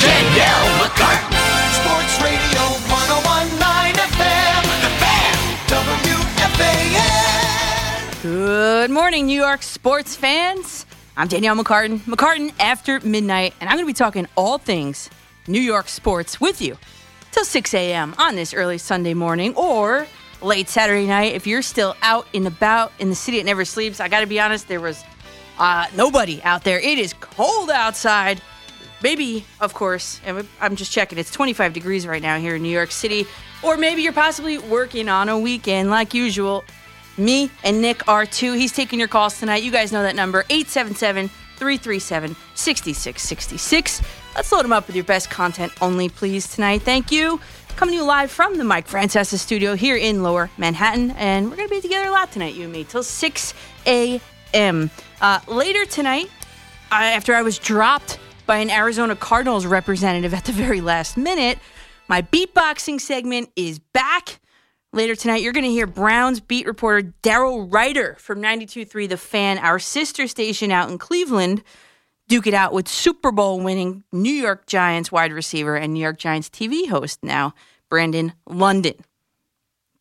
Danielle McCartan. Sports Radio 1019 FM. The Fan. WFAN. Good morning, New York sports fans. I'm Danielle McCartan, McCartan after midnight, and I'm going to be talking all things New York sports with you till 6 a.m. on this early Sunday morning or late Saturday night. If you're still out and about in the city, it never sleeps. I got to be honest, there was uh, nobody out there. It is cold outside. Maybe, of course, and I'm just checking. It's 25 degrees right now here in New York City. Or maybe you're possibly working on a weekend like usual. Me and Nick are too. He's taking your calls tonight. You guys know that number 877 337 6666. Let's load him up with your best content only, please, tonight. Thank you. Coming to you live from the Mike Francesa studio here in Lower Manhattan. And we're going to be together a lot tonight, you and me, till 6 a.m. Uh, later tonight, after I was dropped by an Arizona Cardinals representative at the very last minute, my beatboxing segment is back. Later tonight, you're going to hear Browns beat reporter Daryl Ruiter from 92.3 The Fan, our sister station out in Cleveland, duke it out with Super Bowl winning New York Giants wide receiver and New York Giants TV host now, Brandon London.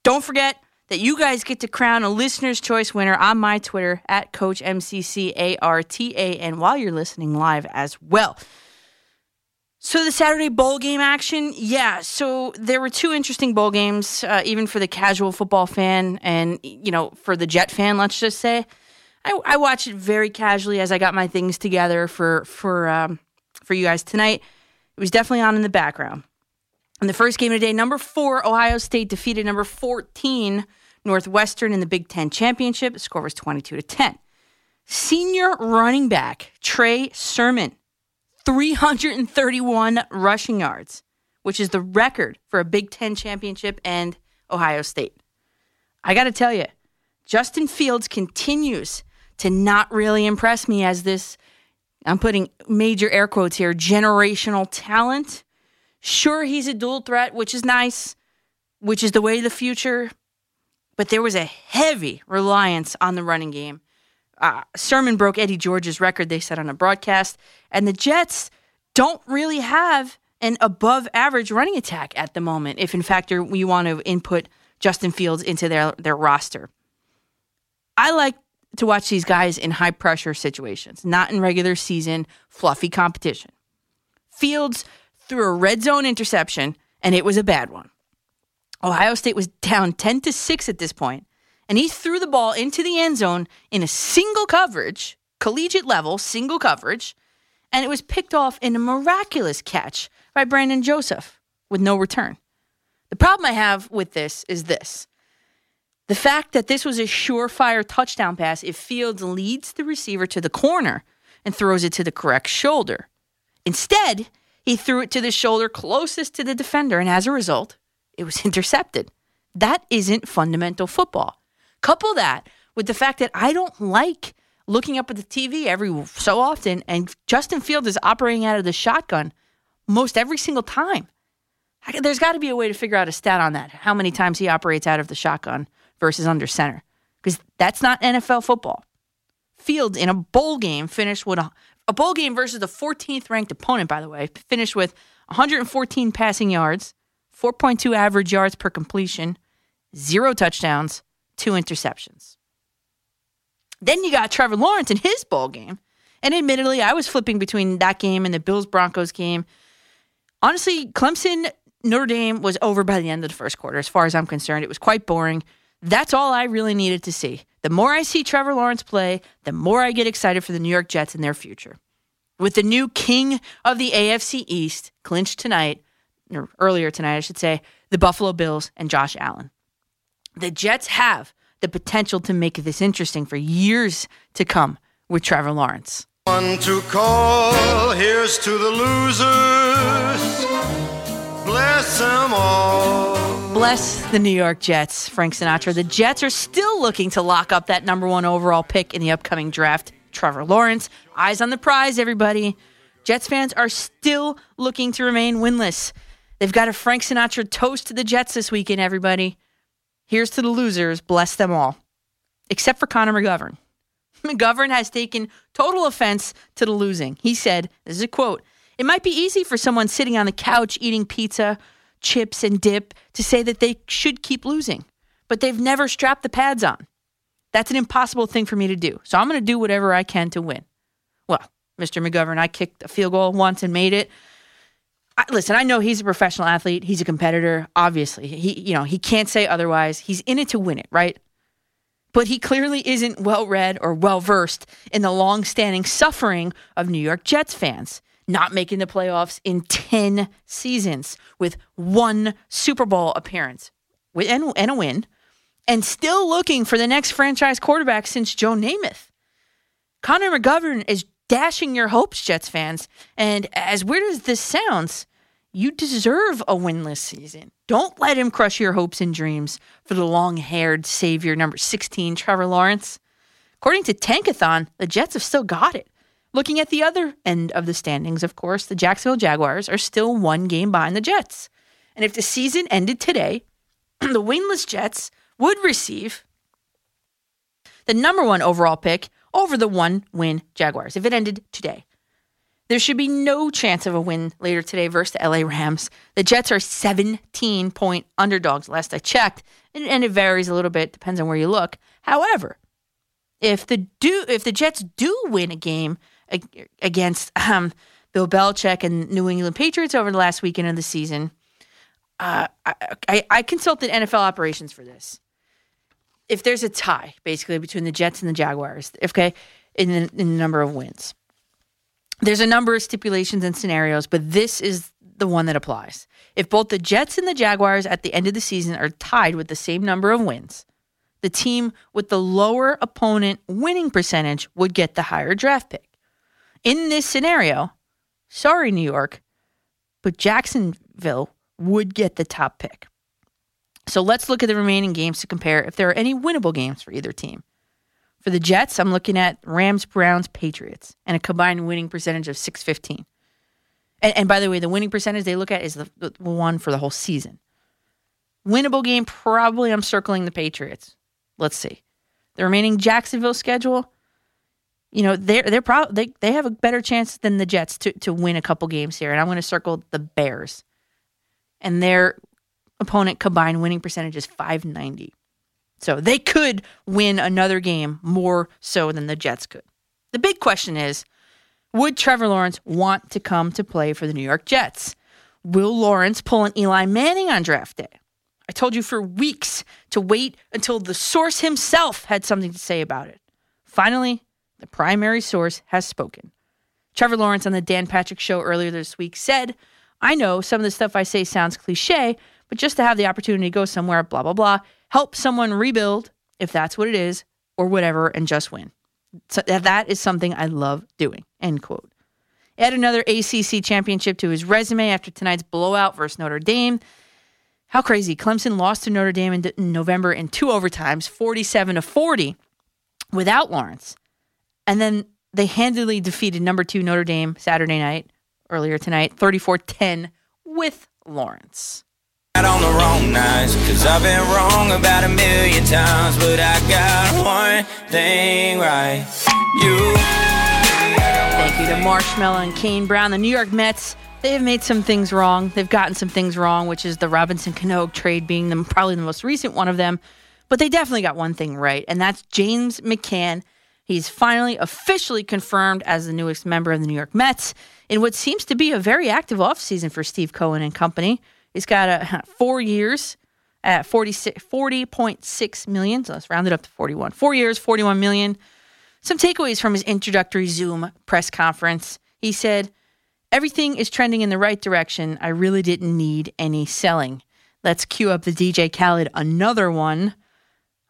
Don't forget that you guys get to crown a listener's choice winner on my Twitter at Coach MCCARTA and while you're listening live as well. So the Saturday bowl game action, yeah. So there were two interesting bowl games, uh, even for the casual football fan, and you know, for the Jet fan. Let's just say, I, I watched it very casually as I got my things together for for um, for you guys tonight. It was definitely on in the background. In the first game of the day, number four Ohio State defeated number fourteen Northwestern in the Big Ten championship. The score was twenty two to ten. Senior running back Trey Sermon 331 rushing yards, which is the record for a Big Ten championship and Ohio State. I got to tell you, Justin Fields continues to not really impress me as this, I'm putting major air quotes here, generational talent. Sure, he's a dual threat, which is nice, which is the way of the future, but there was a heavy reliance on the running game uh, Sermon broke Eddie George's record, they said on a broadcast. And the Jets don't really have an above average running attack at the moment, if in fact we want to input Justin Fields into their, their roster. I like to watch these guys in high pressure situations, not in regular season, fluffy competition. Fields threw a red zone interception, and it was a bad one. Ohio State was down 10 to 6 at this point and he threw the ball into the end zone in a single coverage, collegiate level, single coverage, and it was picked off in a miraculous catch by Brandon Joseph with no return. The problem I have with this is this. The fact that this was a surefire touchdown pass if Fields leads the receiver to the corner and throws it to the correct shoulder. Instead, he threw it to the shoulder closest to the defender, and as a result, it was intercepted. That isn't fundamental football. Couple that with the fact that I don't like looking up at the TV every so often, and Justin Field is operating out of the shotgun most every single time. There's got to be a way to figure out a stat on that. How many times he operates out of the shotgun versus under center? Because that's not NFL football. Fields in a bowl game finished with a, a bowl game versus the 14th ranked opponent, by the way, finished with 114 passing yards, 4.2 average yards per completion, zero touchdowns, two interceptions. Then you got Trevor Lawrence in his bowl game. And admittedly, I was flipping between that game and the Bills Broncos game. Honestly, Clemson Notre Dame was over by the end of the first quarter, as far as I'm concerned. It was quite boring. That's all I really needed to see. The more I see Trevor Lawrence play, the more I get excited for the New York Jets and their future. With the new king of the AFC East clinched tonight, or earlier tonight, I should say, the Buffalo Bills and Josh Allen the Jets have the potential to make this interesting for years to come with Trevor Lawrence. One to call, here's to the losers. Bless them all. Bless the New York Jets, Frank Sinatra. The Jets are still looking to lock up that number one overall pick in the upcoming draft, Trevor Lawrence. Eyes on the prize, everybody. Jets fans are still looking to remain winless. They've got a Frank Sinatra toast to the Jets this weekend, everybody. Here's to the losers, bless them all. Except for Connor McGovern. McGovern has taken total offense to the losing. He said, this is a quote, It might be easy for someone sitting on the couch eating pizza, chips, and dip to say that they should keep losing, but they've never strapped the pads on. That's an impossible thing for me to do. So I'm going to do whatever I can to win. Well, Mr. McGovern, I kicked a field goal once and made it. I, listen, I know he's a professional athlete. He's a competitor. Obviously, he you know he can't say otherwise. He's in it to win it, right? But he clearly isn't well read or well versed in the long-standing suffering of New York Jets fans not making the playoffs in 10 seasons with one Super Bowl appearance and, and a win, and still looking for the next franchise quarterback since Joe Namath. Connor McGovern is dashing your hopes, Jets fans. And as weird as this sounds, you deserve a winless season. Don't let him crush your hopes and dreams for the long haired savior, number 16, Trevor Lawrence. According to Tankathon, the Jets have still got it. Looking at the other end of the standings, of course, the Jacksonville Jaguars are still one game behind the Jets. And if the season ended today, the winless Jets would receive the number one overall pick over the one win Jaguars if it ended today. There should be no chance of a win later today versus the LA Rams. The Jets are 17 point underdogs, last I checked, and, it varies a little bit, depends on where you look. However, if the do if the Jets do win a game against um, Bill Belichick and New England Patriots over the last weekend of the season, uh, I, I, I consulted NFL operations for this. If there's a tie, basically between the Jets and the Jaguars, okay, in the, in the number of wins, there's a number of stipulations and scenarios, but this is the one that applies. If both the Jets and the Jaguars at the end of the season are tied with the same number of wins, the team with the lower opponent winning percentage would get the higher draft pick. In this scenario, sorry, New York, but Jacksonville would get the top pick. So let's look at the remaining games to compare if there are any winnable games for either team. For the Jets, I'm looking at Rams, Browns, Patriots, and a combined winning percentage of 615. And, and by the way, the winning percentage they look at is the, the one for the whole season. Winnable game, probably I'm circling the Patriots. Let's see. The remaining Jacksonville schedule, you know, they're they're probably they, they have a better chance than the Jets to, to win a couple games here. And I'm going to circle the Bears. And their opponent combined winning percentage is 590. So they could win another game more so than the Jets could. The big question is would Trevor Lawrence want to come to play for the New York Jets? Will Lawrence pull an Eli Manning on draft day? I told you for weeks to wait until the source himself had something to say about it. Finally, the primary source has spoken. Trevor Lawrence on the Dan Patrick Show earlier this week said, I know some of the stuff I say sounds cliche, but just to have the opportunity to go somewhere, blah, blah, blah, help someone rebuild, if that's what it is, or whatever, and just win. So that is something I love doing. End quote. Add another ACC championship to his resume after tonight's blowout versus Notre Dame. How crazy. Clemson lost to Notre Dame in November in two overtimes, 47 to 40, without Lawrence. And then they handily defeated number two Notre Dame Saturday night, earlier tonight, 34 10 with Lawrence. On the wrong nights, cause I've been wrong about a million times, but I got one thing right. You. Thank you to Marshmello and Kane Brown. The New York Mets, they have made some things wrong. They've gotten some things wrong, which is the Robinson Cano trade being the, probably the most recent one of them. But they definitely got one thing right, and that's James McCann He's finally officially confirmed as the newest member of the New York Mets in what seems to be a very active offseason for Steve Cohen and company. He's got a, four years at 40.6 million. So let's round it up to 41. Four years, 41 million. Some takeaways from his introductory Zoom press conference. He said, Everything is trending in the right direction. I really didn't need any selling. Let's cue up the DJ Khaled, another one,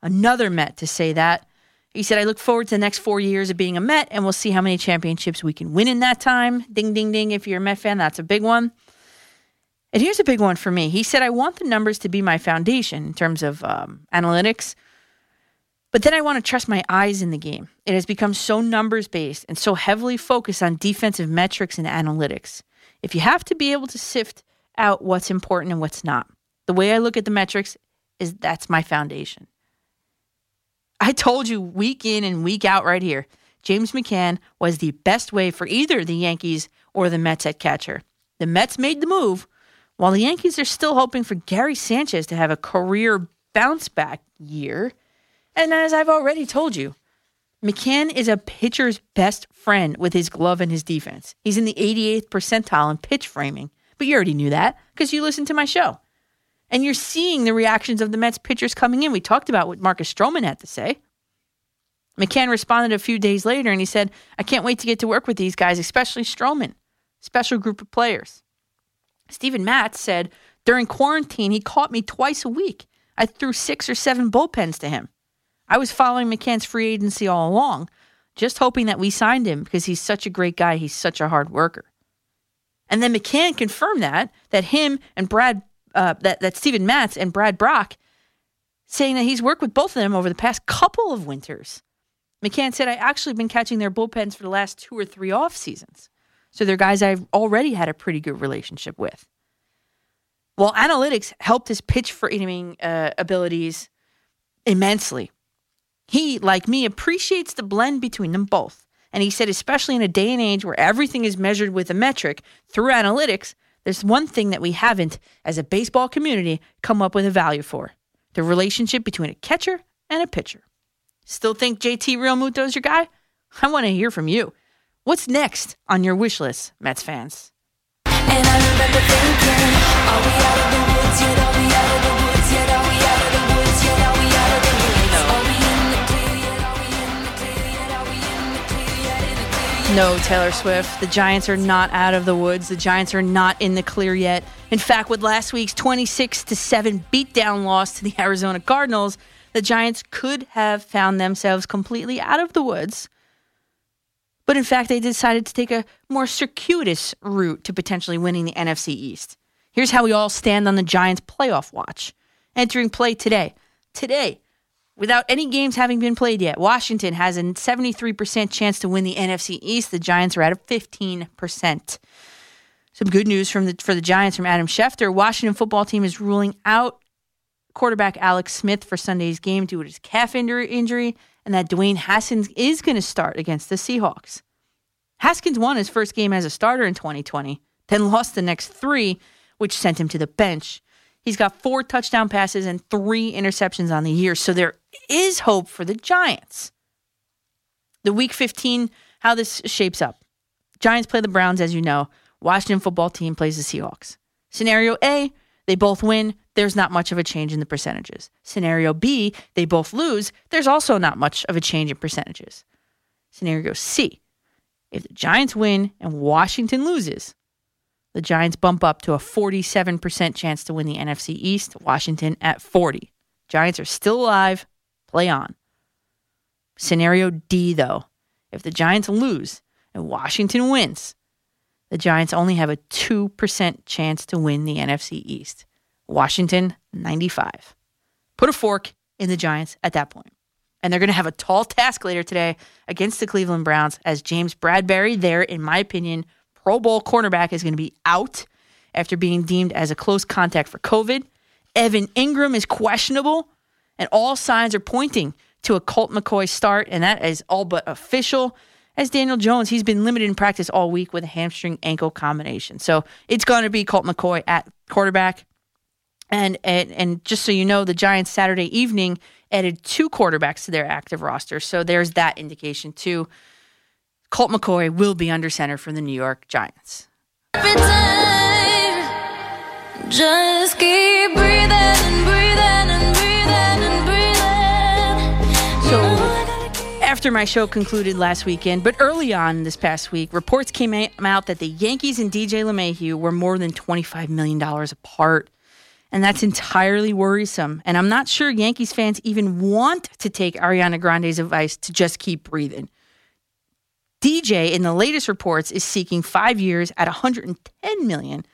another Met to say that. He said, I look forward to the next four years of being a Met, and we'll see how many championships we can win in that time. Ding, ding, ding. If you're a Met fan, that's a big one. And here's a big one for me. He said, I want the numbers to be my foundation in terms of um, analytics, but then I want to trust my eyes in the game. It has become so numbers based and so heavily focused on defensive metrics and analytics. If you have to be able to sift out what's important and what's not, the way I look at the metrics is that's my foundation. I told you week in and week out right here, James McCann was the best way for either the Yankees or the Mets at catcher. The Mets made the move, while the Yankees are still hoping for Gary Sanchez to have a career bounce back year. And as I've already told you, McCann is a pitcher's best friend with his glove and his defense. He's in the 88th percentile in pitch framing, but you already knew that because you listened to my show. And you're seeing the reactions of the Mets pitchers coming in. We talked about what Marcus Stroman had to say. McCann responded a few days later and he said, I can't wait to get to work with these guys, especially Stroman. Special group of players. Steven Matz said, during quarantine, he caught me twice a week. I threw six or seven bullpens to him. I was following McCann's free agency all along, just hoping that we signed him because he's such a great guy. He's such a hard worker. And then McCann confirmed that that him and Brad, uh, that that Steven Matz and Brad Brach, saying that he's worked with both of them over the past couple of winters. McCann said, "I actually been catching their bullpens for the last two or three off seasons, so they're guys I've already had a pretty good relationship with." Well, analytics helped his pitch framing uh, abilities immensely. He, like me, appreciates the blend between them both. And he said, especially in a day and age where everything is measured with a metric through analytics, there's one thing that we haven't, as a baseball community, come up with a value for the relationship between a catcher and a pitcher. Still think JT Realmuto is your guy? I want to hear from you. What's next on your wish list, Mets fans? No, Taylor Swift. The Giants are not out of the woods. The Giants are not in the clear yet. In fact, with last week's 26 to 7 beatdown loss to the Arizona Cardinals, the Giants could have found themselves completely out of the woods. But in fact, they decided to take a more circuitous route to potentially winning the NFC East. Here's how we all stand on the Giants' playoff watch. Entering play today. Today, without any games having been played yet, Washington has a 73% chance to win the NFC East. The Giants are at a 15%. Some good news from the for the Giants from Adam Schefter. Washington football team is ruling out quarterback Alex Smith for Sunday's game due to his calf injury, injury and that Dwayne Haskins is going to start against the Seahawks. Haskins won his first game as a starter in 2020, then lost the next three, which sent him to the bench. He's got four touchdown passes and three interceptions on the year, so there is hope for the Giants. The week 15, how this shapes up. Giants play the Browns, as you know. Washington football team plays the Seahawks. Scenario A, they both win. There's not much of a change in the percentages. Scenario B, they both lose. There's also not much of a change in percentages. Scenario C, if the Giants win and Washington loses, the Giants bump up to a 47% chance to win the NFC East, Washington at 40. Giants are still alive. Play on. Scenario D, though, if the Giants lose and Washington wins, the Giants only have a 2% chance to win the NFC East. Washington, 95. Put a fork in the Giants at that point. And they're going to have a tall task later today against the Cleveland Browns as James Bradberry, there, in my opinion, Pro Bowl cornerback, is going to be out after being deemed as a close contact for COVID. Evan Engram is questionable, and all signs are pointing to a Colt McCoy start, and that is all but official. As Daniel Jones, he's been limited in practice all week with a hamstring ankle combination. So it's going to be Colt McCoy at quarterback. And, and and just so you know, the Giants Saturday evening added two quarterbacks to their active roster. So there's that indication too. Colt McCoy will be under center for the New York Giants. Just keep breathing After my show concluded last weekend, but early on this past week, reports came out that the Yankees and DJ LeMahieu were more than $25 million apart. And that's entirely worrisome. And I'm not sure Yankees fans even want to take Ariana Grande's advice to just keep breathing. DJ, in the latest reports, is seeking five years at 110 million,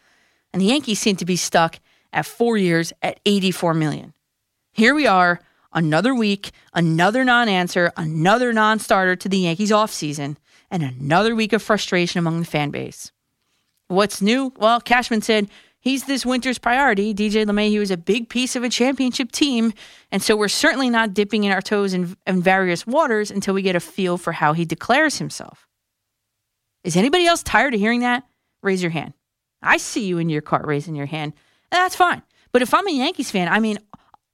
and the Yankees seem to be stuck at four years at 84 million. Here we are, another week, another non answer, another non starter to the Yankees offseason, and another week of frustration among the fan base. What's new? Well, Cashman said he's this winter's priority. DJ LeMahieu is a big piece of a championship team, and so we're certainly not dipping in our toes in, in various waters until we get a feel for how he declares himself. Is anybody else tired of hearing that? raise your hand. I see you in your car raising your hand. That's fine. But if I'm a Yankees fan, I mean,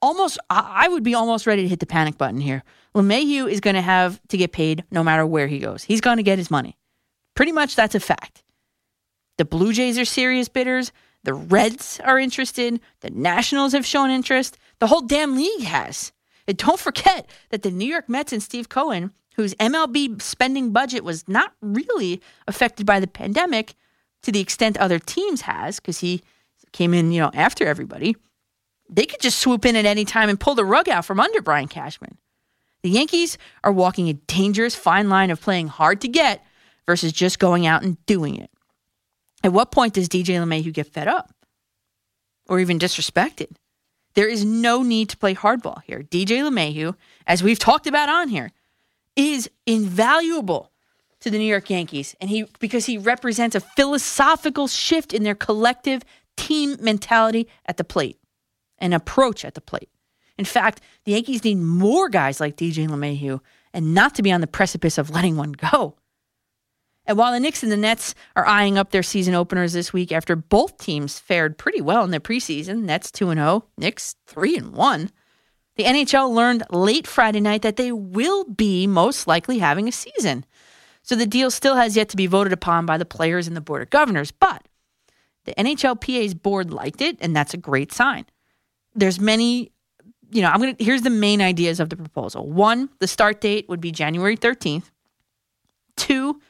almost, I would be almost ready to hit the panic button here. LeMahieu is going to have to get paid no matter where he goes. He's going to get his money. Pretty much that's a fact. The Blue Jays are serious bidders. The Reds are interested. The Nationals have shown interest. The whole damn league has. And don't forget that the New York Mets and Steve Cohen, whose MLB spending budget was not really affected by the pandemic to the extent other teams has, because he came in, you know, after everybody, they could just swoop in at any time and pull the rug out from under Brian Cashman. The Yankees are walking a dangerous fine line of playing hard to get versus just going out and doing it. At what point does DJ LeMahieu get fed up or even disrespected? There is no need to play hardball here. DJ LeMahieu, as we've talked about on here, is invaluable to the New York Yankees, and he because he represents a philosophical shift in their collective team mentality at the plate, an approach at the plate. In fact, the Yankees need more guys like DJ LeMahieu, and not to be on the precipice of letting one go. And while the Knicks and the Nets are eyeing up their season openers this week after both teams fared pretty well in the preseason, Nets 2 0, Knicks 3 and 1, the NHL learned late Friday night that they will be most likely having a season. So the deal still has yet to be voted upon by the players and the Board of Governors, but the NHLPA's board liked it, and that's a great sign. There's many, you know, I'm gonna here's the main ideas of the proposal. One, the start date would be January 13th. Two,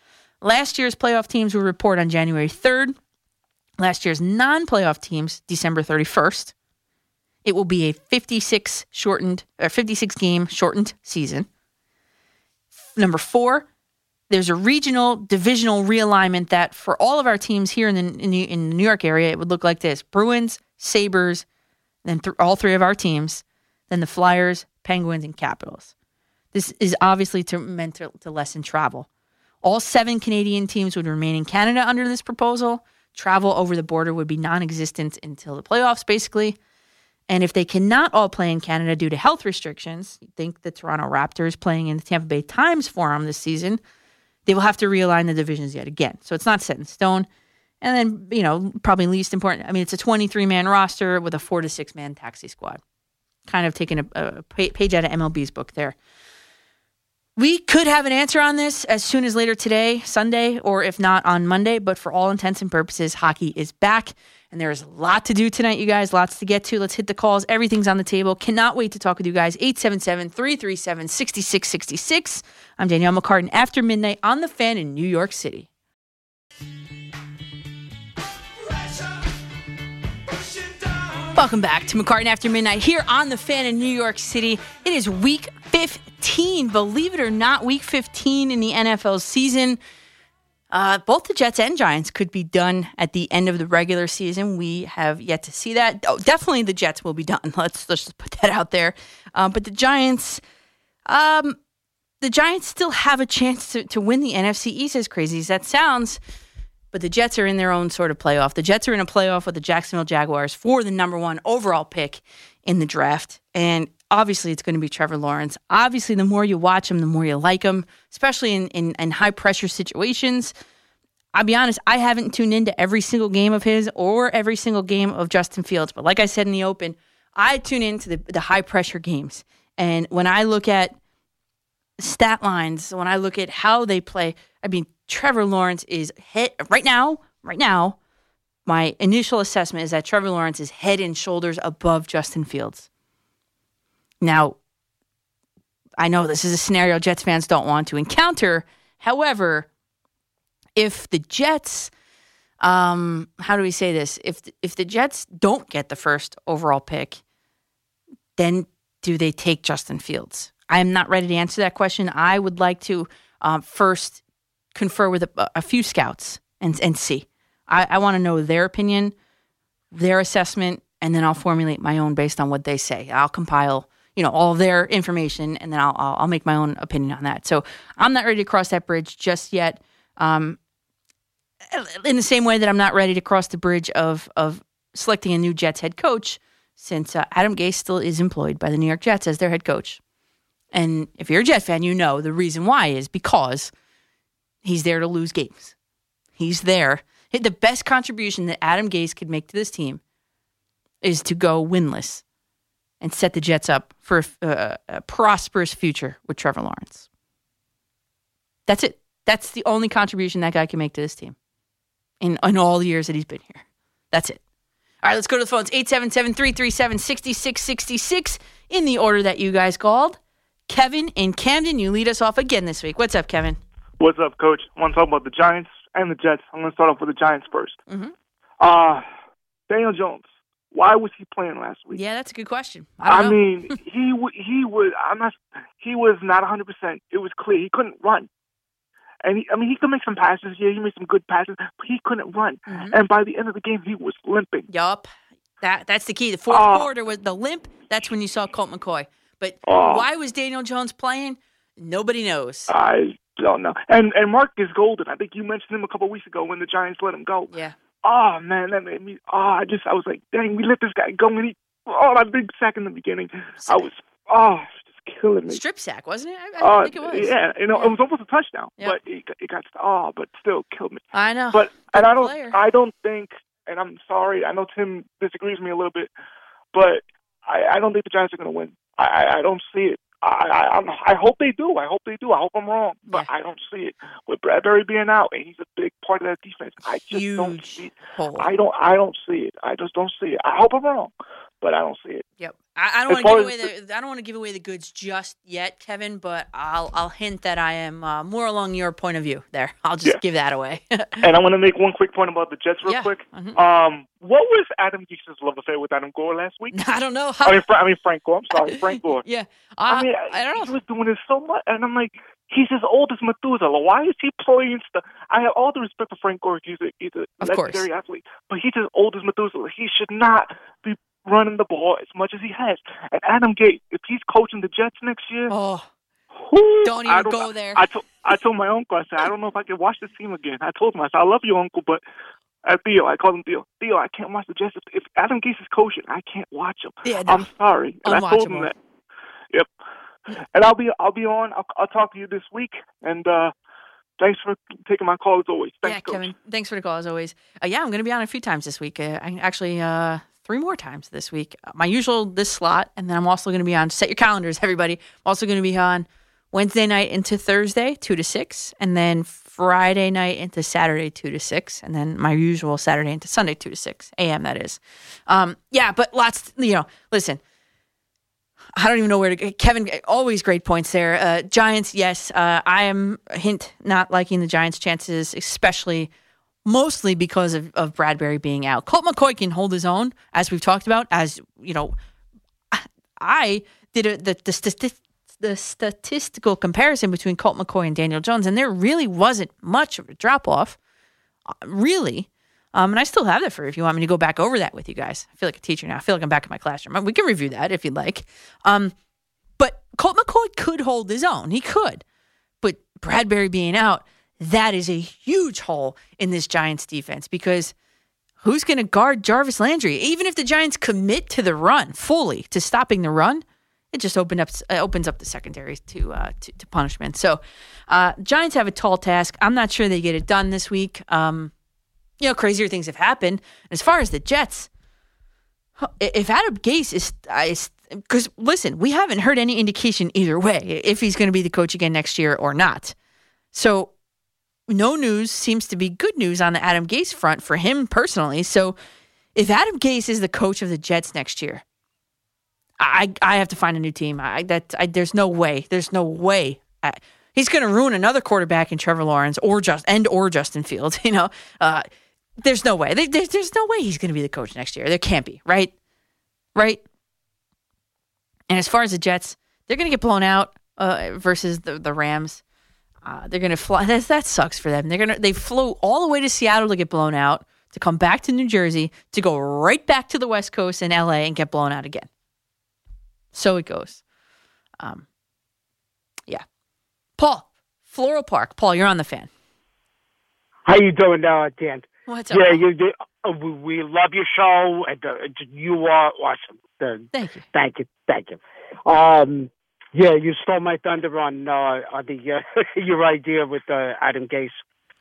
last year's playoff teams will report on January 3rd. Last year's non-playoff teams, December 31st. It will be a 56 shortened or 56 game shortened season. Number 4, there's a regional divisional realignment that for all of our teams here in the in the, in the New York area it would look like this. Bruins, Sabres, then th- all three of our teams, then the Flyers, Penguins and Capitals. This is obviously to, meant to, to lessen travel. All seven Canadian teams would remain in Canada under this proposal. Travel over the border would be non existent until the playoffs, basically. And if they cannot all play in Canada due to health restrictions, think the Toronto Raptors playing in the Tampa Bay Times Forum this season, they will have to realign the divisions yet again. So it's not set in stone. And then, you know, probably least important, I mean, it's a 23 man roster with a four to six man taxi squad. Kind of taking a, a page out of MLB's book there. We could have an answer on this as soon as later today, Sunday, or if not on Monday. But for all intents and purposes, hockey is back. And there is a lot to do tonight, you guys. Lots to get to. Let's hit the calls. Everything's on the table. Cannot wait to talk with you guys. 877 337 6666. I'm Danielle McCartan after midnight on the fan in New York City. Welcome back to McCartan After Midnight here on the fan in New York City. It is week 15. Believe it or not, week 15 in the NFL season. Uh, both the Jets and Giants could be done at the end of the regular season. We have yet to see that. Oh, definitely the Jets will be done. Let's let's just put that out there. Uh, but the Giants, um, the Giants still have a chance to, to win the NFC East. As crazy as that sounds, but the Jets are in their own sort of playoff. The Jets are in a playoff with the Jacksonville Jaguars for the number one overall pick in the draft. And obviously, it's going to be Trevor Lawrence. Obviously, the more you watch him, the more you like him, especially in, in, in high pressure situations. I'll be honest, I haven't tuned into every single game of his or every single game of Justin Fields. But like I said in the open, I tune into the, the high pressure games. And when I look at stat lines, when I look at how they play, I mean, Trevor Lawrence is head right now, right now, my initial assessment is that Trevor Lawrence is head and shoulders above Justin Fields. Now, I know this is a scenario Jets fans don't want to encounter. However, if the Jets, um, how do we say this? If if the Jets don't get the first overall pick, then do they take Justin Fields? I am not ready to answer that question. I would like to um, first confer with a, a few scouts and and see. I, I want to know their opinion, their assessment, and then I'll formulate my own based on what they say. I'll compile, you know, all their information, and then I'll I'll, I'll make my own opinion on that. So I'm not ready to cross that bridge just yet. Um, in the same way that I'm not ready to cross the bridge of of selecting a new Jets head coach, since uh, Adam Gase still is employed by the New York Jets as their head coach. And if you're a Jet fan, you know the reason why is because he's there to lose games. He's there The best contribution that Adam Gase could make to this team is to go winless and set the Jets up for a, a, uh, a prosperous future with Trevor Lawrence. That's it. That's the only contribution that guy can make to this team in, in all the years that he's been here. That's it. All right, let's go to the phones 877 337 6666 in the order that you guys called. Kevin in Camden, you lead us off again this week. What's up, Kevin? What's up, Coach? I want to talk about the Giants and the Jets. I'm going to start off with the Giants 1st Mhm. Uh, Daniel Jones. Why was he playing last week? Yeah, that's a good question. I, I, mean, he w- he was. I'm not. He was not 100. percent It was clear he couldn't run. And he, I mean, he could make some passes. Yeah, he made some good passes, but he couldn't run. Mhm. And by the end of the game, he was limping. Yup. That that's the key. The fourth Oh. quarter was the limp. That's when you saw Colt McCoy. But Oh. why was Daniel Jones playing? Nobody knows. I don't know. And and Marcus Golden. I think you mentioned him a couple weeks ago when the Giants let him go. Yeah. Oh man, that made me. Oh, I just I was like, dang, we let this guy go, and he. Oh, that big sack in the beginning. I was. Oh, just killing me. Strip sack, wasn't it? I, I Uh, think it was. Yeah, you know, Yeah. it was almost a touchdown, Yeah. but it, it got oh, but still killed me. I know. But and I don't, player. I don't think, and I'm sorry, I know Tim disagrees with me a little bit, but I, I don't think the Giants are going to win. I, I don't see it. I, I, I'm, I hope they do. I hope they do. I hope I'm wrong, but Yeah. I don't see it. With Bradberry being out, and he's a big part of that defense, I just don't Huge see. hole. I don't. I don't see it. I just don't see it. I hope I'm wrong, but I don't see it. Yep. I, I don't want to give away the I don't want to give away the goods just yet, Kevin. But I'll I'll hint that I am uh, more along your point of view. There, I'll just Yeah. give that away. And I want to make one quick point about the Jets, real Yeah. quick. Mhm. Um, what was Adam Gase's love affair with Adam Gore last week? I don't know. I mean, Fra- I mean Frank Gore. I'm sorry, Frank Gore. yeah. I I, mean, I don't he know. was doing this so much, and I'm like, he's as old as Methuselah. Why is he playing stuff? I have all the respect for Frank Gore. He's a he's a Of course. legendary athlete, but he's as old as Methuselah. He should not be running the ball as much as he has. And Adam Gates, if he's coaching the Jets next year, Oh, whoo, Don't I even go there. I told I told my uncle, I said, I don't know if I can watch this team again. I told him, I said, I love you, uncle, but. Uh, Theo, I called him Theo. Theo, I can't watch the Jets. If, if Adam Gase is coaching, I can't watch him. Yeah, no. I'm sorry. And I told him that. Yep. And I'll be I'll be on. I'll, I'll talk to you this week. And uh thanks for taking my call as always. Thanks, yeah, Coach. Kevin. Thanks for the call as always. Uh, yeah, I'm going to be on a few times this week. Uh, I actually uh, three more times this week. Uh, my usual this slot, and then I'm also going to be on. Set your calendars, everybody. I'm also going to be on Wednesday night into Thursday, two to six, and then Friday night into Saturday, two to six, and then my usual Saturday into Sunday, two to six a.m. That is. Um, yeah, but lots. You know, listen. I don't even know where to. Kevin, always great points there. Uh, Giants, yes. Uh, I am hint not liking the Giants' chances, especially mostly because of, of Bradberry being out. Colt McCoy can hold his own, as we've talked about. As you know, I did a, the the, the statistical comparison between Colt McCoy and Daniel Jones, and there really wasn't much of a drop off, uh, really. Um, and I still have that for if you want me to go back over that with you guys. I feel like a teacher now. I feel like I'm back in my classroom. We can review that if you'd like. Um, but Colt McCoy could hold his own. He could. But Bradbury being out, that is a huge hole in this Giants defense because who's going to guard Jarvis Landry? Even if the Giants commit to the run fully to stopping the run, it just opened up uh, opens up the secondary to uh, to, to punishment. So, uh, Giants have a tall task. I'm not sure they get it done this week. Um, you know, crazier things have happened. As far as the Jets, if Adam Gase is, is because listen, we haven't heard any indication either way if he's going to be the coach again next year or not. So, no news seems to be good news on the Adam Gase front for him personally. So, if Adam Gase is the coach of the Jets next year, I I have to find a new team. I that I, there's no way. There's no way. I, he's going to ruin another quarterback in Trevor Lawrence or just and or Justin Fields. You know, uh, there's no way. There, there- there's no way he's going to be the coach next year. There can't be. Right. Right. And as far as the Jets, they're going to get blown out uh, versus the the Rams. Uh, they're going to fly. That, that sucks for them. They're going to they flew all the way to Seattle to get blown out, to come back to New Jersey, to go right back to the West Coast and LA and get blown out again. So it goes. Um, yeah. Paul, Floral Park. Paul, you're on the fan. How you doing, uh, Dan? What's up? Yeah, you, you uh, we, we love your show, and uh, you are awesome. Thank you. thank you, thank you. Um, yeah, you stole my thunder on uh, on the uh, your idea with uh, Adam Gase,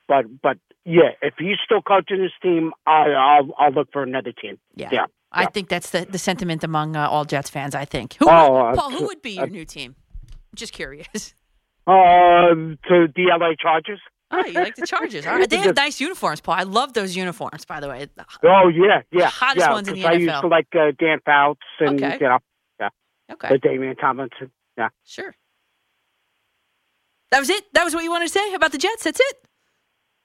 but but yeah, if he's still coaching his team, I, I'll I'll look for another team. Yeah. Yeah. I yeah. think that's the, the sentiment among uh, all Jets fans, I think. Who, Oh, Paul, who would be your new team? Just curious. Um, to the LA Chargers. Oh, you like the Chargers. All right. They have nice uniforms, Paul. I love those uniforms, by the way. Oh yeah, yeah, hottest yeah. ones in the 'cause I used to like uh, Dan Fouts and Okay. you know yeah, Okay. the Damian Tomlinson. Yeah. Sure. That was it? That was what you wanted to say about the Jets? That's it?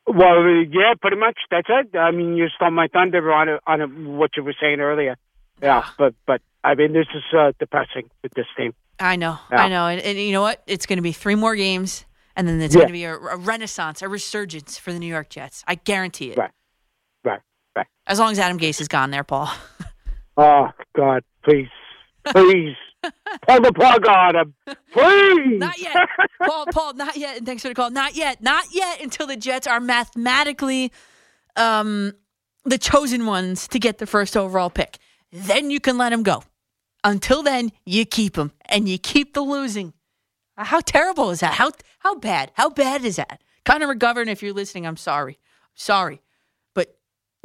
Well, uh, yeah, pretty much. That's it. I mean, you stole my thunder on it, on it, what you were saying earlier. Yeah, Ah. but but I mean, this is uh, depressing with this team. I know. Yeah. I know. And, and you know what? It's going to be three more games, and then it's Yeah. going to be a, a renaissance, a resurgence for the New York Jets. I guarantee it. Right. Right, right. As long as Adam Gase is gone there, Paul. Oh God, please, please, pull the plug on him, please. Not yet. Paul, Paul, not yet. And thanks for the call. Not yet. Not yet until the Jets are mathematically um, the chosen ones to get the first overall pick. Then you can let him go. Until then, you keep him and you keep the losing. How terrible is that? How how bad? How bad is that? Connor McGovern, if you're listening, I'm sorry. sorry. But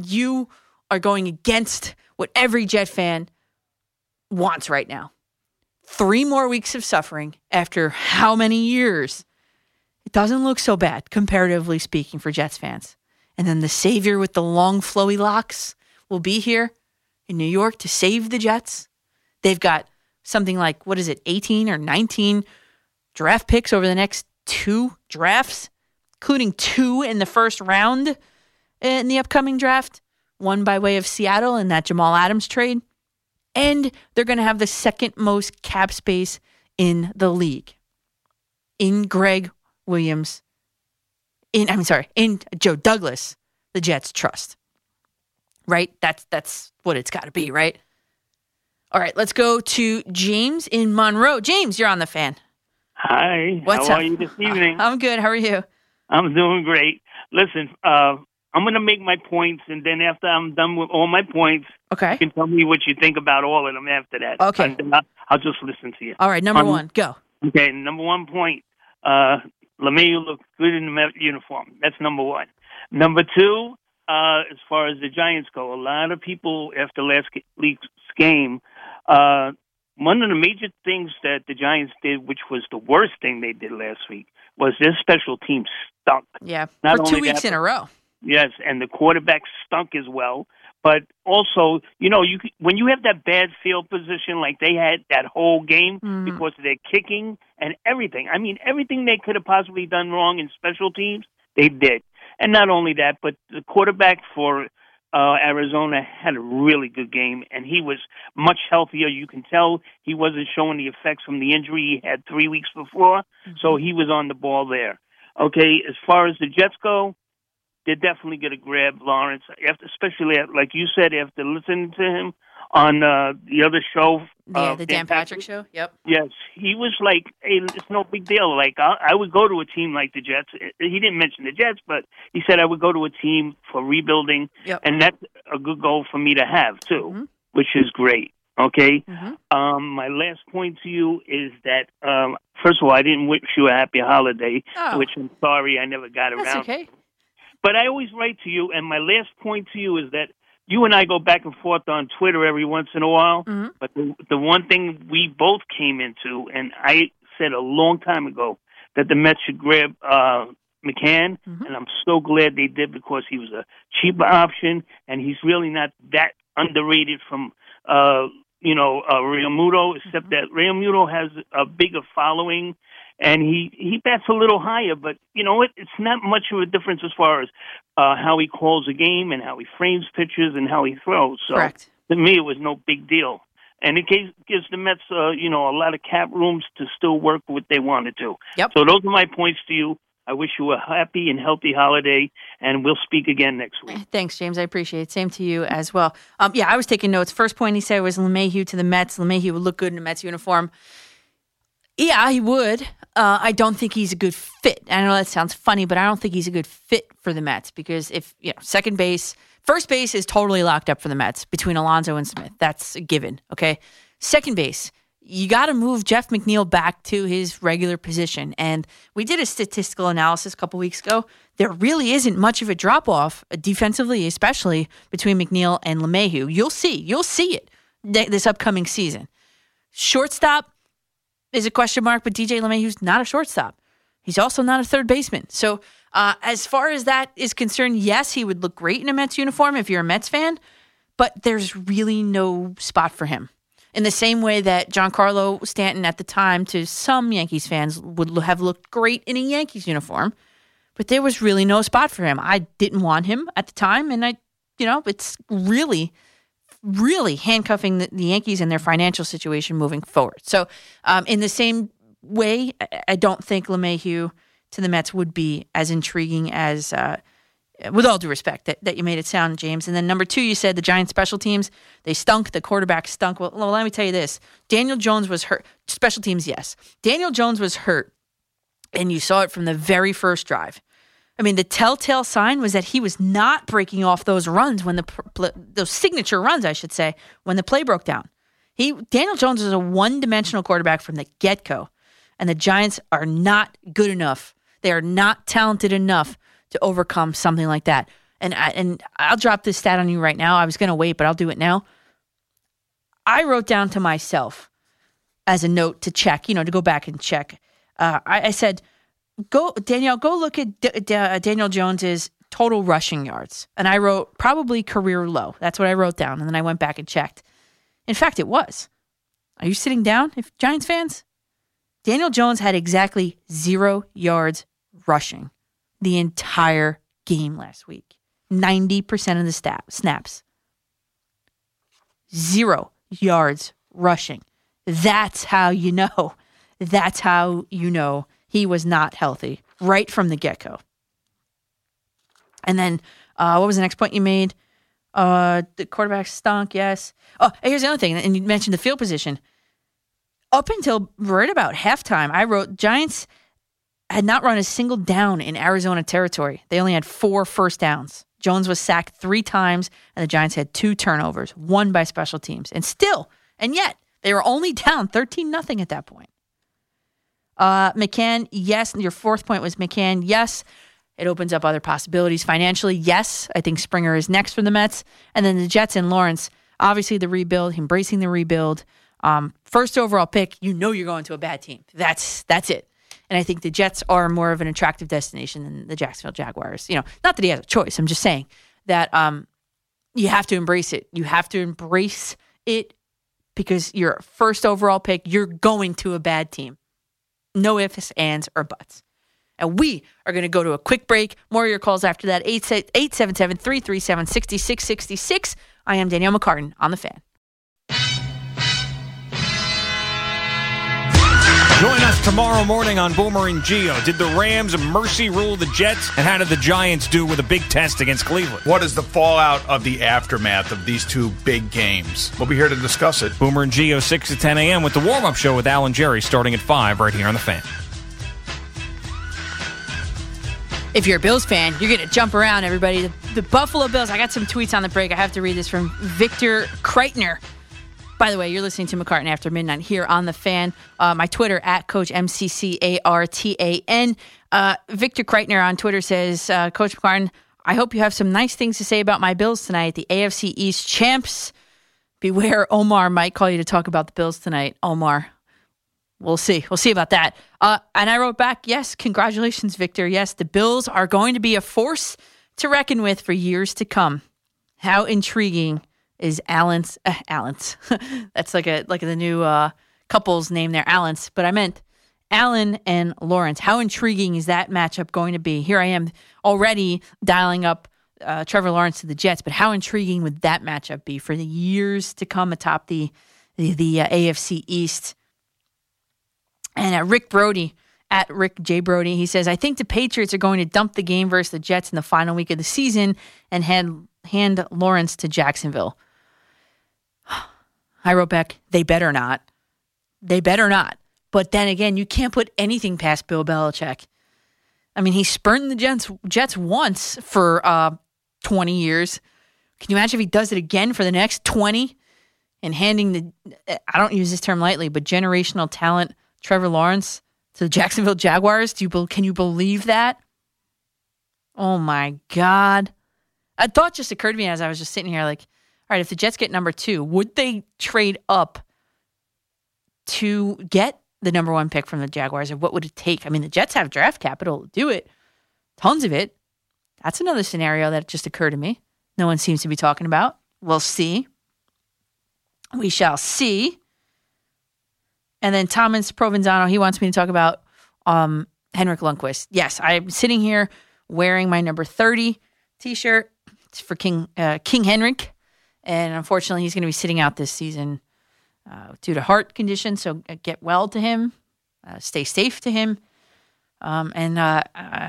you are going against what every Jet fan wants right now. Three more weeks of suffering after how many years? It doesn't look so bad, comparatively speaking, for Jets fans. And then the savior with the long, flowy locks will be here in New York to save the Jets. They've got something like, what is it, 18 or 19 draft picks over the next two drafts, including two in the first round uh, in the upcoming draft, one by way of Seattle in that Jamal Adams trade. And they're going to have the second most cap space in the league in Greg Williams, in I'm sorry, in Joe Douglas, the Jets trust. Right? That's that's what it's got to be, right? All right, let's go to James in Monroe. James, you're on the fan. Hi. What's How up? are you this evening? I'm good. How are you? I'm doing great. Listen, uh, I'm going to make my points, and then after I'm done with all my points, Okay. you can tell me what you think about all of them after that. Okay. And I'll, I'll just listen to you. All right, number Um, one, go. Okay, number one point. Uh, LeMahieu looked good in the uniform. That's number one. Number two, uh, as far as the Giants go, a lot of people after last week's game, uh, one of the major things that the Giants did, which was the worst thing they did last week, was their special team stunk. Yeah, Not for two weeks that, in a row. Yes, and the quarterback stunk as well. But also, you know, you when you have that bad field position like they had that whole game Mhm. because of their kicking and everything. I mean, everything they could have possibly done wrong in special teams, they did. And not only that, but the quarterback for uh, Arizona had a really good game, and he was much healthier. You can tell he wasn't showing the effects from the injury he had three weeks before, so he was on the ball there. Okay, as far as the Jets go, they're definitely going to grab Lawrence, after, especially at, like you said, after listening to him on uh, the other show. Yeah, uh, the Dan Patrick show. Yep. Yes, he was like, "Hey, it's no big deal." Like I, I would go to a team like the Jets. He didn't mention the Jets, but he said I would go to a team for rebuilding, Yep. and that's a good goal for me to have too, Mhm. which is great. Okay. Mhm. Um, my last point to you is that um, first of all, I didn't wish you a happy holiday, Oh. which I'm sorry I never got That's around. okay. But I always write to you, and my last point to you is that you and I go back and forth on Twitter every once in a while. Mhm. But the, the one thing we both came into, and I said a long time ago, that the Mets should grab uh, McCann, Mhm. and I'm so glad they did because he was a cheaper option, and he's really not that underrated from, uh, you know, uh, Realmuto, except that Realmuto has a bigger following, and he he bats a little higher. But you know what? It's not much of a difference as far as uh, how he calls a game and how he frames pitches and how he throws. So Correct. to me, it was no big deal. And it gives, gives the Mets, uh, you know, a lot of cap rooms to still work what they want to do. Yep. So those are my points to you. I wish you a happy and healthy holiday, and we'll speak again next week. Thanks, James. I appreciate it. Same to you as well. Um, yeah, I was taking notes. First point he said was LeMahieu to the Mets. LeMahieu would look good in a Mets uniform. Yeah, he would. Uh, I don't think he's a good fit. I know that sounds funny, but I don't think he's a good fit for the Mets because if you know, second base, first base is totally locked up for the Mets between Alonso and Smith. That's a given. Okay, second base, you got to move Jeff McNeil back to his regular position. And we did a statistical analysis a couple weeks ago. There really isn't much of a drop off defensively, especially between McNeil and LeMahieu. You'll see, you'll see it this upcoming season. Shortstop is a question mark, but DJ LeMahieu's not a shortstop. He's also not a third baseman. So, uh, as far as that is concerned, yes, he would look great in a Mets uniform if you're a Mets fan, but there's really no spot for him. In the same way that Giancarlo Stanton at the time, to some Yankees fans, would have looked great in a Yankees uniform, but there was really no spot for him. I didn't want him at the time, and I, you know, it's really really handcuffing the, the Yankees and their financial situation moving forward. So, um, in the same way, I- don't think LeMahieu to the Mets would be as intriguing as, uh, with all due respect, that, that you made it sound, James. And then number two, you said the Giants special teams, they stunk. The quarterback stunk. Well, well, let me tell you this Daniel Jones was hurt. Special teams, yes. Daniel Jones was hurt, and you saw it from the very first drive. I mean, the telltale sign was that he was not breaking off those runs when the those signature runs, I should say, when the play broke down. He Daniel Jones was a one-dimensional quarterback from the get-go, and the Giants are not good enough. They are not talented enough to overcome something like that. And I, and I'll drop this stat on you right now. I was going to wait, but I'll do it now. I wrote down to myself as a note to check, you know, to go back and check. Uh, I, I said go Danielle, go look at D- D- uh, Daniel Jones's total rushing yards. And I wrote probably career low. That's what I wrote down. And then I went back and checked. In fact, it was. Are you sitting down, if Giants fans? Daniel Jones had exactly zero yards rushing the entire game last week. 90% of the sta- snaps. Zero yards rushing. That's how you know. That's how you know he was not healthy right from the get go. And then, uh, what was the next point you made? Uh, the quarterback stunk. Yes. Oh, here's the other thing. And you mentioned the field position. Up until right about halftime, I wrote Giants had not run a single down in Arizona territory. They only had four first downs. Jones was sacked three times, and the Giants had two turnovers, one by special teams. And still, and yet, they were only down 13 nothing at that point. Uh, McCann, yes. Your fourth point was McCann, yes. It opens up other possibilities financially. Yes, I think Springer is next for the Mets, and then the Jets and Lawrence. Obviously, the rebuild, embracing the rebuild. Um, first overall pick, you know you're going to a bad team. That's that's it. And I think the Jets are more of an attractive destination than the Jacksonville Jaguars. You know, not that he has a choice. I'm just saying that um, you have to embrace it. You have to embrace it because you're first overall pick. You're going to a bad team. No ifs, ands, or buts. And we are going to go to a quick break. More of your calls after that. 877 337 6666. I am Danielle McCartan on the fan. Join us tomorrow morning on Boomer and Gio. Did the Rams mercy rule the Jets? And how did the Giants do with a big test against Cleveland? What is the fallout of the aftermath of these two big games? We'll be here to discuss it. Boomer and Gio, 6 to 10 a.m. with the warm up show with Alan Jerry starting at 5 right here on the fan. If you're a Bills fan, you're going to jump around, everybody. The, the Buffalo Bills, I got some tweets on the break. I have to read this from Victor Kreitner. By the way, you're listening to McCartan After Midnight here on the fan. Uh, my Twitter, at Coach M-C-C-A-R-T-A-N. Uh, Victor Kreitner on Twitter says, uh, Coach McCartan, I hope you have some nice things to say about my Bills tonight. The AFC East champs. Beware, Omar might call you to talk about the Bills tonight. Omar, we'll see. We'll see about that. Uh, and I wrote back, yes, congratulations, Victor. Yes, the Bills are going to be a force to reckon with for years to come. How intriguing is Allen's? Uh, Allen's. That's like a like the new uh, couple's name there, Allen's. But I meant Allen and Lawrence. How intriguing is that matchup going to be? Here I am already dialing up uh, Trevor Lawrence to the Jets, but how intriguing would that matchup be for the years to come atop the the, the uh, AFC East? And uh, Rick Brody at Rick J. Brody, he says, I think the Patriots are going to dump the game versus the Jets in the final week of the season and hand, hand Lawrence to Jacksonville. I wrote back, they better not. They better not. But then again, you can't put anything past Bill Belichick. I mean, he spurned the Jets, Jets once for uh, 20 years. Can you imagine if he does it again for the next 20? and handing the I don't use this term lightly, but generational talent Trevor Lawrence to the Jacksonville Jaguars. Do you can you believe that? Oh my god. A thought just occurred to me as I was just sitting here like, right, if the Jets get number 2, would they trade up to get the number 1 pick from the Jaguars or what would it take? I mean, the Jets have draft capital to do it. Tons of it. That's another scenario that just occurred to me. No one seems to be talking about. We'll see. We shall see. And then Thomas Provenzano, he wants me to talk about um, Henrik Lundqvist. Yes, I'm sitting here wearing my number 30 t-shirt It's for King uh, King Henrik, and unfortunately, he's going to be sitting out this season uh, due to heart condition. So uh, get well to him, uh, stay safe to him, um, and uh, uh,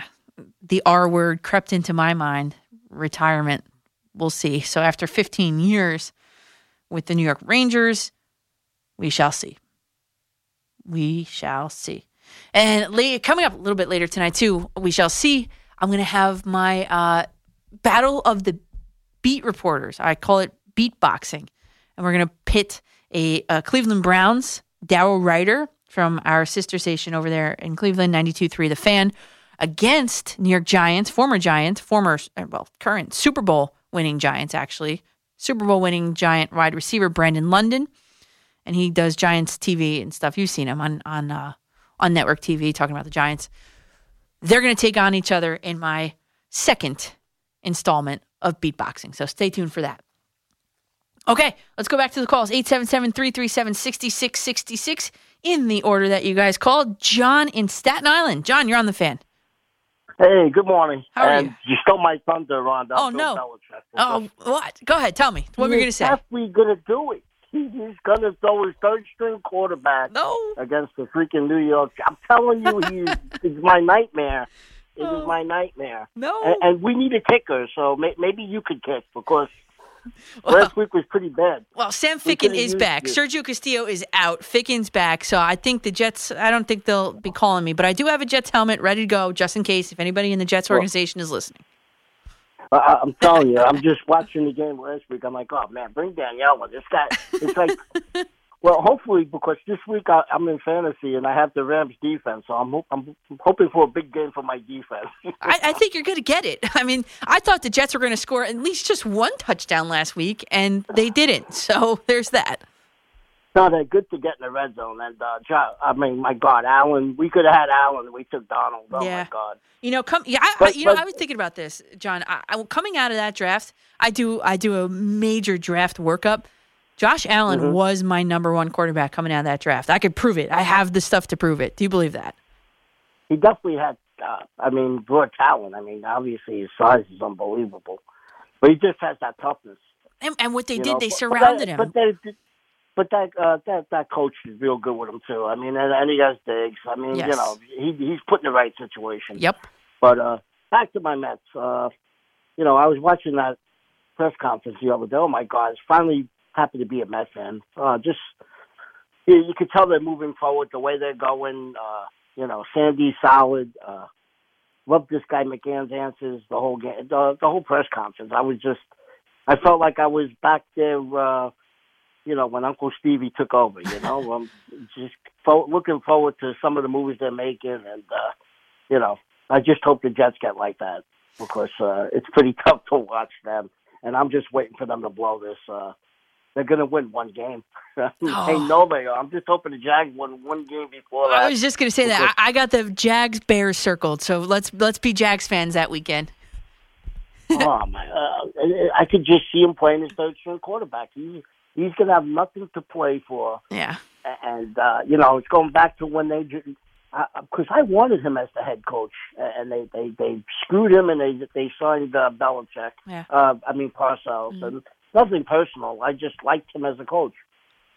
the R word crept into my mind: retirement. We'll see. So after 15 years with the New York Rangers, we shall see. We shall see. And la- coming up a little bit later tonight, too, we shall see. I'm going to have my uh, battle of the beat reporters. I call it beatboxing. And we're going to pit a, uh Cleveland Browns, Daryl Ruiter from our sister station over there in Cleveland, 92.3 The Fan, against New York Giants, former Giants, former, uh, well, current Super Bowl winning Giants, actually. Super Bowl winning Giant wide receiver Brandon London and he does Giants TV and stuff. You've seen him on on uh, on network TV talking about the Giants. They're going to take on each other in my second installment of beatboxing. So stay tuned for that. Okay, let's go back to the calls 877 337 6666 in the order that you guys called. John in Staten Island. John, you're on the fan. Hey, good morning. How are and you? You stole my thunder, Rhonda. Oh, no. Oh, what? Go ahead. Tell me. What were you going to say? definitely going to do it. He's going to throw his third string quarterback No. against the freaking New York. I'm telling you, he's it's my nightmare. It Oh. is my nightmare. No. And, and we need a kicker, so may, maybe you could kick because last week was pretty bad. Well, Sam Ficken is back. Sergio Castillo is out. Ficken's back. So I think the Jets, I don't think they'll be calling me, but I do have a Jets helmet ready to go just in case if anybody in the Jets Well- organization is listening. I- I'm telling you, I'm just watching the game last week. I'm like, oh man, bring Danielle. in. This guy, it's like, well, hopefully because this week I, I'm in fantasy and I have the Rams defense, so I'm I'm hoping for a big game for my defense. I, I think you're going to get it. I mean, I thought the Jets were going to score at least just one touchdown last week, and they didn't. So there's that. no, they're good to get in the red zone. And uh, Jo- I mean, my God, Allen, we could have had Allen, we took Donald. Oh Yeah. my God. You know, come. Yeah, I, But- you know, I was thinking about this, John. I, I, coming out of that draft, I do, I do a major draft workup. Josh Allen Mhm. was my number one quarterback coming out of that draft. I could prove it. I have the stuff to prove it. Do you believe that? He definitely had. Uh, I mean, raw talent. I mean, obviously his size is unbelievable, but he just has that toughness. And, and what they did, know, they surrounded but that, him. But, they, but that uh, that that coach is real good with him too. I mean, and, and he has digs. I mean, you know, he he's put in the right situation. Yep. But uh, back to my Mets. Uh, you know, I was watching that press conference the other day. Oh my God! It's finally happy to be a Mets fan. Uh, just you, you could tell they're moving forward the way they're going. Uh, you know, Sandy's solid. Uh, love this guy McCann's answers the whole game, the, the whole press conference. I was just, I felt like I was back there. Uh, you know, when Uncle Stevie took over. You know, I'm just fo- looking forward to some of the movies they're making, and uh, you know, I just hope the Jets get like that because uh, it's pretty tough to watch them, and I'm just waiting for them to blow this. Uh, they're going to win one game. Oh. they know they are. I'm just hoping the Jags win one game before that. I was just going to say that. I, I got the Jags Bears circled, so let's let's be Jags fans that weekend. oh my! Uh, I could just see him playing his third string quarterback. He's he's going to have nothing to play for. Yeah. and uh, you know it's going back to when they did because I wanted him as the head coach, and they they they screwed him, and they they signed uh, Belichick. Yeah. Uh, I mean Parcells, and nothing personal. I just liked him as a coach.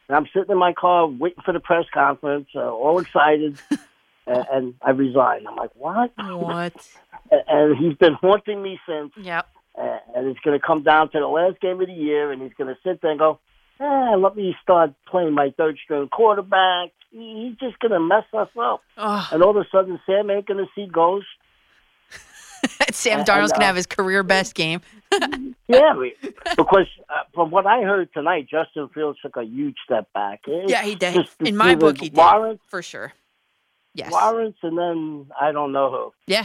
And I'm sitting in my car waiting for the press conference, uh, all excited, and, and I resigned. I'm like, what? What? And- and he's been haunting me since. Yep. Uh, and it's going to come down to the last game of the year, and he's going to sit there and go, eh, let me start playing my third string quarterback. He- He's just going to mess us up. Oh. And all of a sudden, Sam ain't going to see ghosts. Sam And, Darnold's uh, gonna have his career best game. Yeah, because uh, from what I heard tonight, Justin Fields took a huge step back. It's Yeah, he did. just In my book, he did Lawrence, for sure. Yes. Lawrence, and then I don't know who. Yeah,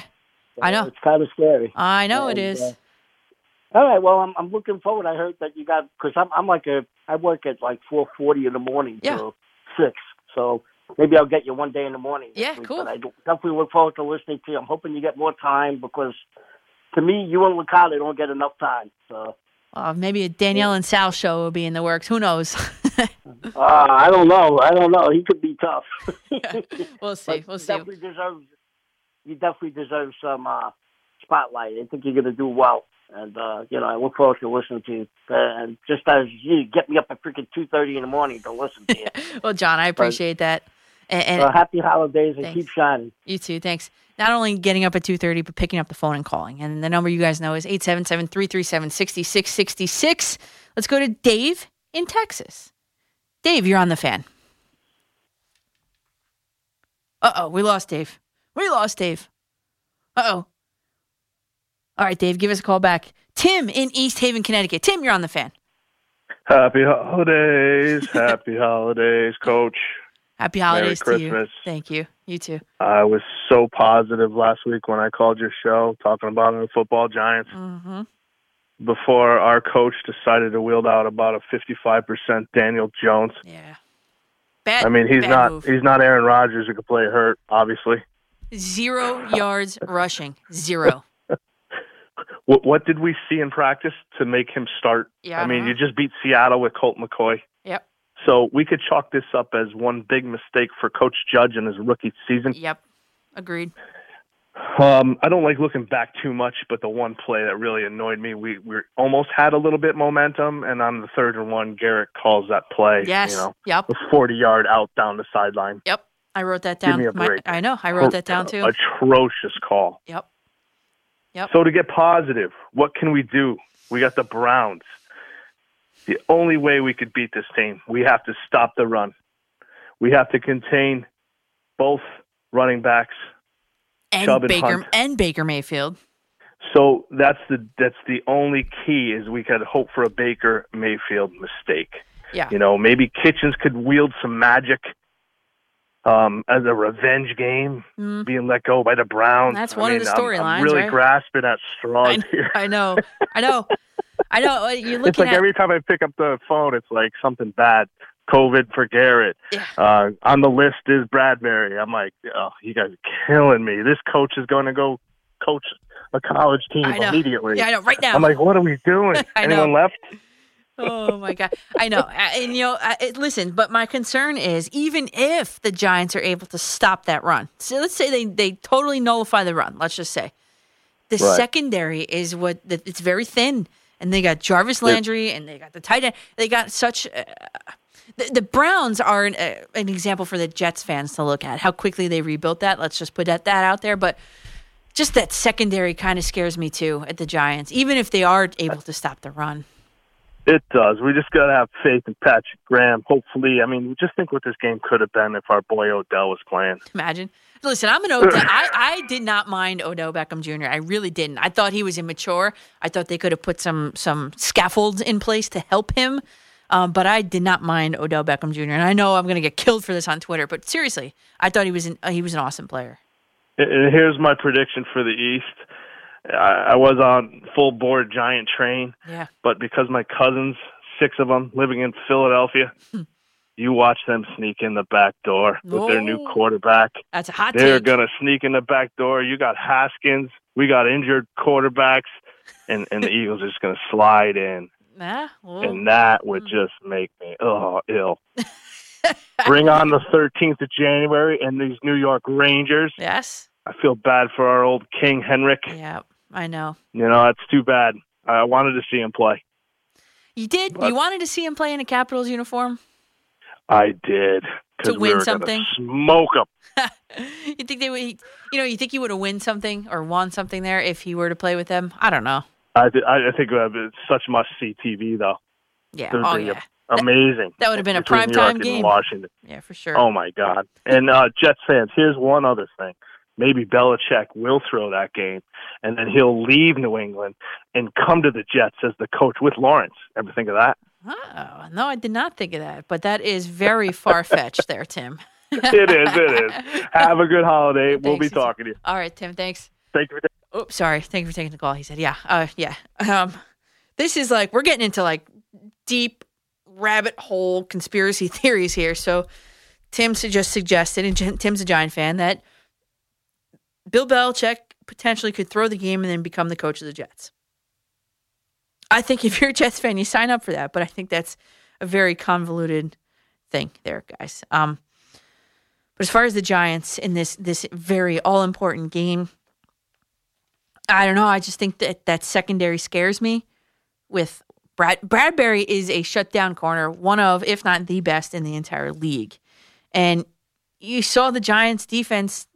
I know. It's kind of scary. I know it And, is. uh, all right. Well, I'm I'm looking forward. I heard that you got because I'm I'm like a I work at like four forty in the morning Yeah. till six. So maybe I'll get you one day in the morning. Yeah, week, cool. But I definitely look forward to listening to you. I'm hoping you get more time because to me, you and Licata don't get enough time. So Uh, maybe a Danielle and Sal show will be in the works. Who knows? uh, I don't know. I don't know. He could be tough. we'll see. But We'll he see. Definitely deserves. You definitely deserve some uh, spotlight. I think you're going to do well, and uh, you know I look forward to listening to you. Uh, and just as you get me up at freaking two thirty in the morning to listen to you. Well, John, I appreciate that. And, and uh, happy holidays and Thanks. keep shining. you too. Thanks. Not only getting up at 2.30, but picking up the phone and calling. And the number you guys know is 877-337-6666. Let's go to Dave in Texas. Dave, you're on the fan. Uh-oh, we lost Dave. We lost Dave. Uh-oh. All right, Dave, give us a call back. Tim in East Haven, Connecticut. Tim, you're on the fan. Happy holidays. Happy holidays, coach. Happy Merry holidays to you. Christmas. Thank you. You too. I was so positive last week when I called your show talking about the football giants Mm-hmm. before our coach decided to wield out about a 55% Daniel Jones. Yeah. Bad, I mean, he's not move. he's not Aaron Rodgers who could play hurt, obviously. Zero yards rushing. Zero. What, what did we see in practice to make him start? Yeah, I mean, don't you just beat Seattle with Colt McCoy. Yep. So we could chalk this up as one big mistake for Coach Judge in his rookie season. Yep. Agreed. Um, I don't like looking back too much, but the one play that really annoyed me, we we almost had a little bit momentum, and on the third and one, Garrett calls that play. Yes. You know, Yep. a forty yard out down the sideline. Yep. I wrote that down. Give me a My- break. I know. I wrote that down too. Atrocious call. Yep. Yep. So to get positive, what can we do? We got the Browns. The only way we could beat this team, we have to stop the run. We have to contain both running backs. and Chubb and Baker Hunt. and Baker Mayfield. So that's the that's the only key is we could hope for a Baker Mayfield mistake. Yeah. You know, maybe Kitchens could wield some magic um, as a revenge game, Mm. being let go by the Browns. That's I one of mean, the I'm- storylines, I'm really right? grasping at straws I, here. I know. I know. I know. Uh, looking It's like at every time I pick up the phone, it's like something bad. COVID for Garrett. Yeah. Uh, on the list is Bradberry. I'm like, oh, you guys are killing me. This coach is going to go coach a college team I immediately. Yeah, I know. Right now. I'm like, what are we doing? I know. Anyone left? oh my god i know and you know it, listen but my concern is even if the giants are able to stop that run so let's say they they totally nullify the run let's just say the Right. secondary is what it's very thin and they got jarvis landry and they got the tight end they got such uh, the, the browns are an, uh, an example for the jets fans to look at how quickly they rebuilt that let's just put that, that out there but just that secondary kind of scares me too at the giants even if they are able to stop the run It does. We just got to have faith in Patrick Graham. Hopefully, I mean, just think what this game could have been if our boy Odell was playing. Imagine. Listen, I'm an Odell. I, I did not mind Odell Beckham Jr. I really didn't. I thought he was immature. I thought they could have put some some scaffolds in place to help him. Um, but I did not mind Odell Beckham Jr. And I know I'm going to get killed for this on Twitter, but seriously, I thought he was an, uh, he was an awesome player. And here's my prediction for the East. I, I was on full board giant train, Yeah. but because my cousins, six of them, living in Philadelphia, Hmm. You watch them sneak in the back door with their new Oh. quarterback. That's a hot They're take. gonna sneak in the back door. You got Haskins. We got injured quarterbacks, and and the Eagles are just gonna slide in, Ah, well, and that would just make me oh ill. Bring on the 13th of January and these New York Rangers. yes. I feel bad for our old King Henrik. Yeah, I know. You know, that's too bad. I wanted to see him play. You did. You wanted to see him play in a Capitals uniform. I did. To we win were something? Smoke him. You think they would? You know, you think he would have won something or won something there if he were to play with them? I don't know. I, th- I think uh, it's such must see TV though. Yeah. It Oh yeah. amazing. That would have been a prime time game. Washington. Yeah, for sure. Oh my God! And uh, Jets fans, here's one other thing: maybe Belichick will throw that game, and then he'll leave New England and come to the Jets as the coach with Lawrence. Ever think of that? Oh, no, I did not think of that, but that is very far fetched there, Tim. it is. It is. Have a good holiday. we'll be talking to you. All right, Tim, thanks. Thank you for Oops, sorry. Thank you for taking the call. He said, "Yeah, uh, yeah." Um, this is like we're getting into like deep rabbit hole conspiracy theories here. So Tim just suggested, and Tim's a Giant fan, that Bill Belichick potentially could throw the game and then become the coach of the Jets. I think if you're a Jets fan, you sign up for that, but I think that's a very convoluted thing there, guys. Um, but as far as the Giants in this this very all important game, I don't know. I just think that that secondary scares me. With Brad Bradberry is a shutdown corner, one of if not the best in the entire league, and you saw the Giants defense.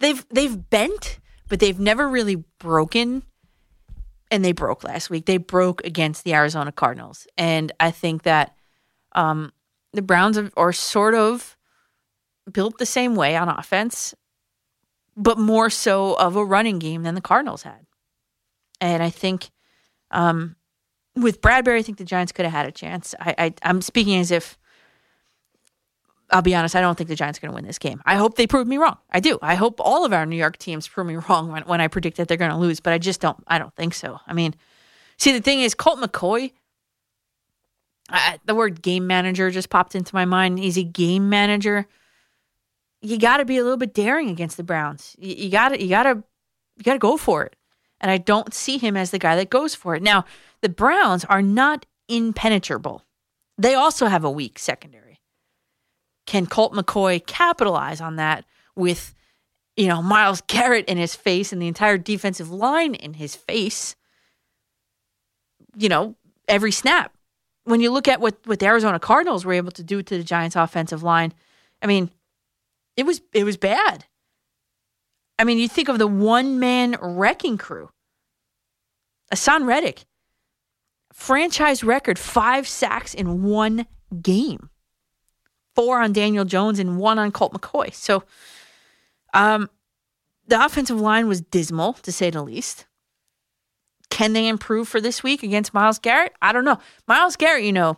They've they've bent, but they've never really broken. And they broke last week. They broke against the Arizona Cardinals, and I think that um, the Browns are, sort of built the same way on offense, but more so of a running game than the Cardinals had. And I think um, with Bradberry, I think the Giants could have had a chance. I, I, I'm speaking as if, I'll be honest, I don't think the Giants are going to win this game. I hope they prove me wrong. I do. I hope all of our New York teams prove me wrong when, when I predict that they're going to lose, but I just don't. I don't think so. I mean, see, the thing is, Colt McCoy, I, the word game manager just popped into my mind. He's a game manager you got to be a little bit daring against the Browns. You got to you got to you got to go for it. And I don't see him as the guy that goes for it. Now, the Browns are not impenetrable. They also have a weak secondary. Can Colt McCoy capitalize on that with you know Myles Garrett in his face and the entire defensive line in his face? You know, every snap. When you look at what what the Arizona Cardinals were able to do to the Giants offensive line, I mean, it was it was bad. I mean, you think of the one man wrecking crew. Haason Reddick, franchise record five sacks in one game, four on Daniel Jones and one on Colt McCoy. So, um, the offensive line was dismal to say the least. Can they improve for this week against Myles Garrett? I don't know. Myles Garrett, you know,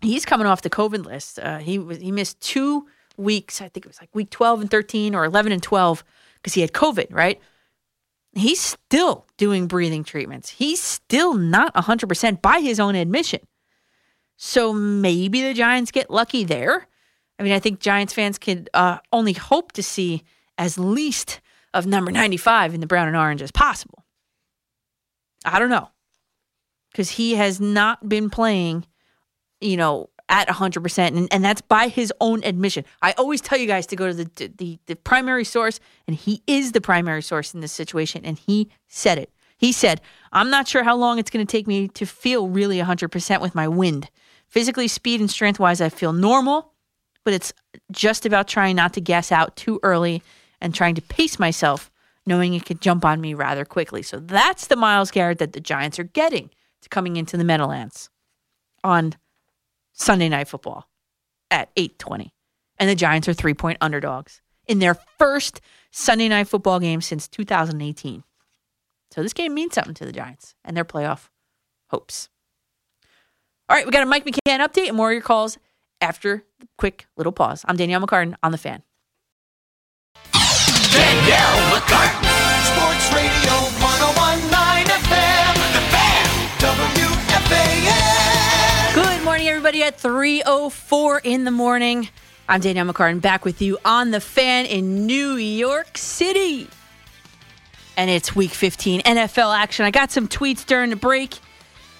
he's coming off the COVID list. Uh, he was he missed two weeks. I think it was like week 12 and 13 or 11 and 12 because he had COVID, right? He's still doing breathing treatments. He's still not 100% by his own admission. So maybe the Giants get lucky there. I mean, I think Giants fans can uh, only hope to see as least of number 95 in the brown and orange as possible. I don't know. Because he has not been playing, you know, at 100% and, and that's by his own admission i always tell you guys to go to the, the the primary source and he is the primary source in this situation and he said it he said i'm not sure how long it's going to take me to feel really 100% with my wind physically speed and strength wise i feel normal but it's just about trying not to gas out too early and trying to pace myself knowing it could jump on me rather quickly so that's the myles garrett that the giants are getting to coming into the meadowlands on Sunday night football at 8:20. And the Giants are 3-point underdogs in their first Sunday night football game since 2018. So this game means something to the Giants and their playoff hopes. All right, we got a Mike McCann update and more of your calls after the quick little pause. I'm Danielle McCartan on the fan. Danielle McCartan. Sports Radio 1019 FM. The Fan. WFAN. Good morning, everybody. At 3:04 in the morning, I'm Danielle McCartan back with you on the fan in New York City, and it's Week 15 NFL action. I got some tweets during the break.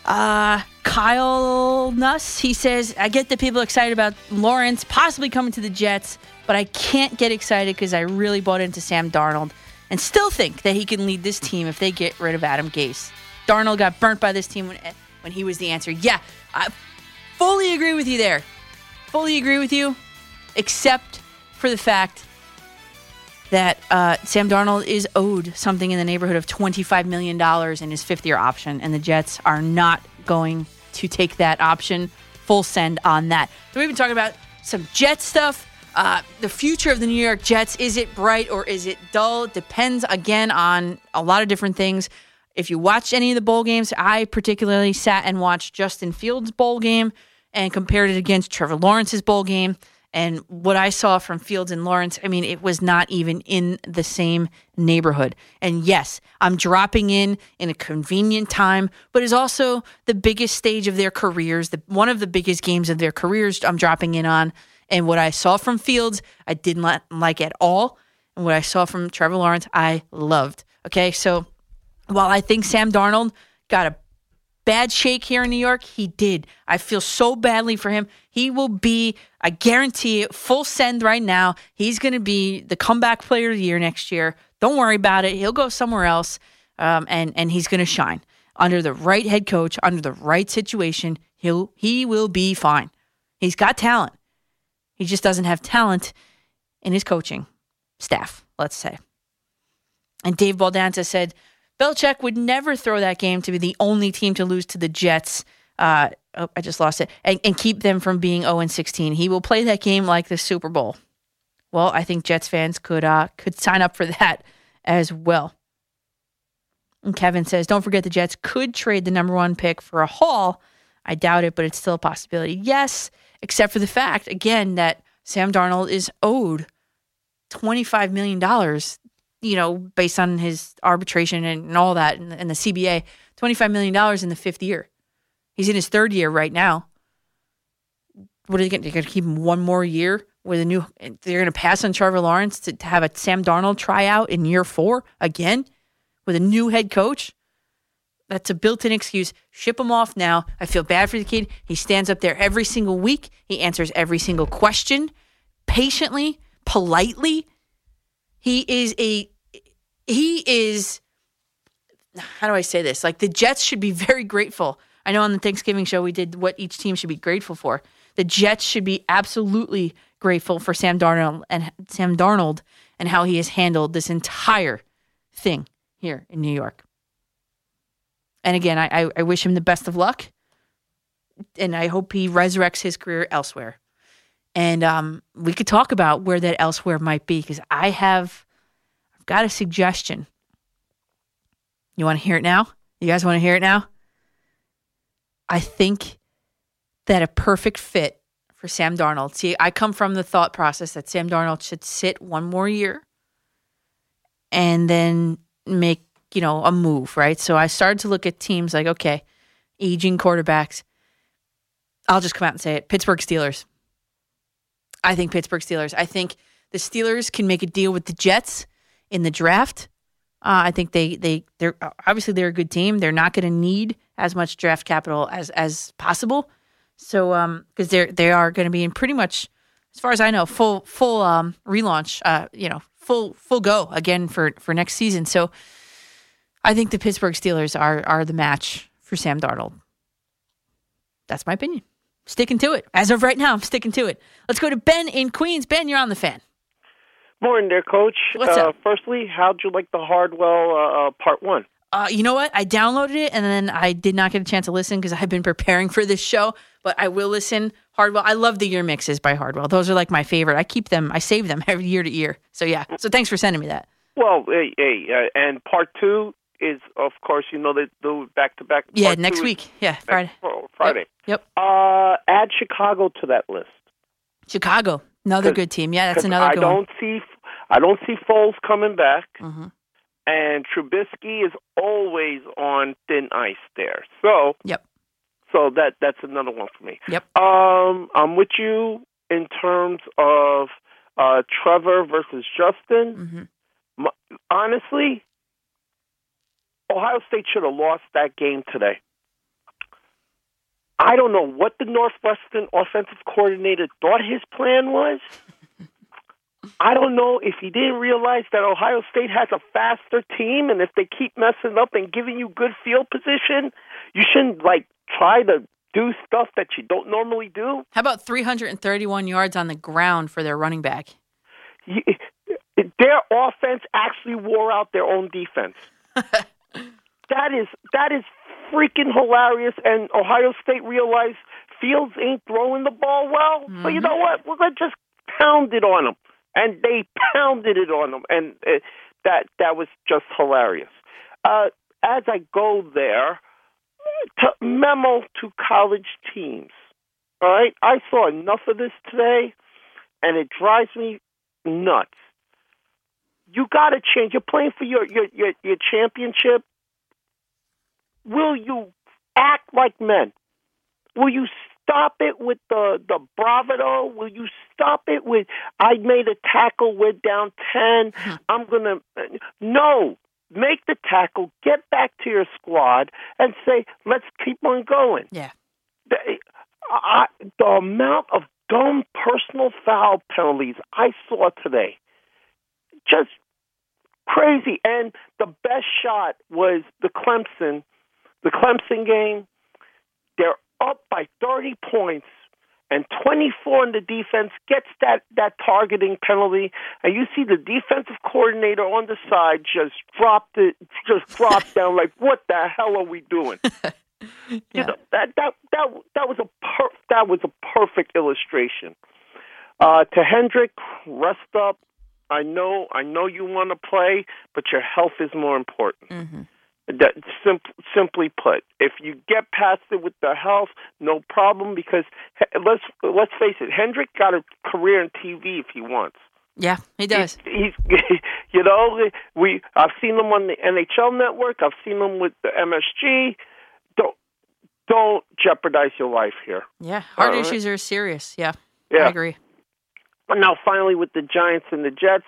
Uh, Kyle Nuss, he says, I get the people excited about Lawrence possibly coming to the Jets, but I can't get excited because I really bought into Sam Darnold and still think that he can lead this team if they get rid of Adam Gase. Darnold got burnt by this team when, when he was the answer. Yeah, I fully agree with you there. Fully agree with you, except for the fact that uh, Sam Darnold is owed something in the neighborhood of $25 million in his fifth year option, and the Jets are not going to take that option. Full send on that. So we've been talking about some Jet stuff. Uh, the future of the New York Jets is it bright or is it dull? Depends again on a lot of different things. If you watched any of the bowl games, I particularly sat and watched Justin Fields' bowl game and compared it against Trevor Lawrence's bowl game. And what I saw from Fields and Lawrence, I mean, it was not even in the same neighborhood. And yes, I'm dropping in in a convenient time, but it's also the biggest stage of their careers, the one of the biggest games of their careers. I'm dropping in on, and what I saw from Fields, I didn't like at all, and what I saw from Trevor Lawrence, I loved. Okay, so while I think Sam Darnold got a bad shake here in New York, he did. I feel so badly for him. He will be, I guarantee it, full send right now. He's going to be the comeback player of the year next year. Don't worry about it. He'll go somewhere else, um, and and he's going to shine under the right head coach, under the right situation. He'll he will be fine. He's got talent. He just doesn't have talent in his coaching staff. Let's say. And Dave Baldanza said Belichick would never throw that game to be the only team to lose to the Jets. Uh, oh, I just lost it, and, and keep them from being 0 and 16. He will play that game like the Super Bowl. Well, I think Jets fans could uh, could sign up for that as well. And Kevin says, don't forget the Jets could trade the number one pick for a haul. I doubt it, but it's still a possibility. Yes, except for the fact, again, that Sam Darnold is owed $25 million, you know, based on his arbitration and, and all that and, and the CBA, $25 million in the fifth year. He's in his third year right now. What are they going to keep him one more year with a new? They're going to pass on Trevor Lawrence to, to have a Sam Darnold tryout in year four again with a new head coach. That's a built-in excuse. Ship him off now. I feel bad for the kid. He stands up there every single week. He answers every single question patiently, politely. He is a he is how do I say this? Like the Jets should be very grateful. I know on the Thanksgiving show we did what each team should be grateful for. The Jets should be absolutely grateful for Sam Darnold and Sam Darnold and how he has handled this entire thing here in New York. And again, I, I, I wish him the best of luck, and I hope he resurrects his career elsewhere. And um, we could talk about where that elsewhere might be because I have I've got a suggestion. You want to hear it now? You guys want to hear it now? I think that a perfect fit for Sam Darnold. See, I come from the thought process that Sam Darnold should sit one more year and then make, you know, a move, right? So I started to look at teams like, okay, aging quarterbacks. I'll just come out and say it. Pittsburgh Steelers. I think Pittsburgh Steelers. I think the Steelers can make a deal with the Jets in the draft. Uh, I think they they they're obviously they're a good team. They're not going to need as much draft capital as as possible. So um because they're they are going to be in pretty much as far as I know full full um relaunch uh you know full full go again for for next season. So I think the Pittsburgh Steelers are are the match for Sam Darnold. That's my opinion. Sticking to it. As of right now, I'm sticking to it. Let's go to Ben in Queens. Ben, you're on the fan. Morning there, Coach. What's uh, up? Firstly, how'd you like the Hardwell uh, uh, Part One? Uh, you know what? I downloaded it and then I did not get a chance to listen because I've been preparing for this show. But I will listen. Hardwell. I love the year mixes by Hardwell. Those are like my favorite. I keep them. I save them every year to year. So yeah. So thanks for sending me that. Well, hey, hey uh, and Part Two is, of course, you know they do back to back. Yeah, next is week. Yeah, Friday. fr- Friday. Yep. Uh, add Chicago to that list. Chicago, another good team. Yeah, that's another I good don't one. see, I don't see Foles coming back, hmm and Trubisky is always on thin ice there. So, Yep. so that that's another one for me. Yep. Um, I'm with you in terms of uh, Trevor versus Justin. hmm M- honestly, Ohio State should have lost that game today. I don't know what the Northwestern offensive coordinator thought his plan was. I don't know if he didn't realize that Ohio State has a faster team, and if they keep messing up and giving you good field position, you shouldn't like try to do stuff that you don't normally do. How about 331 yards on the ground for their running back? Their offense actually wore out their own defense. that is that is freaking hilarious. And Ohio State realized Fields ain't throwing the ball well. But you know what? We're gonna just pounded on them, and they pounded it on them, and uh, that that was just hilarious. Uh, as I go there, to memo to college teams. All right, I saw enough of this today, and it drives me nuts. You got to change. You're playing for your your your, your championship. Will you act like men? Will you stop it with the the bravado? Will you stop it with I made a tackle, we're down 10. Uh-huh. I'm going to No, make the tackle, get back to your squad and say, "Let's keep on going." Yeah. The, I, the amount of dumb personal foul penalties I saw today, just crazy. And the best shot was the Clemson, the Clemson game. They're up by 30 points, and 24 in the defense gets that that targeting penalty, and you see the defensive coordinator on the side just drop it, just drop down like, what the hell are we doing? You know, that that that that was a per- that was a perfect illustration. Uh, to Henrik, rest up. I know I know you want to play, but your health is more important. Mm-hmm. That sim- simply put, if you get past it with the health, no problem. Because let's let's face it, Henrik got a career in TV if he wants. Yeah, he does. He's, you know, we I've seen him on the NHL Network. I've seen him with the MSG. Don't don't jeopardize your life here. Yeah, heart All right. issues are serious. Yeah, Yeah. I agree. Now, finally, with the Giants and the Jets,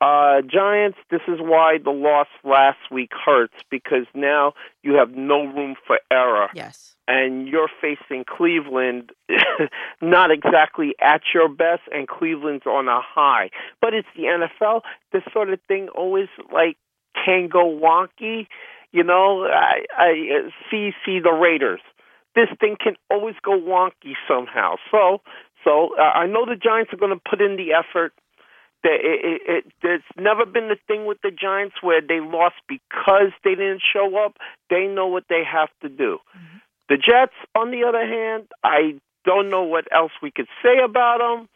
uh, Giants. This is why the loss last week hurts because now you have no room for error. Yes. And you're facing Cleveland, not exactly at your best, and Cleveland's on a high. But it's the NFL. This sort of thing always like can go wonky. You know, I, I see see the Raiders. This thing can always go wonky somehow. So, so uh, I know the Giants are going to put in the effort. That it, it, it, there's never been the thing with the Giants where they lost because they didn't show up. They know what they have to do. The Jets, on the other hand, I don't know what else we could say about them.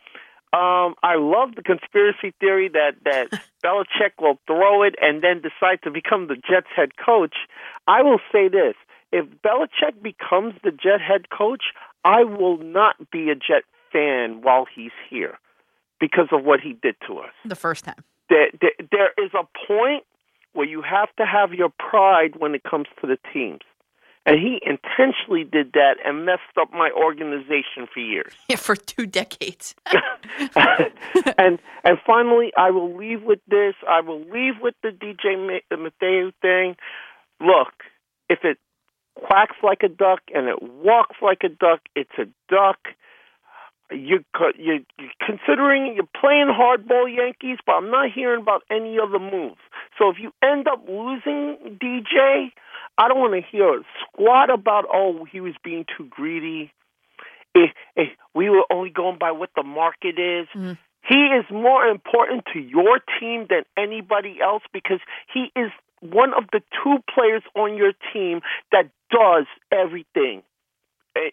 Um, I love the conspiracy theory that that Belichick will throw it and then decide to become the Jets head coach. I will say this: if Belichick becomes the Jet head coach, I will not be a Jet fan while he's here because of what he did to us. The first time. There, there, there is a point where you have to have your pride when it comes to the teams. And he intentionally did that and messed up my organization for years. Yeah, for two decades. and and finally, I will leave with this. I will leave with the DJ Mateo thing. Look, if it quacks like a duck and it walks like a duck, it's a duck. You you're considering you're playing hardball Yankees, but I'm not hearing about any other moves. So if you end up losing DJ, I don't want to hear a squat about oh he was being too greedy. If, if we were only going by what the market is. Mm-hmm. He is more important to your team than anybody else because he is one of the two players on your team that does everything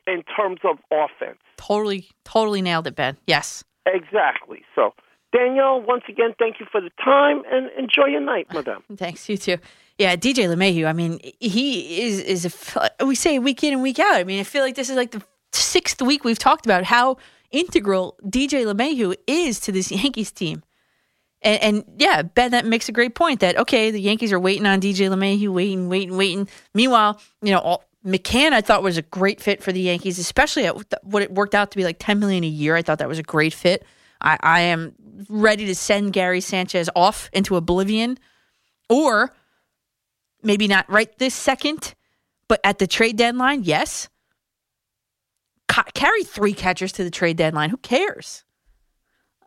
in terms of offense. totally, totally nailed it, Ben. Yes. Exactly. So, Danielle, once again, thank you for the time and enjoy your night, ah, madam. Thanks, you too. Yeah, DJ LeMahieu. I mean, he is is a we say week in and week out. I mean, I feel like this is like the sixth week we've talked about how integral DJ LeMahieu is to this Yankees team. And, and yeah, Ben, that makes a great point. That okay, the Yankees are waiting on DJ LeMahieu, waiting, waiting, waiting. Meanwhile, you know, all, McCann I thought was a great fit for the Yankees, especially at what it worked out to be like ten million a year. I thought that was a great fit. I, I am ready to send Gary Sanchez off into oblivion, or maybe not right this second, but at the trade deadline, yes. Ca- carry three catchers to the trade deadline. Who cares?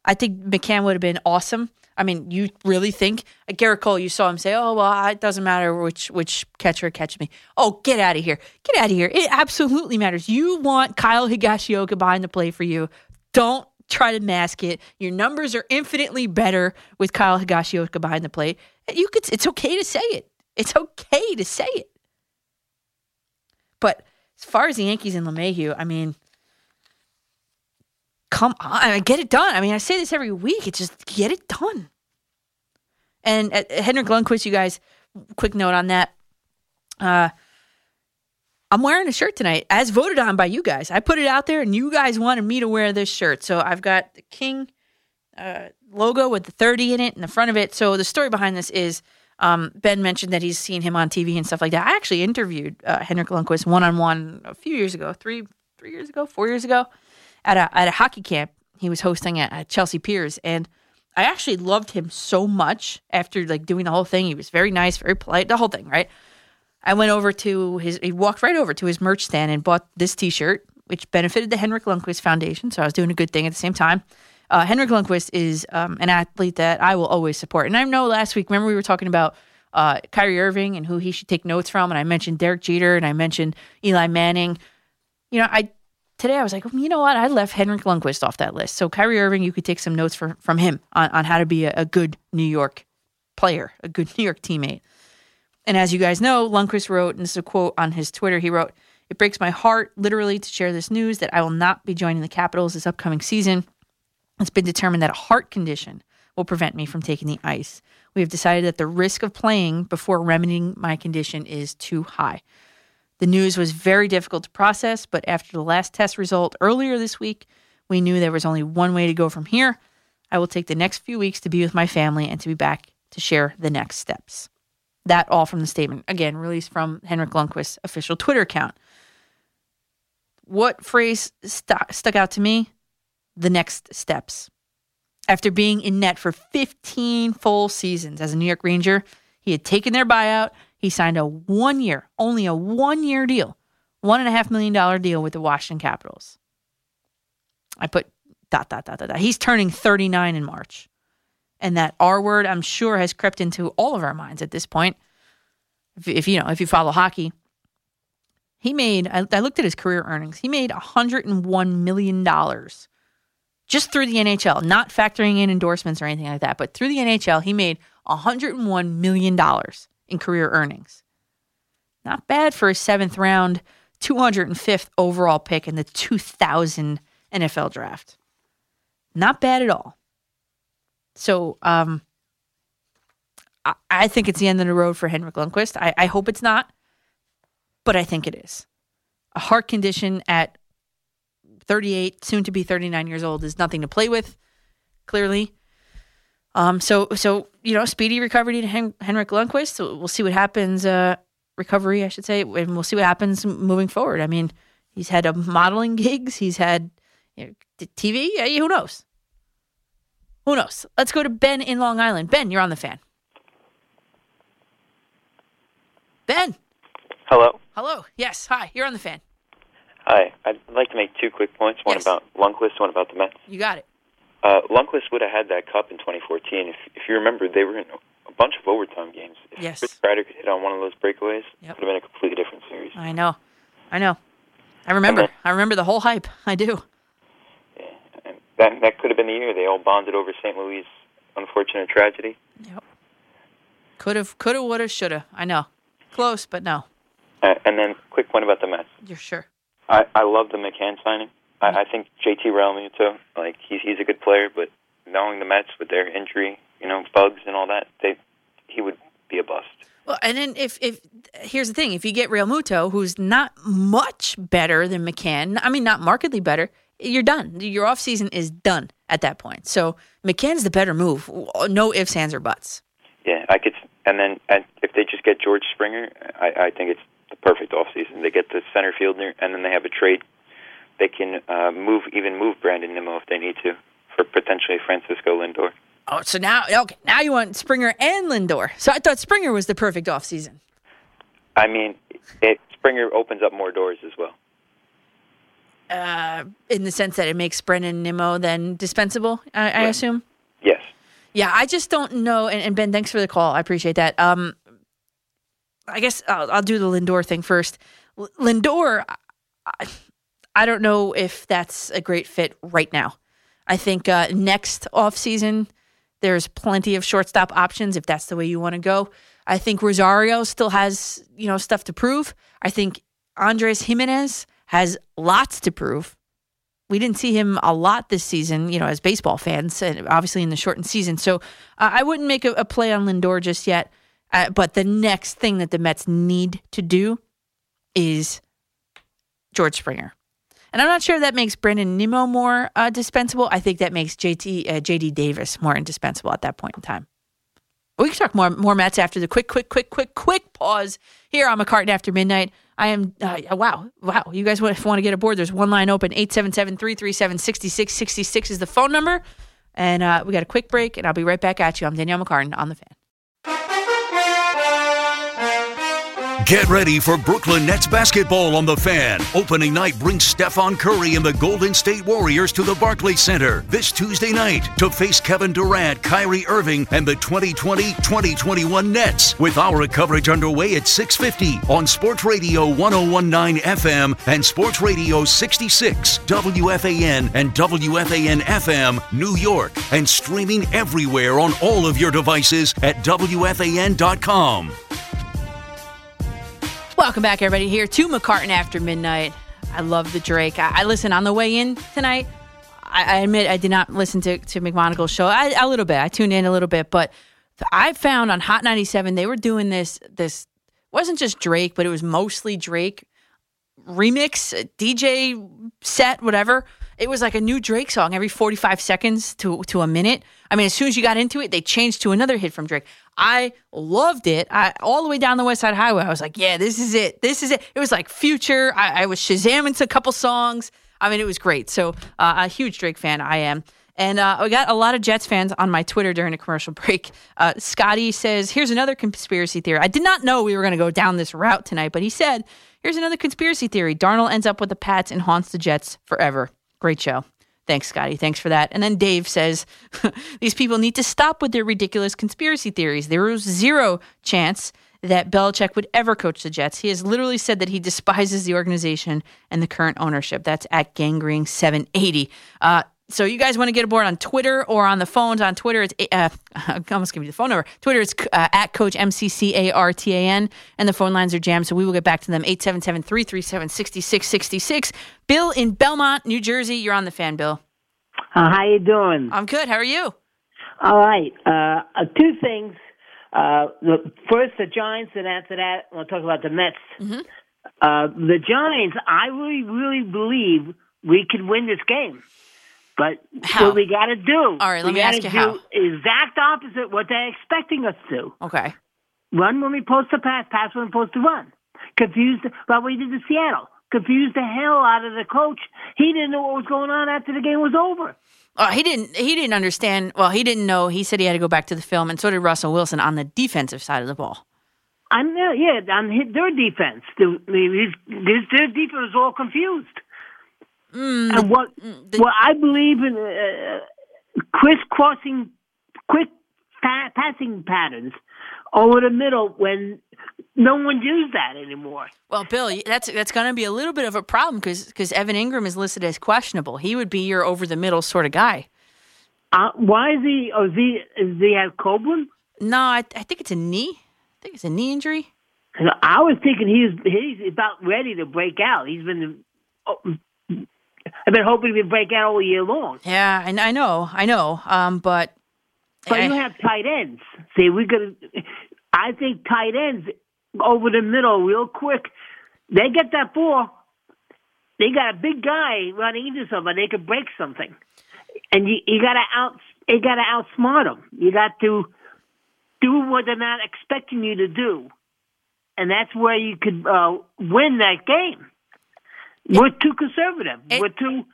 I think McCann would have been awesome. I mean, you really think uh, Gerrit Cole? You saw him say, "Oh well, it doesn't matter which which catcher catches me." Oh, get out of here! Get out of here! It absolutely matters. You want Kyle Higashioka behind the plate for you. Don't try to mask it. Your numbers are infinitely better with Kyle Higashioka behind the plate. You could. It's okay to say it. It's okay to say it. But as far as the Yankees and LeMahieu, I mean, come on, I mean, get it done. I mean, I say this every week. It's just get it done. And uh, Henrik Lundqvist, you guys, quick note on that. Uh, I'm wearing a shirt tonight, as voted on by you guys. I put it out there, and you guys wanted me to wear this shirt. So I've got the King uh, logo with the 30 in it in the front of it. So the story behind this is um, Ben mentioned that he's seen him on TV and stuff like that. I actually interviewed uh, Henrik Lundqvist one on one a few years ago, three three years ago, four years ago, at a at a hockey camp he was hosting at, at Chelsea Piers, and I actually loved him so much after like doing the whole thing. He was very nice, very polite, the whole thing, right? I went over to his, he walked right over to his merch stand and bought this T-shirt, which benefited the Henrik Lundqvist Foundation. So I was doing a good thing at the same time. Uh, Henrik Lundqvist is um, an athlete that I will always support. And I know last week, remember we were talking about uh, Kyrie Irving and who he should take notes from, and I mentioned Derek Jeter and I mentioned Eli Manning. You know, I today I was like, mm, you know what? I left Henrik Lundqvist off that list. So Kyrie Irving, you could take some notes for, from him on, on how to be a, a good New York player, a good New York teammate. And as you guys know, Lundqvist wrote, and this is a quote on his Twitter, he wrote, It breaks my heart, literally, to share this news that I will not be joining the Capitals this upcoming season. It's been determined that a heart condition will prevent me from taking the ice. We have decided that the risk of playing before remedying my condition is too high. The news was very difficult to process, but after the last test result earlier this week, we knew there was only one way to go from here. I will take the next few weeks to be with my family and to be back to share the next steps. That all from the statement, again, released from Henrik Lundqvist's official Twitter account. What phrase stu- stuck out to me? The next steps. After being in net for 15 full seasons as a New York Ranger, he had taken their buyout. He signed a one year, only a one year deal, one and a half million dollar deal with the Washington Capitals. I put dot, dot, dot, dot, dot. He's turning 39 in March. And that R word, I'm sure, has crept into all of our minds at this point. If, if you know, if you follow hockey, he made, I, I looked at his career earnings. He made $101 million just through the NHL, not factoring in endorsements or anything like that, but through the NHL, he made $101 million in career earnings. Not bad for a seventh round, 205th overall pick in the 2000 NFL draft. Not bad at all. So, um, I, I think it's the end of the road for Henrik Lundqvist. I, I hope it's not, but I think it is. A heart condition at 38, soon to be 39 years old, is nothing to play with, clearly. Um, so, so you know, speedy recovery to Hen- Henrik Lundqvist. So we'll see what happens. Uh, recovery, I should say, and we'll see what happens moving forward. I mean, he's had a modeling gigs. He's had you know, TV. Who knows? Who knows? Let's go to Ben in Long Island. Ben, you're on the fan. Ben, Hello. hello. Yes, hi. You're on the fan. Hi. I'd like to make two quick points. One about Lundqvist, one about the Mets. You got it. Uh, Lundqvist would have had that cup in 2014 if, if you remember. They were in a bunch of overtime games. If Yes. Chris Kreider could hit on one of those breakaways, Yep. it would have been a completely different series. I know. I know. I remember. I remember the whole hype. I do. Yeah, and That that could have been the year they all bonded over St. Louis' unfortunate tragedy. Yep. Could have, could have, would have, should have. I know. Close, but no. Uh, and then, quick point about the Mets. You're sure. I I love the McCann signing. I, I think JT Realmuto, like he's he's a good player, but knowing the Mets with their injury, you know, bugs and all that, they he would be a bust. Well, and then if if here's the thing, if you get Realmuto, who's not much better than McCann, I mean not markedly better, you're done. Your off season is done at that point. So McCann's the better move. No ifs, ands, or buts. Yeah, I could. And then, and if they just get George Springer, I, I think it's the perfect offseason. They get the center fielder, and then they have a trade. They can uh, move, even move Brandon Nimmo if they need to, for potentially Francisco Lindor. Oh, so now okay, now you want Springer and Lindor. So I thought Springer was the perfect off season. I mean, it Springer opens up more doors as well. Uh, in the sense that it makes Brandon Nimmo then dispensable, I, I assume. Yes. Yeah, I just don't know. And, and Ben, thanks for the call. I appreciate that. Um, I guess I'll, I'll do the Lindor thing first. L- Lindor, I, I don't know if that's a great fit right now. I think uh, next offseason, there's plenty of shortstop options if that's the way you want to go. I think Rosario still has, you know, stuff to prove. I think Andres Gimenez has lots to prove. we didn't see him a lot this season, you know, as baseball fans, and obviously in the shortened season. So uh, I wouldn't make a, a play on Lindor just yet. Uh, but the next thing that the Mets need to do is George Springer. And I'm not sure if that makes Brandon Nimmo more uh, dispensable. I think that makes JT, uh, JD Davis more indispensable at that point in time. We can talk more more Mets after the quick, quick, quick, quick, quick pause here on McCartan after midnight. I am, uh, wow, wow. You guys want, want to get aboard? There's one line open 877 337 6666 is the phone number. And uh, we got a quick break, and I'll be right back at you. I'm Danielle McCartan on the fan. Get ready for Brooklyn Nets basketball on the fan. Opening night brings Stephen Curry and the Golden State Warriors to the Barclays Center this Tuesday night to face Kevin Durant, Kyrie Irving, and the 2020-2021 Nets. With our coverage underway at 6:50 on Sports Radio 1019 FM and Sports Radio 66 WFAN and WFAN FM New York and streaming everywhere on all of your devices at WFAN.com. Welcome back, everybody, here to McCartan After Midnight. I love the Drake. I, I listen on the way in tonight. I, I admit I did not listen to, to show I, a little bit. I tuned in a little bit, but I found on Hot 97 they were doing this. This wasn't just Drake, but it was mostly Drake remix, uh, DJ set, whatever. It was like a new Drake song every 45 seconds to to a minute. I mean, as soon as you got into it, they changed to another hit from Drake. I loved it. I, all the way down the West Side Highway, I was like, yeah, this is it. This is it. It was like Future. I, I was Shazamming to a couple songs. I mean, it was great. So, uh, a huge Drake fan, I am. And uh, I got a lot of Jets fans on my Twitter during a commercial break. Uh, Scotty says, Here's another conspiracy theory. I did not know we were going to go down this route tonight, but he said, Here's another conspiracy theory. Darnold ends up with the Pats and haunts the Jets forever. Great show. Thanks, Scotty. Thanks for that. And then Dave says, These people need to stop with their ridiculous conspiracy theories. There was zero chance that Belichick would ever coach the Jets. He has literally said that he despises the organization and the current ownership. That's at Gangrene 780. Uh, so you guys want to get aboard on Twitter or on the phones? On Twitter, it's uh, I almost give you the phone number. Twitter is uh, at Coach M C C A R T A N, and the phone lines are jammed. So we will get back to them. 877-337-6666. Bill in Belmont, New Jersey. You're on the fan, Bill. Uh, how you doing? I'm good. How are you? All right. Uh, uh, two things. Uh, the, first, the Giants, and after that, I want to talk about the Mets. Mm-hmm. Uh, the Giants, I really, really believe we could win this game. But what we got to do, All right, let we me ask you how. do exact opposite what they're expecting us to. Okay. Run when we post to pass, pass when we post to run. Confused about what we did to Seattle. Confused the hell out of the coach. He didn't know what was going on after the game was over. Uh, he didn't. He didn't understand. Well, he didn't know. He said he had to go back to the film, and so did Russell Wilson on the defensive side of the ball. I'm yeah, on their defense. The, the, his, their defense was all confused. Mm, and what what I believe in uh, crisscrossing, quick pa- passing patterns over the middle when no one uses that anymore. Well, Bill, that's that's going to be a little bit of a problem because because Evan Engram is listed as questionable. He would be your over the middle sort of guy. Uh, why is he? Oh, is he? Is he have Copeland? No, I, I think it's a knee. I think it's a knee injury. I was thinking he's he's about ready to break out. He's been. I've been hoping to break out all year long. Yeah, and I know, I know. Um, but But you have tight ends. See, we could. I think tight ends over the middle, real quick. They get that ball. They got a big guy running into something. They could break something, and you you got to out. You got to outsmart them. You got to do what they're not expecting you to do, and that's where you could uh, win that game. We're too conservative. we're too.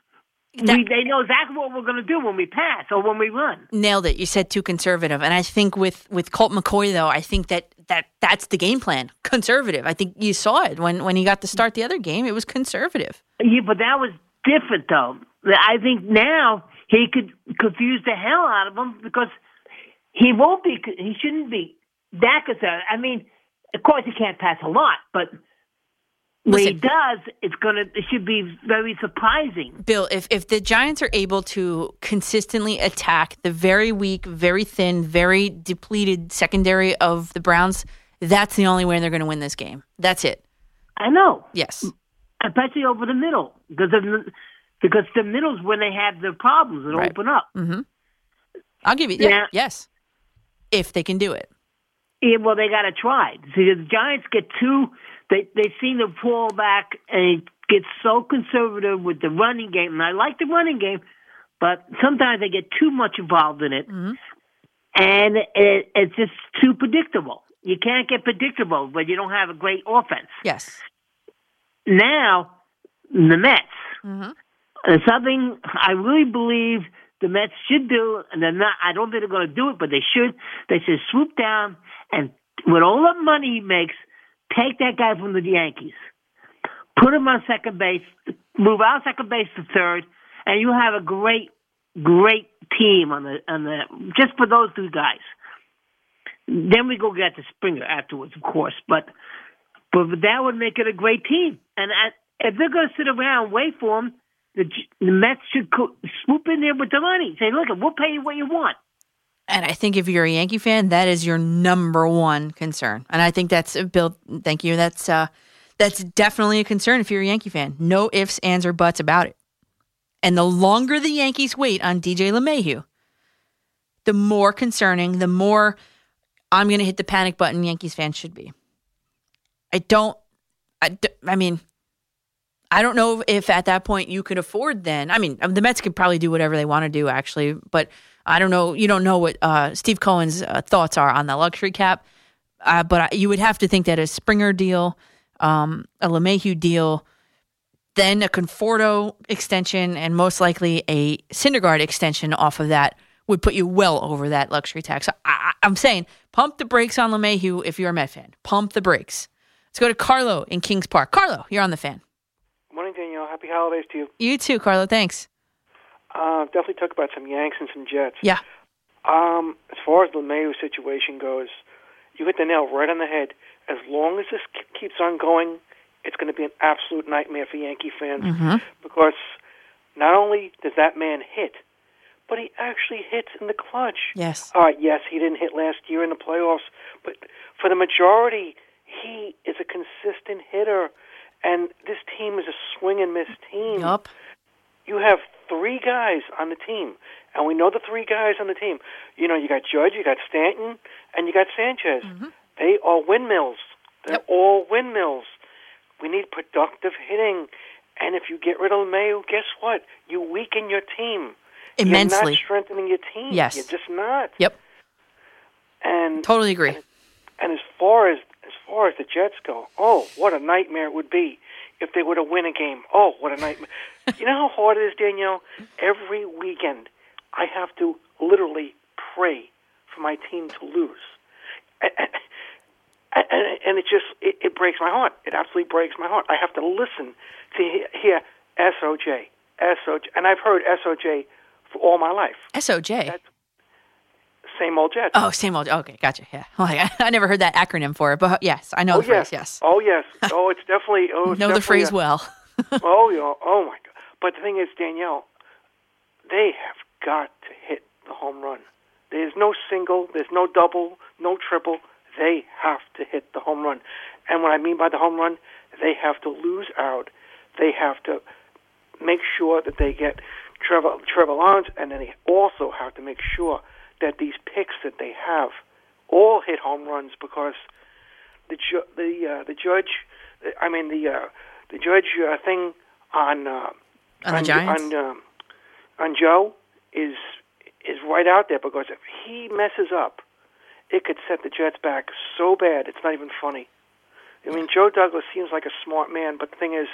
we, they know exactly what we're going to do when we pass or when we run. nailed it. You said too conservative, and I think with with Colt McCoy though, I think that that that's the game plan. Conservative. I think you saw it when when he got to start the other game. It was conservative. Yeah, but that was different though. I think now he could confuse the hell out of them because he won't be. He shouldn't be that concerned. I mean, of course he can't pass a lot, but when he does, it's gonna. It should be very surprising. Bill, if if the Giants are able to consistently attack the very weak, very thin, very depleted secondary of the Browns, that's the only way they're going to win this game. That's it. I know. Yes. especially over the middle because of, because the middle's when they have the problems and Right. open up. Mm-hmm. I'll give you yeah, Yeah. yes, if they can do it. Yeah, well, they got to try. See, the Giants get too. They they seem to fall back and get so conservative with the running game. And I like the running game, but sometimes they get too much involved in it, Mm-hmm. and it, it's just too predictable. You can't get predictable when you don't have a great offense. Yes. Now, the Mets. Mm-hmm. Something I really believe the Mets should do, and they're not. I don't think they're going to do it, but they should. They should swoop down and, with all the money he makes, take that guy from the Yankees, put him on second base, move out second base to third, and you have a great, great team on the on the just for those two guys. Then we go get to Springer afterwards, of course, but but that would make it a great team. And I, if they're going to sit around and wait for him, the, the Mets should co- swoop in there with the money. Say, look, we'll pay you what you want. And I think if you're a Yankee fan, that is your number one concern. And I think that's uh, Bill. Thank you. That's uh, that's definitely a concern if you're a Yankee fan. No ifs, ands, or buts about it. And the longer the Yankees wait on DJ LeMahieu, the more concerning, the more I'm going to hit the panic button Yankees fans should be. I don't. I, I mean, I don't know if at that point you could afford then. I mean, um, the Mets could probably do whatever they want to do, actually, but I don't know. You don't know what uh, Steve Cohen's uh, thoughts are on the luxury cap, uh, but I- you would have to think that a Springer deal, um, a LeMahieu deal, then a Conforto extension, and most likely a Syndergaard extension off of that would put you well over that luxury tax. So I, I'm saying pump the brakes on LeMahieu if you're a Met fan. Pump the brakes. Let's go to Carlo in Kings Park. Carlo, you're on the fan. Good Morning, Danielle. Happy holidays to you. You too, Carlo. Thanks. Uh, definitely talk about some Yanks and some Jets. Yeah. Um, as far as the Mayo situation goes, you hit the nail right on the head. As long as this keeps on going, it's going to be an absolute nightmare for Yankee fans Mm-hmm. because not only does that man hit, but he actually hits in the clutch. Yes. All right, yes, he didn't hit last year in the playoffs, but for the majority, he is a consistent hitter. And this team is a swing and miss team. Yup. You have three guys on the team, and we know the three guys on the team. You know, you got Judge, you got Stanton, and you got Sanchez. Mm-hmm. They are windmills. They're all windmills. We need productive hitting. And if you get rid of Mayo, guess what? You weaken your team. Immensely. You're not strengthening your team. Yes. You're just not. Yep. And Totally agree. and as far as as far as the Jets go, oh, what a nightmare it would be if they were to win a game. Oh, what a nightmare! you know how hard it is, Danielle. Every weekend, I have to literally pray for my team to lose, and, and, and, it just it, it breaks my heart. It absolutely breaks my heart. I have to listen to he- hear SOJ, SOJ, and I've heard SOJ for all my life. SOJ. Same old Jets. Oh, same old. Okay, gotcha. Yeah. I, I never heard that acronym for it, but yes, I know oh the phrase. yes. Yes. Oh yes. Oh, it's definitely. Oh, it's know the phrase a- well. oh, yeah. Oh my God. But the thing is, Danielle, they have got to hit the home run. There's no single. There's no double. No triple. They have to hit the home run. And what I mean by the home run, they have to lose out. They have to make sure that they get Trevor Trevor Lawrence, and then they also have to make sure that these picks that they have all hit home runs because the ju- the uh, the judge, I mean the uh, the judge uh, thing on uh, On the Giants? on um, on Joe is is right out there because if he messes up, it could set the Jets back so bad it's not even funny. I mean, Joe Douglas seems like a smart man, but the thing is,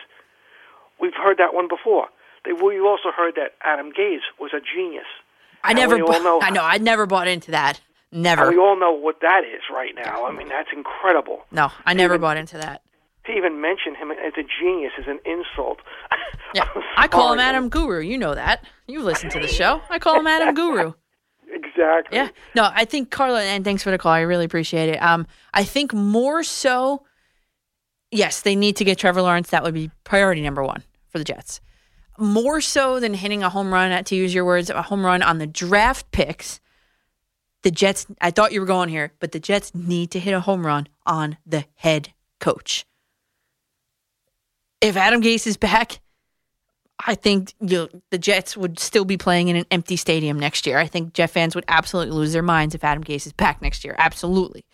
we've heard that one before. They, we also heard that Adam Gase was a genius. I And never. we all bu- know- I know. I never bought into that. Never. we all know what that is right now. I mean, that's incredible. No, I never bought into that. To even mention him as a genius is an insult. Yeah. I call him Adam Guru. You know that. You listen to the show. I call him Adam Guru. Exactly. Yeah. No, I think Carla, and thanks for the call. I really appreciate it. Um, I think more so, yes, they need to get Trevor Lawrence. That would be priority number one for the Jets. More so than hitting a home run, to use your words, a home run on the draft picks. The Jets, I thought you were going here, but the Jets need to hit a home run on the head coach. If Adam Gase is back, I think you the Jets would still be playing in an empty stadium next year. I think Jet fans would absolutely lose their minds if Adam Gase is back next year. Absolutely.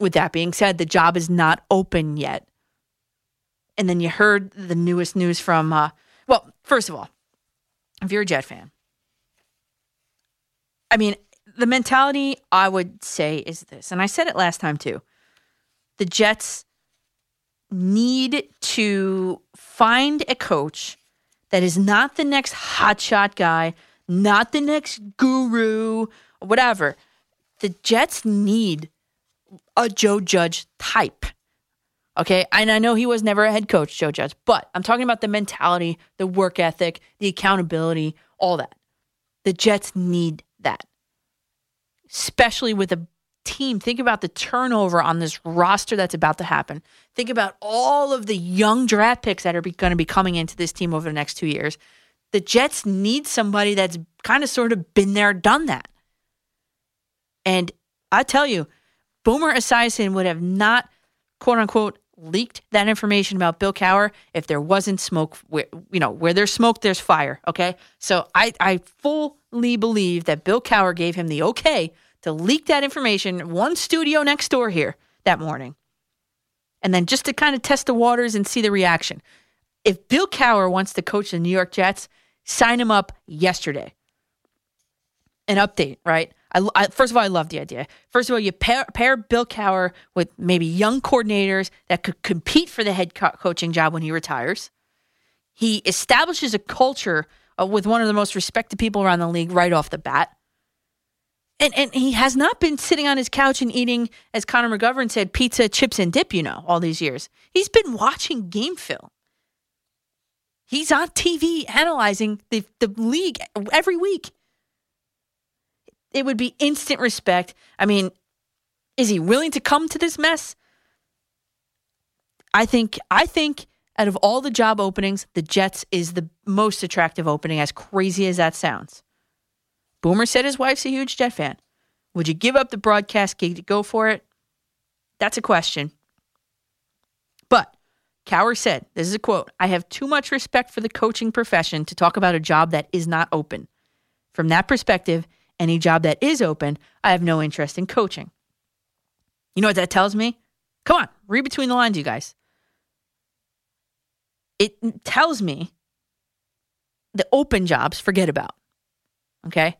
With that being said, the job is not open yet. And then you heard the newest news from, uh, well, first of all, if you're a Jet fan, I mean, the mentality I would say is this, and I said it last time too. The Jets need to find a coach that is not the next hotshot guy, not the next guru, whatever. The Jets need a Joe Judge type. Okay. And I know he was never a head coach, Joe Judge, but I'm talking about the mentality, the work ethic, the accountability, all that. The Jets need that, especially with a team. Think about the turnover on this roster that's about to happen. Think about all of the young draft picks that are going to be coming into this team over the next two years. The Jets need somebody that's kind of sort of been there, done that. And I tell you, Boomer Esiason would have not, quote unquote, leaked that information about Bill Cowher if there wasn't smoke. Where, you know, where there's smoke, there's fire. Okay. So I, I fully believe that Bill Cowher gave him the okay to leak that information one studio next door here that morning. And then just to kind of test the waters and see the reaction. If Bill Cowher wants to coach the New York Jets, sign him up yesterday. An update, right? I, I, first of all, I love the idea. First of all, you pair, pair Bill Cowher with maybe young coordinators that could compete for the head co- coaching job when he retires. He establishes a culture uh, with one of the most respected people around the league right off the bat. And, and he has not been sitting on his couch and eating, as Connor McGovern said, pizza, chips, and dip, you know, all these years. He's been watching game film. He's on TV analyzing the, the league every week it would be instant respect. I mean, is he willing to come to this mess? I think I think out of all the job openings, the Jets is the most attractive opening, as crazy as that sounds. Boomer said his wife's a huge Jet fan. Would you give up the broadcast gig to go for it? That's a question. But Cowher said, this is a quote I have too much respect for the coaching profession to talk about a job that is not open. From that perspective, any job that is open, I have no interest in coaching. You know what that tells me? Come on, read between the lines, you guys. It tells me the open jobs, forget about. Okay?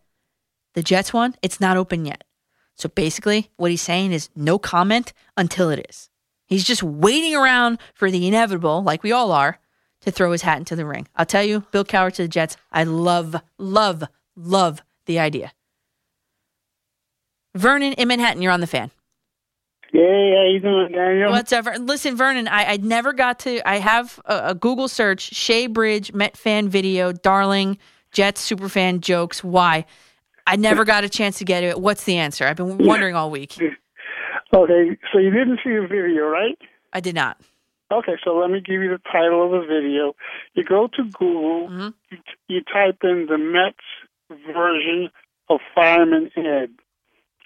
The Jets one, it's not open yet. So basically, what he's saying is no comment until it is. He's just waiting around for the inevitable, like we all are, to throw his hat into the ring. I'll tell you, Bill Cowher to the Jets, I love, love, love the idea. Vernon in Manhattan, you're on the fan. Hey, how you doing, Daniel? What's up? Listen, Vernon, I, I never got to. I have a, a Google search: Shea Bridge Met fan video, darling Jets super fan jokes. Why? I never got a chance to get it. What's the answer? I've been wondering all week. Okay, so you didn't see the video, right? I did not. Okay, so let me give you the title of the video. You go to Google, Mm-hmm. you, you type in the Mets version of Fireman Ed.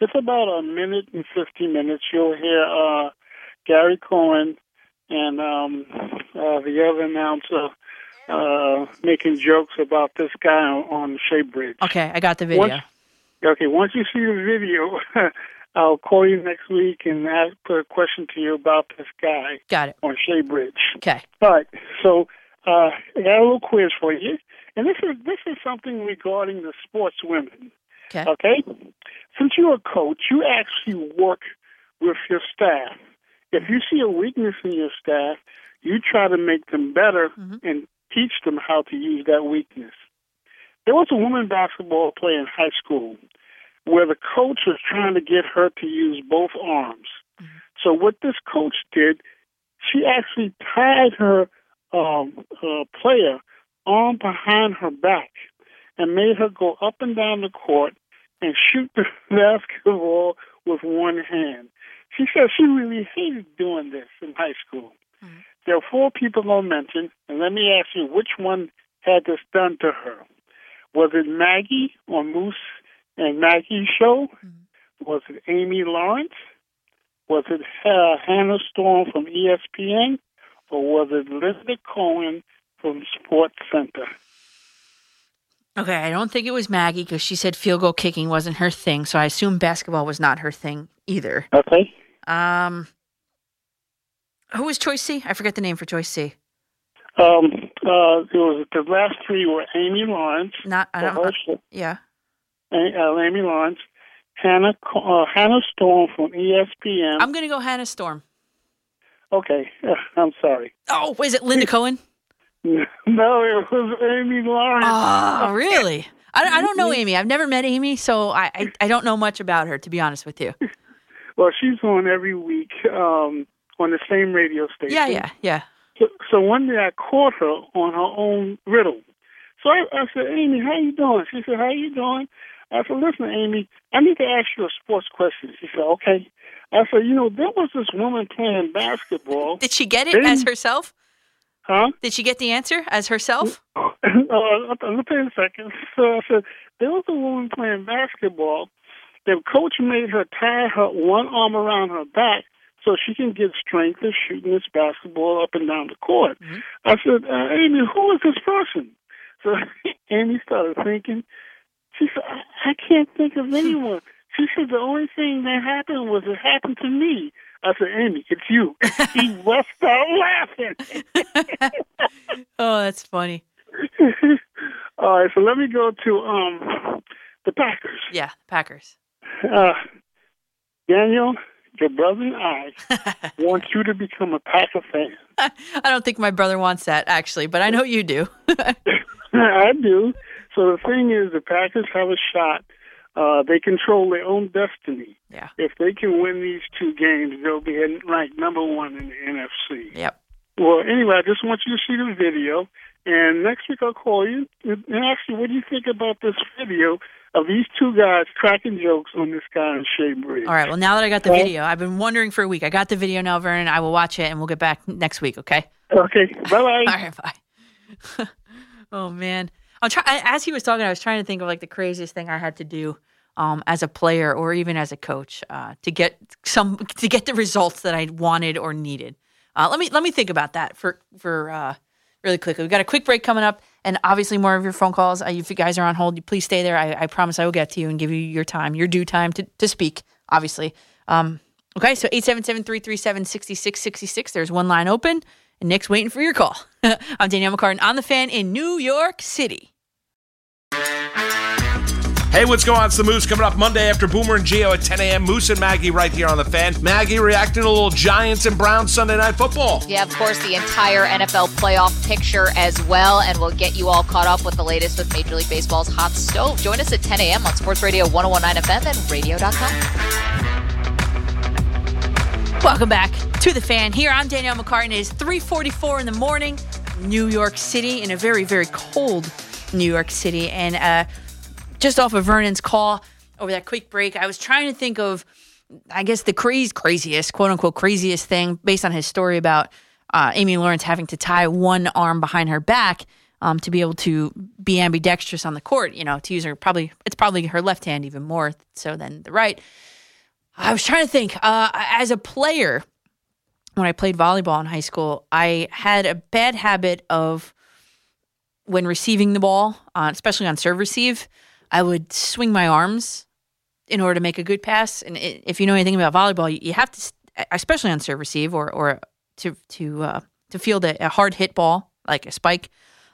It's about a minute and 50 minutes. You'll hear uh, Gary Cohen and um, uh, the other announcer uh, making jokes about this guy on, on Shea Bridge. Okay, I got the video. Once, okay, once you see the video, I'll call you next week and ask, put a question to you about this guy Got it. on Shea Bridge. Okay. All right. So uh, I got a little quiz for you, and this is this is something regarding the sports women. Okay. Okay. Since you're a coach, you actually work with your staff. If you see a weakness in your staff, you try to make them better and teach them how to use that weakness. There was a woman basketball player in high school where the coach was trying to get her to use both arms. So what this coach did, she actually tied her um, uh, player arm behind her back and made her go up and down the court and shoot the basketball with one hand. She said she really hated doing this in high school. There are four people I'll mention, and let me ask you which one had this done to her. Was it Maggie on Moose and Maggie's show? Was it Amy Lawrence? Was it uh, Hannah Storm from ESPN? Or was it Linda Cohn from Sports Center. Okay, I don't think it was Maggie because she said field goal kicking wasn't her thing, so I assume basketball was not her thing either. Okay. Um, who was Choice C? I forget the name for Choice C. Um, uh, it was the last three were Amy Lawrence. Not, I don't. show. Yeah. Uh, Amy Lawrence, Hannah uh, Hannah Storm from ESPN. I'm gonna go Hannah Storm. okay, I'm sorry. Oh, is it Linda Cohn? No, it was Amy Lawrence. Oh, really? I, I don't know Amy. I've never met Amy, so I, I I don't know much about her to be honest with you. Well, she's on every week um, on the same radio station. Yeah, yeah, yeah. So, so one day I caught her on her own riddle. So I, I said, Amy, how you doing? She said, how you doing? I said, listen, Amy, I need to ask you a sports question. She said, okay. I said, you know, there was this woman playing basketball. Did she get it They as herself? Huh? Did she get the answer as herself? uh, me tell you a second. So I said, there was a woman playing basketball. The coach made her tie her one arm around her back so she can get strength of shooting this basketball up and down the court. I said, uh, Amy, who is this person? So Amy started thinking. She said, I, I can't think of anyone. She said, the only thing that happened was it happened to me. I said, Amy, it's you. He bust out laughing. Oh, that's funny. All right, so let me go to um the Packers. Yeah, Packers. Uh, Daniel, your brother and I want you to become a Packer fan. I don't think my brother wants that actually, but I know you do. I do. So the thing is, the Packers have a shot. Uh, they control their own destiny. Yeah. If they can win these two games, they'll be in, like number one in the NFC. Yep. Well, anyway, I just want you to see the video, and next week I'll call you and ask you what do you think about this video of these two guys cracking jokes on this guy in Shea Bridge. All right. Well, now that I got the video, I've been wondering for a week. I got the video now, Vernon. I will watch it, and we'll get back next week. Okay. Okay. Bye bye. All right. Bye. oh man, I'm. As he was talking, I was trying to think of like the craziest thing I had to do um, as a player or even as a coach uh, to get some to get the results that I wanted or needed. Uh, let me let me think about that for for uh, really quickly. We've got a quick break coming up, and obviously more of your phone calls. Uh, if you guys are on hold, you please stay there. I, I promise I will get to you and give you your time, your due time to, to speak. Obviously. Um, okay, so 877-337-6666. There's one line open, and Nick's waiting for your call. I'm Danielle McCartan on the fan in New York City. Hey, what's going on? It's the Moose coming up Monday after Boomer and Gio at 10 a.m. Moose and Maggie right here on the fan. Maggie reacting to a little Giants and Browns Sunday night football. Yeah, of course, the entire NFL playoff picture as well, and we'll get you all caught up with the latest with Major League Baseball's hot stove. Join us at 10 a.m. on Sports Radio 1019 FM and radio.com. Welcome back to the fan. Here, I'm Danielle McCartan. It is 3:44 in the morning, New York City, in a very, very cold New York City, and uh, just off of Vernon's call over that quick break, I was trying to think of, I guess, the craziest, quote unquote, craziest thing based on his story about uh, Amy Lawrence having to tie one arm behind her back um, to be able to be ambidextrous on the court. You know, to use her probably, it's probably her left hand even more so than the right. I was trying to think. Uh, as a player, when I played volleyball in high school, I had a bad habit of when receiving the ball, uh, especially on serve receive, I would swing my arms in order to make a good pass. And i if you know anything about volleyball, you, you have to, especially on serve receive or or to to uh, to field a, a hard hit ball like a spike,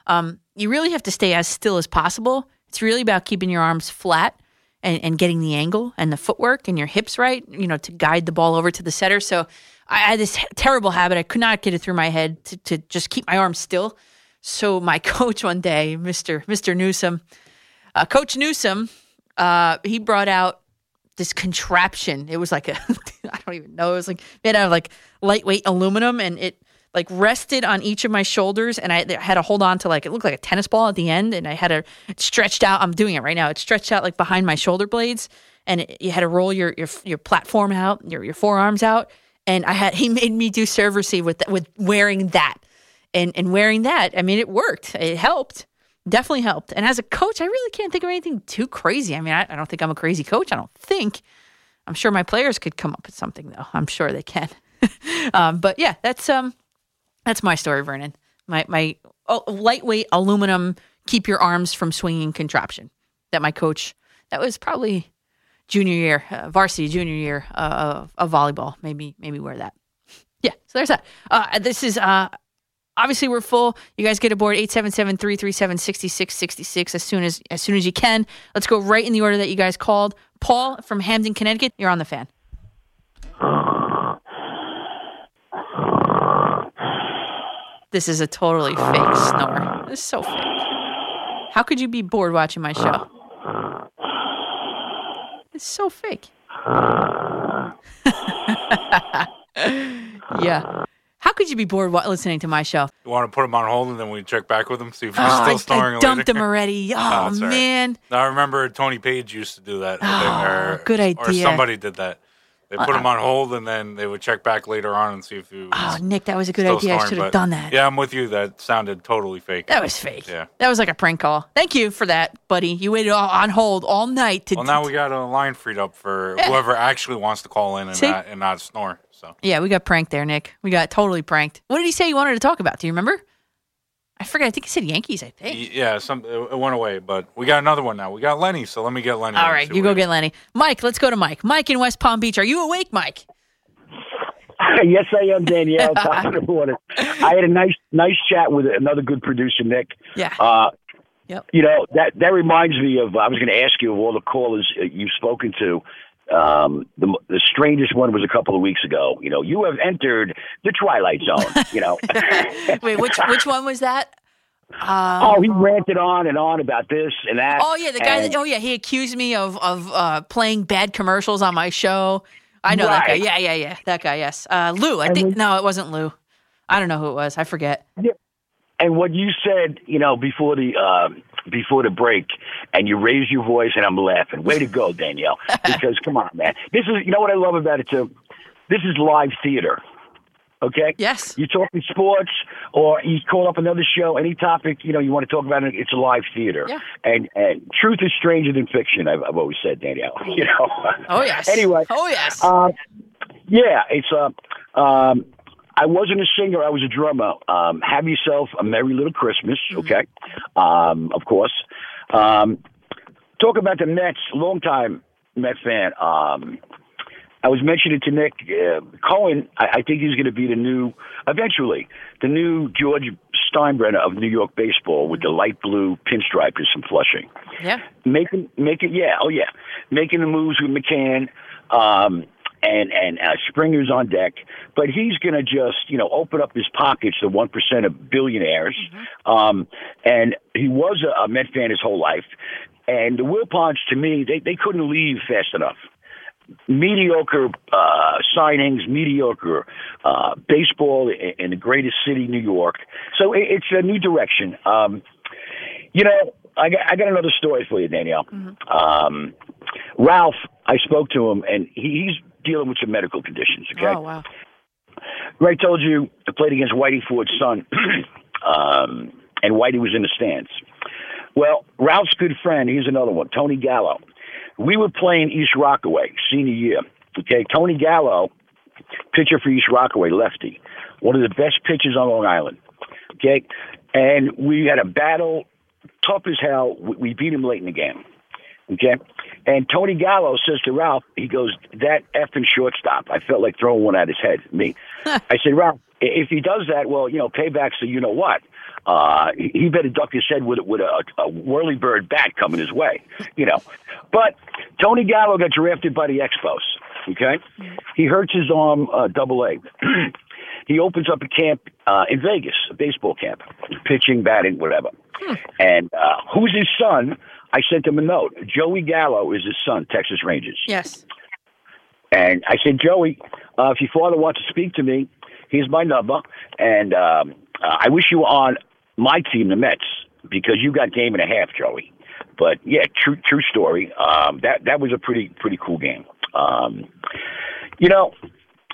um, you really have to stay as still as possible. It's really about keeping your arms flat and, and getting the angle and the footwork and your hips right, you know, to guide the ball over to the setter. So I had this terrible habit. I could not get it through my head to, to just keep my arms still. So my coach one day, Mr. Mr. Newsom, uh, Coach Newsom, uh, he brought out this contraption. It was like a, I don't even know. It was like made out of like lightweight aluminum, and it like rested on each of my shoulders, and I had to hold on to like it looked like a tennis ball at the end, and I had a stretched out. I'm doing it right now. It stretched out like behind my shoulder blades, and it, you had to roll your your your platform out, your your forearms out, and I had he made me do serve receive with with wearing that, and and wearing that. I mean, it worked. It helped. Definitely helped. And as a coach, I really can't think of anything too crazy. I mean, I, I don't think I'm a crazy coach. I don't think. I'm sure my players could come up with something though. I'm sure they can. um, but yeah, that's um, that's my story, Vernon. My my a lightweight aluminum keep your arms from swinging contraption that my coach. That was probably junior year, uh, varsity junior year uh, of, of volleyball. Maybe maybe wear that. Yeah, so there's that. Uh, this is uh, obviously we're full. You guys get aboard 877-337-6666 as soon as as soon as you can. Let's go right in the order that you guys called. Paul from Hamden, Connecticut, you're on the fan. This is a totally fake snore. This is so fake. How could you be bored watching my show? It's so fake. yeah. How could you be bored wa- listening to my show? You want to put him on hold and then we check back with him, see if Oh, he's I, still snoring I dumped later? him already. Oh, it's all right. man. No, I remember Tony Paige used to do that. Oh, or, good Or idea. somebody did that. They put Uh, him on hold and then they would check back later on and see if he was Oh, Nick, that was a good idea. I should have done that. Yeah, I'm with you. That sounded totally fake. That was fake. Yeah. That was like a prank call. Thank you for that, buddy. You waited all, on hold all night to. Well, now we got a line freed up for Yeah. whoever actually wants to call in and not and not snore. So yeah, we got pranked there, Nick. We got totally pranked. What did he say he wanted to talk about? Do you remember? I forget. I think he said Yankees. I think. Yeah, some it it went away, but we got another one now. We got Lenny, so let me get Lenny. All and right, see you go get Lenny. Mike, let's go to Mike. Mike in West Palm Beach. Are you awake, Mike? yes, I am, Danielle. Top of the morning. I had a nice, nice chat with another good producer, Nick. Yeah. Uh, Yep. You know that that reminds me of. I was going to ask you of all the callers uh, you've spoken to. Um, the the strangest one was a couple of weeks ago. You know, you have entered the twilight zone. You know. Wait, which which one was that? Um, oh, he ranted on and on about this and that. Oh yeah, the guy. and- That, oh yeah, he accused me of of uh, playing bad commercials on my show. I know that guy. Yeah, yeah, yeah. That guy. Yes. Uh, Lou. I And think when- no, it wasn't Lou. I don't know who it was. I forget. And what you said, you know, before the um, before the break, and you raise your voice, and I'm laughing. Way to go, Danielle! Because come on, man, this is you know what I love about it too. This is live theater. Okay. Yes. You're talking sports, or you call up another show, any topic you know you want to talk about. It, it's live theater. Yeah. And and truth is stranger than fiction. I've, I've always said, Danielle. You know. Oh yes. Anyway. Oh yes. Um, yeah, it's uh, um, I wasn't a singer. I was a drummer. Um, have yourself a merry little Christmas, okay? Um, of course. Um, talk about the Mets. Long time Met fan. Um, I was mentioning to Nick uh, Cohen. I, I think he's going to be the new, eventually, the new George Steinbrenner of New York baseball with the light blue pinstripe and some flushing Yeah. making making yeah oh yeah making the moves with McCann um and and uh, Springer's on deck but he's going to just you know open up his pockets to 1% of billionaires um and he was a, a Met fan his whole life and the Wilpons to me they they couldn't leave fast enough mediocre uh, signings, mediocre uh, baseball in, in the greatest city, New York. So it, it's a new direction. Um, you know, I got, I got another story for you, Danielle. Um, Ralph, I spoke to him, and he, he's dealing with some medical conditions. Okay, Oh wow. Ray told you I played against Whitey Ford's son, um, and Whitey was in the stands. Well, Ralph's good friend, here's another one, Tony Gallo. We were playing East Rockaway senior year. Okay, Tony Gallo, pitcher for East Rockaway, lefty, one of the best pitchers on Long Island. Okay, and we had a battle, tough as hell. We, we beat him late in the game. Okay, and Tony Gallo says to Ralph, he goes, "That effing shortstop." I felt like throwing one at his head. Me, I said, Ralph, if he does that, well, you know, payback's the you know what. Uh, he better duck his head with with a, a whirly bird bat coming his way, you know. But Tony Gallo got drafted by the Expos. Okay, he hurts his arm, uh, double A. he opens up a camp uh, in Vegas, a baseball camp, pitching, batting, whatever. And uh, who's his son? I sent him a note. Joey Gallo is his son, Texas Rangers. Yes. And I said, Joey, uh, if your father wants to speak to me, here's my number. And um, uh, I wish you were on my team, the Mets, because you got game and a half, Joey. But yeah, true true story. Um, that that was a pretty pretty cool game. Um, you know,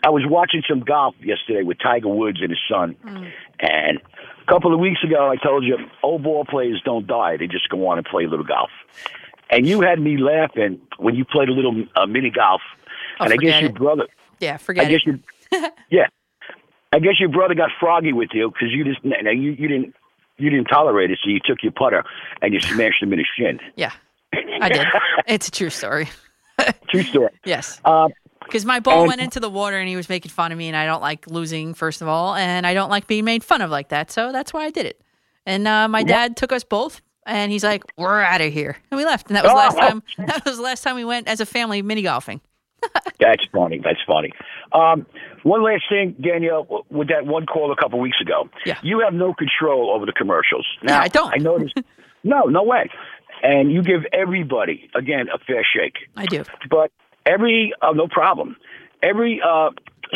I was watching some golf yesterday with Tiger Woods and his son, and a couple of weeks ago I told you old ball players don't die; they just go on and play a little golf. And you had me laughing when you played a little uh, mini golf, Oh, and I guess your brother. Yeah. Forget I guess it. you, yeah. I guess your brother got froggy with you because you just you you didn't you didn't tolerate it, so you took your putter and you smashed him in his shin. Yeah, I did. it's a true story. True story. Yes. Um, Because my ball And- went into the water and he was making fun of me, and I don't like losing, first of all, and I don't like being made fun of like that. So that's why I did it. And uh, my dad took us both, and he's like, "We're out of here," and we left. And that was the last Oh. time. That was the last time we went as a family mini golfing. That's funny. That's funny. Um, one last thing, Danielle, with that one call a couple weeks ago. Yeah. You have no control over the commercials. Now, I don't. I noticed. no, no way. And you give everybody, again, a fair shake. I do. But every, uh, no problem. Every uh,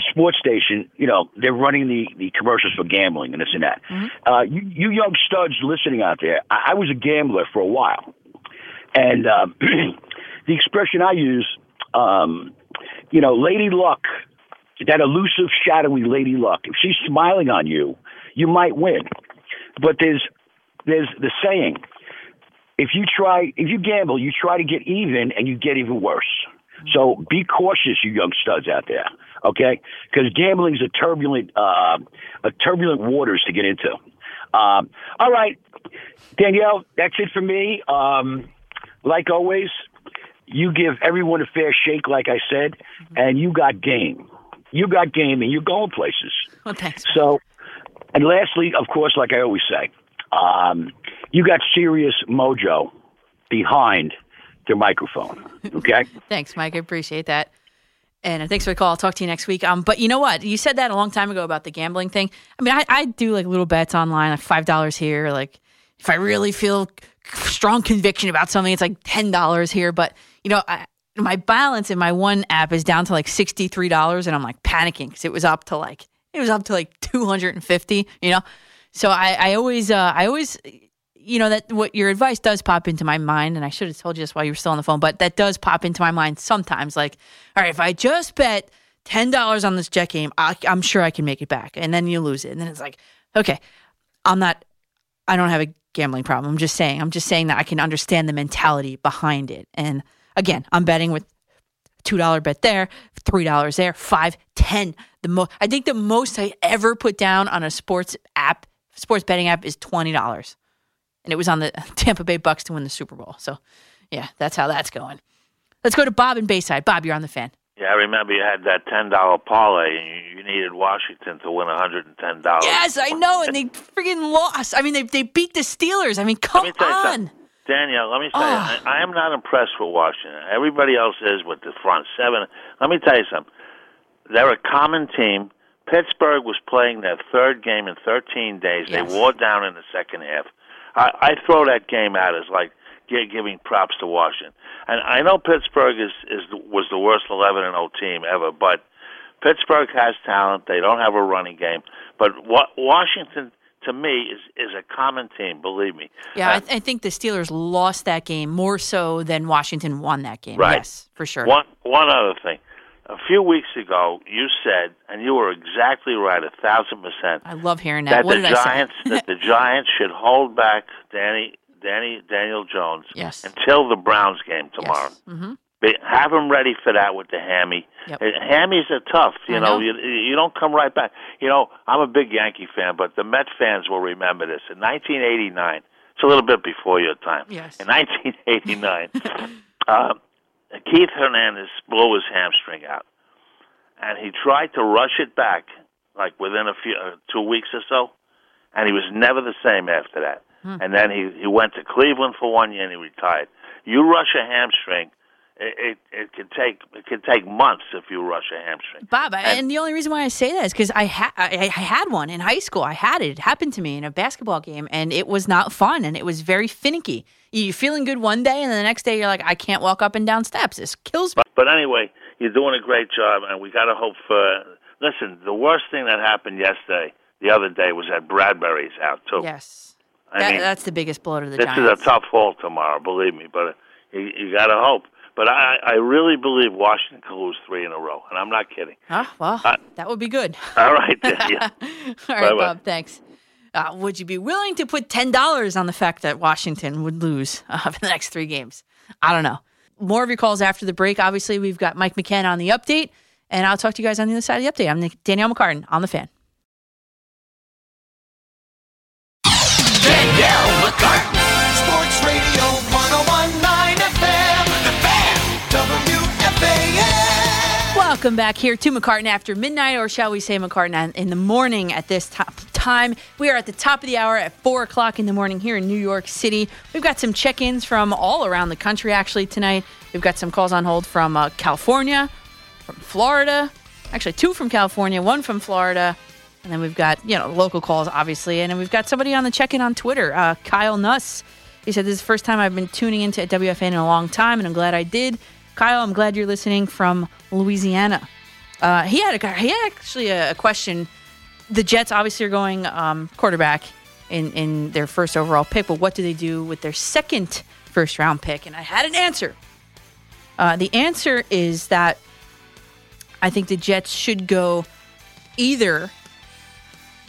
sports station, you know, they're running the, the commercials for gambling and this and that. Uh, you, you young studs listening out there, I, I was a gambler for a while. And uh, the expression I use, um, you know, Lady Luck, that elusive, shadowy Lady Luck. If she's smiling on you, you might win. But there's there's the saying: if you try, if you gamble, you try to get even, and you get even worse. So be cautious, you young studs out there, okay? Because gambling's a turbulent, uh, a turbulent waters to get into. Um, all right, Danielle, that's it for me. Um, like always, you give everyone a fair shake, like I said, and you got game. You got game, and you're going places. Well, thanks. So, and lastly, of course, like I always say, um, you got serious mojo behind the microphone. Okay. Thanks, Mike. I appreciate that. And uh, thanks for the call. I'll talk to you next week. Um, but you know what? You said that a long time ago about the gambling thing. I mean, I, I do like little bets online, like five dollars here. Like if I really feel strong conviction about something, it's like ten dollars here. But you know, I, my balance in my one app is down to like sixty three dollars, and I'm like panicking because it was up to like it was up to like two hundred and fifty. You know, so I, I always uh, I always you know that what your advice does pop into my mind and i should have told you this while you were still on the phone but that does pop into my mind sometimes like all right if i just bet $10 on this jet game I, i'm sure i can make it back and then you lose it and then it's like okay i'm not i don't have a gambling problem i'm just saying i'm just saying that i can understand the mentality behind it and again i'm betting with two dollar bet there, three dollars there, five, ten. The most I think the most I ever put down on a sports app, sports betting app, is twenty dollars, and it was on the Tampa Bay Bucks to win the Super Bowl. So, yeah, that's how that's going. Let's go to Bob in Bayside. Bob, you're on the fan. Yeah, I remember you had that ten dollar parlay, and you, needed Washington to win a hundred and ten dollars. Yes, I know, and they freaking lost. I mean, they they beat the Steelers. I mean, come tell on. Danielle, let me say, you, ah. I, I am not impressed with Washington. Everybody else is with the front seven. Let me tell you something. They're a common team. Pittsburgh was playing their third game in 13 days. Yes. They wore down in the second half. I, I throw that game out as like gi- giving props to Washington. And I know Pittsburgh is, is was the worst 11 and 0 team ever, but Pittsburgh has talent. They don't have a running game, but wa- Washington to me is is a common team. Believe me. Yeah, Uh, I, th- I think the Steelers lost that game more so than Washington won that game. Right. Yes, for sure. One one other thing. A few weeks ago, you said, and you were exactly right, a thousand percent, I love hearing that. that what the did I say? Giants that the Giants should hold back Danny Danny Daniel Jones Yes. until the Browns game tomorrow. Mm-hmm. Have him ready for that with the hammy. Yep. Uh, Hammies are tough. You know, know. you you don't come right back. You know, I'm a big Yankee fan, but the Met fans will remember this. In 1989, it's a little bit before your time. Yes. In 1989, uh, Keith Hernandez blew his hamstring out, and he tried to rush it back, like within a few uh, two weeks or so, and he was never the same after that. Hmm. And then he he went to Cleveland for one year and he retired. You rush a hamstring, it it, can take it can take months if you rush a hamstring. Bob, I, and the only reason why I say that is because I, ha- I, I had one in high school. I had it. It happened to me in a basketball game, and it was not fun, and it was very finicky. You're feeling good one day, and then the next day you're like, I can't walk up and down steps. This kills me. But, but anyway, you're doing a great job, and we got to hope for. Listen, the worst thing that happened yesterday, the other day, was that Bradberry's out too. Yes, I that, mean, that's the biggest blow to the this Giants. is a tough fall tomorrow, believe me. But uh, you, you got to hope. But I, I really believe Washington can lose three in a row, and I'm not kidding. Ah, well, Uh, that would be good. All right. Yeah. All right, Bye-bye. Bob. Thanks. Uh, would you be willing to put ten dollars on the fact that Washington would lose uh, for the next three games? I don't know. More of your calls after the break. Obviously, we've got Mike McKenna on the update, and I'll talk to you guys on the other side of the update. I'm Danielle McCartan on the fan. Welcome back here to McCartan after midnight, or shall we say McCartan in the morning at this time. We are at the top of the hour at 4 o'clock in the morning here in New York City. We've got some check ins from all around the country actually tonight. We've got some calls on hold from uh, California, from Florida, actually, two from California, one from Florida. And then we've got, you know, local calls, obviously. And then we've got somebody on the check in on Twitter, uh, Kyle Nuss. He said, This is the first time I've been tuning into WFAN in a long time, and I'm glad I did. Kyle, I'm glad you're listening from Louisiana. Uh, he had a, he had actually a, question. The Jets obviously are going um, quarterback in, in their first overall pick, but what do they do with their second first round pick? And I had an answer. Uh, the answer is that I think the Jets should go either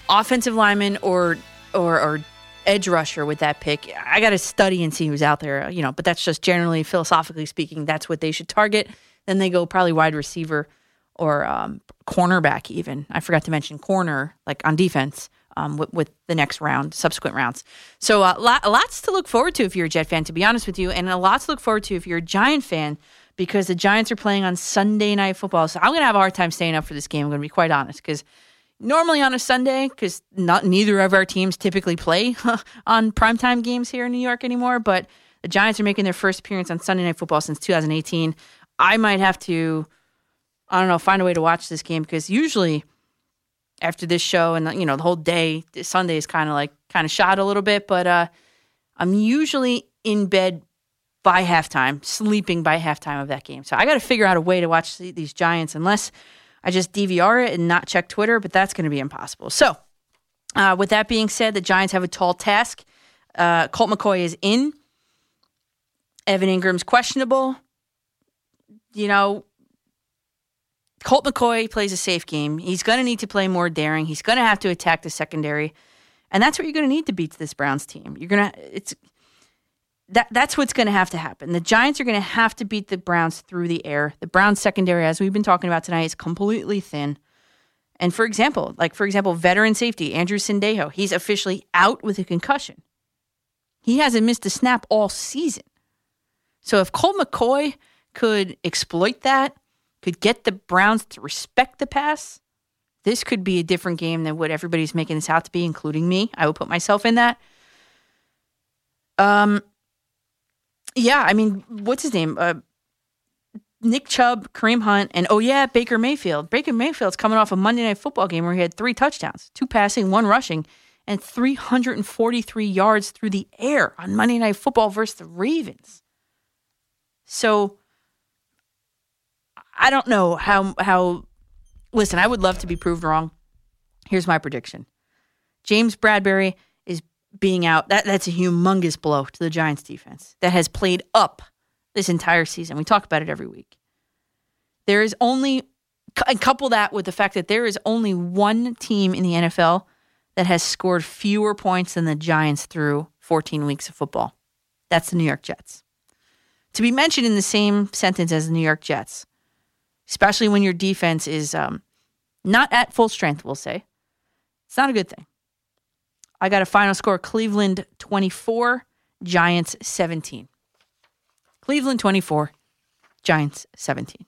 offensive lineman or or, or edge rusher with that pick. I got to study and see who's out there, you know, but that's just generally philosophically speaking, that's what they should target. Then they go probably wide receiver or um, cornerback, even. I forgot to mention corner, like on defense. Um, with, with the next round, subsequent rounds. So, uh, lot, lots to look forward to if you're a Jet fan, to be honest with you, and a lot to look forward to if you're a Giant fan because the Giants are playing on Sunday Night Football. So, I'm going to have a hard time staying up for this game. I'm going to be quite honest because normally on a Sunday because not neither of our teams typically play on primetime games here in New York anymore. But the Giants are making their first appearance on Sunday Night Football since 2018. I might have to, I don't know, find a way to watch this game because usually after this show and you know the whole day, Sunday is kind of like kind of shot a little bit. But uh, I'm usually in bed by halftime, sleeping by halftime of that game. So I got to figure out a way to watch these Giants unless I just DVR it and not check Twitter, but that's going to be impossible. So, uh, with that being said, the Giants have a tall task. Uh, Colt McCoy is in. Evan Engram's questionable. You know, Colt McCoy plays a safe game. He's going to need to play more daring. He's going to have to attack the secondary, and that's what you're going to need to beat this Browns team. You're going to it's that that's what's going to have to happen. The Giants are going to have to beat the Browns through the air. The Browns secondary, as we've been talking about tonight, is completely thin. And for example, like for example, veteran safety Andrew Sendejo, he's officially out with a concussion. He hasn't missed a snap all season. So if Colt McCoy could exploit that, could get the Browns to respect the pass, this could be a different game than what everybody's making this out to be, including me. I will put myself in that. Um, yeah, I mean, what's his name? Uh, Nick Chubb, Kareem Hunt, and oh yeah, Baker Mayfield. Baker Mayfield's coming off a Monday Night Football game where he had three touchdowns, two passing, one rushing, and 343 yards through the air on Monday Night Football versus the Ravens. So I don't know how how. Listen, I would love to be proved wrong. Here's my prediction: James Bradberry being out, that, that's a humongous blow to the Giants defense that has played up this entire season. We talk about it every week. There is only, and couple that with the fact that there is only one team in the NFL that has scored fewer points than the Giants through 14 weeks of football. That's the New York Jets. To be mentioned in the same sentence as the New York Jets, especially when your defense is um, not at full strength, we'll say, it's not a good thing. I got a final score Cleveland 24, Giants 17. Cleveland 24, Giants 17.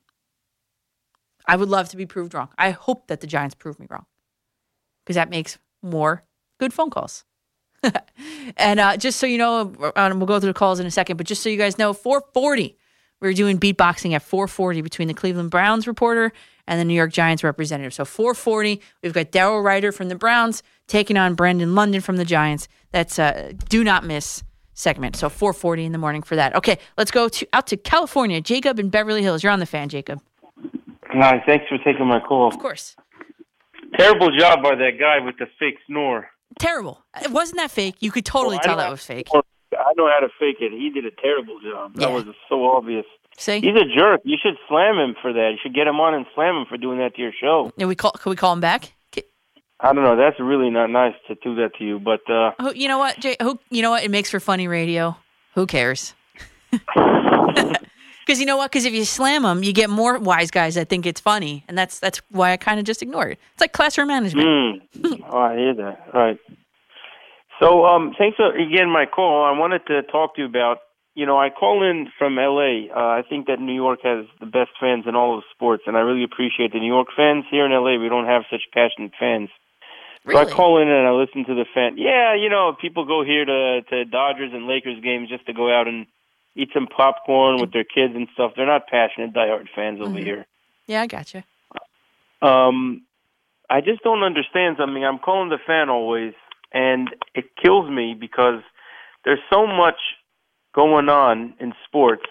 I would love to be proved wrong. I hope that the Giants prove me wrong because that makes more good phone calls. and uh, just so you know, uh, we'll go through the calls in a second, but just so you guys know, 440, we're doing beatboxing at 440 between the Cleveland Browns reporter and the New York Giants representative. So 440, we've got Daryl Ruiter from the Browns taking on Brandon London from the Giants. That's a do not miss segment. So 440 in the morning for that. Okay, let's go to out to California. Jacob in Beverly Hills. You're on the fan, Jacob. Hi, thanks for taking my call. Of course. Terrible job by that guy with the fake snore. Terrible. It wasn't that fake. You could totally Well, tell that was fake. I know how to fake it. He did a terrible job. Yeah. That was so obvious. See? He's a jerk. You should slam him for that. You should get him on and slam him for doing that to your show. Yeah, we call. Can we call him back? I don't know. That's really not nice to do that to you, but uh Who, you know what, Jay? Who, you know what? It makes for funny radio. Who cares? Because you know what? Because if you slam them, you get more wise guys that think it's funny, and that's that's why I kind of just ignore it. It's like classroom management. Mm. oh, I hear that. All right. So, um, thanks for again my call. I wanted to talk to you about you know, I call in from LA. Uh, I think that New York has the best fans in all of sports, and I really appreciate the New York fans. Here in LA, we don't have such passionate fans. So I call in and I listen to the fan. Yeah, you know, people go here to to Dodgers and Lakers games just to go out and eat some popcorn with their kids and stuff. They're not passionate diehard fans over Mhm. here. Yeah, I gotcha. Um, I just don't understand something. I'm calling the fan always, and it kills me because there's so much going on in sports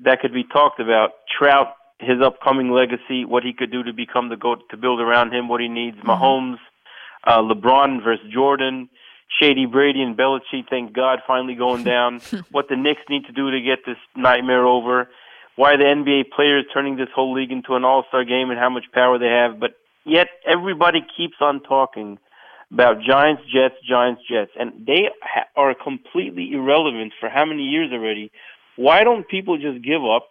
that could be talked about. Trout, his upcoming legacy, what he could do to become the goat, to build around him what he needs. Mahomes, uh, LeBron versus Jordan, Shady Brady and Belichick. Thank God, finally going down. what the Knicks need to do to get this nightmare over. Why the NBA players turning this whole league into an all-star game and how much power they have, but yet everybody keeps on talking about Giants, Jets, Giants, Jets, and they ha- are completely irrelevant for how many years already. Why don't people just give up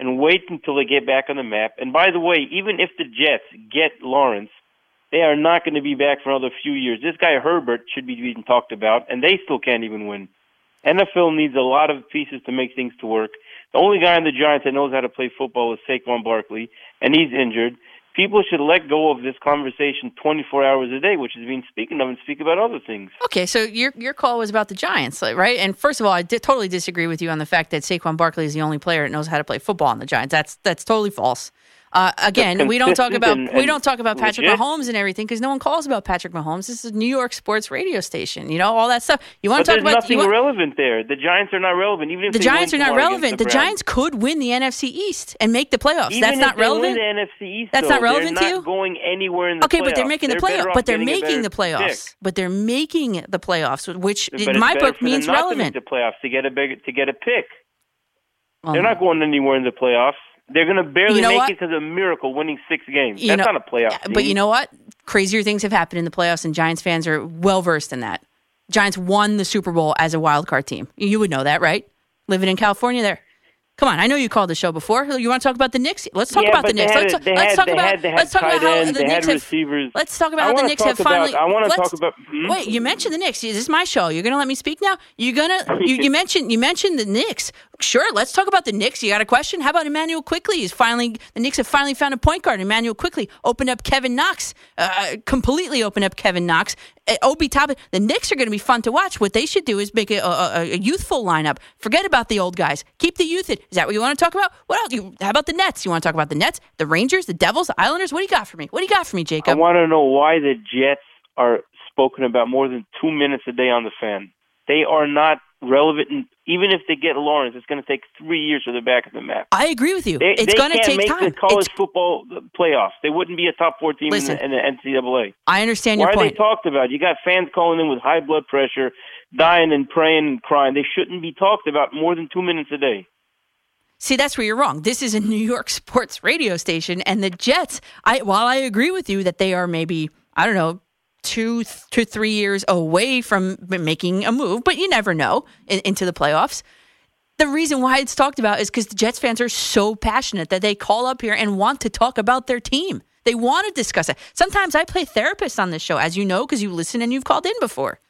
and wait until they get back on the map? And by the way, even if the Jets get Lawrence, they are not going to be back for another few years. This guy Herbert should be being talked about, and they still can't even win. NFL needs a lot of pieces to make things to work. The only guy in the Giants that knows how to play football is Saquon Barkley, and he's injured. People should let go of this conversation 24 hours a day, which is being speaking of, and speak about other things. Okay, so your your call was about the Giants, right? And first of all, I di- totally disagree with you on the fact that Saquon Barkley is the only player that knows how to play football on the Giants. That's that's totally false. Uh, again, we don't talk about and- we don't talk about Patrick legit. Mahomes and everything because no one calls about Patrick Mahomes. This is a New York sports radio station, you know all that stuff. You want to talk about nothing want, relevant there. The Giants are not relevant, even if the Giants are not relevant. The the, Giants could win the NFC East and make the playoffs. Even That's not they win relevant. the NFC East, That's though, not relevant to you? Going anywhere in the Okay, but they're making the playoffs. But they're making the playoffs. pick. But they're making the playoffs, which But in my book means not to relevant. the playoffs to get a big to get a pick. Well, They're not going anywhere in the playoffs. They're going to barely You know make what? it because of a miracle, winning six games. You That's know- not a playoff. Uh, but you know what? Crazier things have happened in the playoffs, and Giants fans are well versed in that. Giants won the Super Bowl as a wild card team. You would know that, right? Living in California, there. Come on, I know you called the show before. You want to talk about the Knicks? Let's talk Yeah, about the Knicks. had Let's, they let's talk about had- let's talk about how ends, the Knicks have. receivers. Let's talk about how the Knicks talk have finally. about- I wanna talk about- hmm? Wait, you mentioned the Knicks. This is my show. You're going to let me speak now. You're gonna. You, you mentioned you mentioned the Knicks. Sure, let's talk about the Knicks. You got a question? How about Immanuel Quickley? He's finally the Knicks have finally found a point guard. Immanuel Quickley opened up Kevin Knox. Uh, completely opened up Kevin Knox. Uh, Obi Toppin. The Knicks are going to be fun to watch. What they should do is make a, a, a youthful lineup. Forget about the old guys. Keep the youth. In. Is that what you want to talk about? What else? You, how about the Nets? You want to talk about the Nets, the Rangers, the Devils, the Islanders? What do you got for me? What do you got for me, Jacob? I want to know why the Jets are spoken about more than two minutes a day on the fan. They are not relevant. And even if they get Lawrence, it's going to take three years for the back of the map. I agree with you. They, it's going to take make time. the college It's- football uh, playoffs. They wouldn't be a top four team in the, in the NCAA. I understand Why your are they talked about? You got fans calling in with high blood pressure, dying and praying and crying. They shouldn't be talked about more than two minutes a day. See, that's where you're wrong. This is a New York sports radio station, and the Jets. I while I agree with you that they are maybe I don't know two to three years away from making a move, but you never know in, into the playoffs. The reason why it's talked about is because the Jets fans are so passionate that they call up here and want to talk about their team. They want to discuss it. Sometimes I play therapist on this show, as you know, because you listen and you've called in before.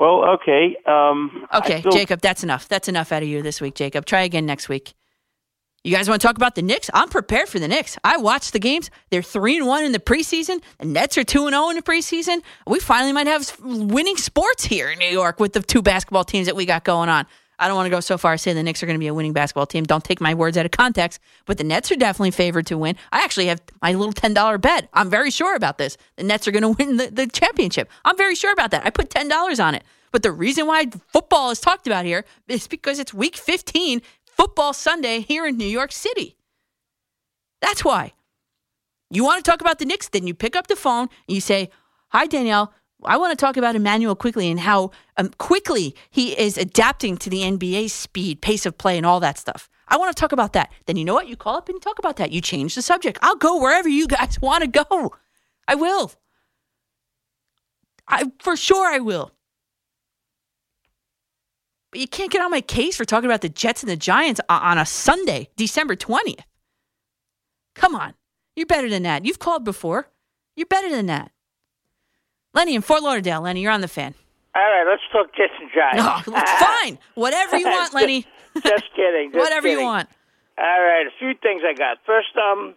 Well, okay. Um, Okay, still- Jacob, that's enough. That's enough out of you this week, Jacob. Try again next week. You guys want to talk about the Knicks? I'm prepared for the Knicks. I watched the games. They're three and one in the preseason. The Nets are two and zero in the preseason. We finally might have winning sports here in New York with the two basketball teams that we got going on. I don't want to go so far as say the Knicks are going to be a winning basketball team. Don't take my words out of context. But the Nets are definitely favored to win. I actually have my little ten dollar bet. I'm very sure about this. The Nets are going to win the, the championship. I'm very sure about that. I put ten dollars on it. But the reason why football is talked about here is because it's Week 15, Football Sunday here in New York City. That's why. You want to talk about the Knicks? Then you pick up the phone and you say, Hi, Danielle. I want to talk about Immanuel Quickley and how um, quickly he is adapting to the NBA speed, pace of play, and all that stuff. I want to talk about that. Then you know what? You call up and talk about that. You change the subject. I'll go wherever you guys want to go. I will. I for sure I will. But you can't get on my case for talking about the Jets and the Giants on a Sunday, December 20th. Come on. You're better than that. You've called before. You're better than that. Lenny in Fort Lauderdale. Lenny, you're on the fan. All right, let's talk Jets and. Oh, fine. Whatever you want, Lenny. just kidding. Just Whatever you want. All right, a few things I got. First, um,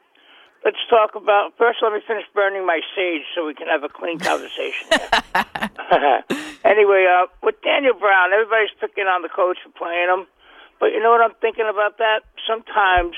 let's talk about. First, let me finish burning my sage so we can have a clean conversation. anyway, uh, with Daniel Brown, everybody's picking on the coach for playing him, but you know what I'm thinking about that? Sometimes,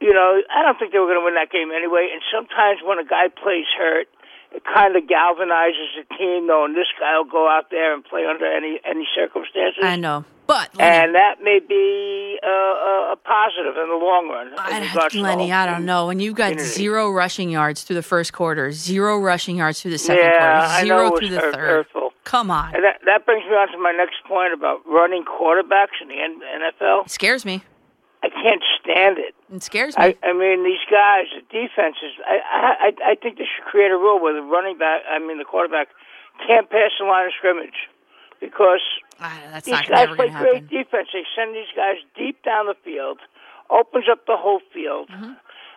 you know, I don't think they were going to win that game anyway. And sometimes when a guy plays hurt, it kind of galvanizes the team, knowing this guy will go out there and play under any any circumstances. I know. But And that may be uh, a, a positive in the long run. in regards to the Lenny, I don't know. When you've got community. zero rushing yards through the first quarter, zero rushing yards through the second yeah, quarter, I zero through the hurt- third. hurtful. Come on. And that, that brings me on to my next point about running quarterbacks in the NFL. It scares me. I can't stand it. It scares me. I, I mean, these guys, the defenses. I, I I I think they should create a rule where the running back, I mean, the quarterback, can't pass the line of scrimmage because that's these not guys play great defense. They send these guys deep down the field, opens up the whole field. Mm-hmm.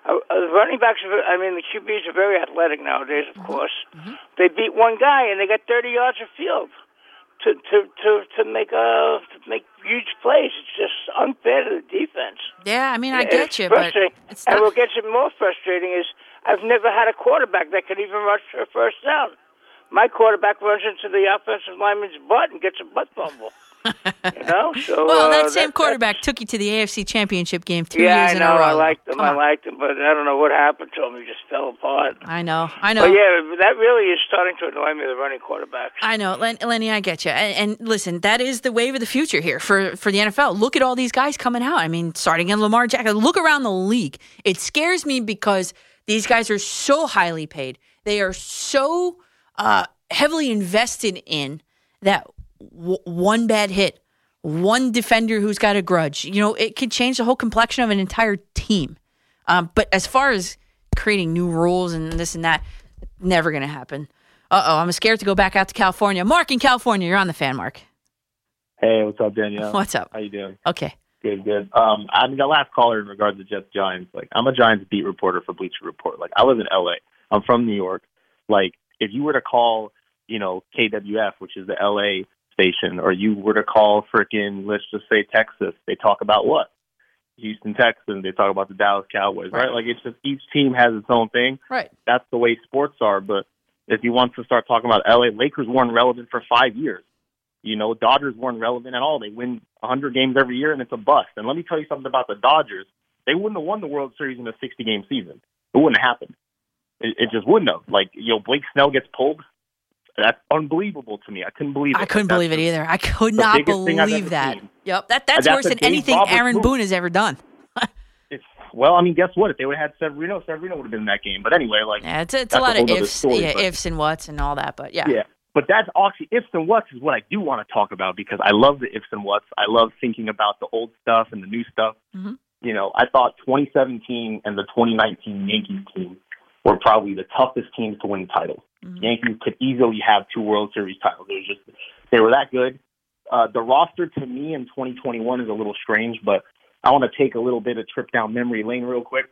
Uh, uh, the running backs, are, I mean, the QBs are very athletic nowadays. Mm-hmm. Of course, they beat one guy and they got 30 yards of field to to to to make a to make huge plays. It's just unfair to the defense. Yeah, I mean, I get it's you, but frustrating. and what gets it more frustrating is I've never had a quarterback that could even rush for a first down. My quarterback runs into the offensive lineman's butt and gets a butt fumble. You know, so well, uh, that same that- quarterback took you to the AFC Championship game two yeah, years I in a row. I liked him. Come I on. liked him, but I don't know what happened to him. He just fell apart. I know. I know. But yeah, that really is starting to annoy me. The running quarterbacks. I know, Len- Lenny. I get you. And, and listen, that is the wave of the future here for for the NFL. Look at all these guys coming out. I mean, starting in Lamar Jackson. Look around the league. It scares me because these guys are so highly paid. They are so uh, heavily invested in that w- one bad hit, one defender who's got a grudge. You know, it could change the whole complexion of an entire team. Um, but as far as creating new rules and this and that, never going to happen. Uh oh, I'm scared to go back out to California. Mark in California, you're on the fan, Mark. Hey, what's up, Danielle? What's up? How you doing? Okay. Good, good. Um, I mean, the last caller in regards to Jets Giants. Like, I'm a Giants beat reporter for Bleacher Report. Like, I live in L.A. I'm from New York. Like, if you were to call, you know, KWF, which is the L.A. station, or you were to call frickin', let's just say Texas, they talk about what? Houston Texans. They talk about the Dallas Cowboys, right? Right. Like, it's just each team has its own thing. Right. That's the way sports are. But if you want to start talking about L.A., Lakers weren't relevant for five years. You know, Dodgers weren't relevant at all. They win 100 games every year, and it's a bust. And let me tell you something about the Dodgers. They wouldn't have won the World Series in a 60 game season. It wouldn't have happened. It, it just wouldn't have. Like, you know, Blake Snell gets pulled. That's unbelievable to me. I couldn't believe it. I couldn't That's believe it either. I could not biggest thing I've believe that. seen. Yep, that that's, that's worse than anything Roberts Aaron move. Boone has ever done. Well, I mean, guess what? If they would have had Severino, Severino would have been in that game. But anyway, like, Yeah, it's, it's a lot whole of ifs, story, yeah, but- ifs and whats and all that. But yeah, Yeah. But that's actually ifs and whats is what I do want to talk about because I love the ifs and whats. I love thinking about the old stuff and the new stuff. Mhm. You know, I thought 2017 and the 2019 Yankees team were probably the toughest teams to win titles. Yankees could easily have two World Series titles. It was just they were that good. Uh, the roster to me in 2021 is a little strange, but I want to take a little bit of trip down memory lane real quick.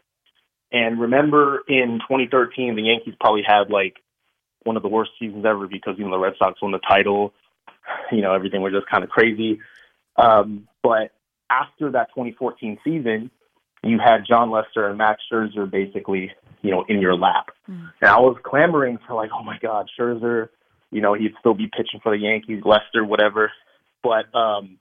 And remember in 2013, the Yankees probably had like one of the worst seasons ever because even the Red Sox won the title. You know, everything was just kind of crazy. Um, but after that 2014 season, you had Jon Lester and Max Scherzer basically, you know, in your lap. And I was clamoring for like, oh my God, Scherzer, you know, he'd still be pitching for the Yankees, Lester, whatever. But um,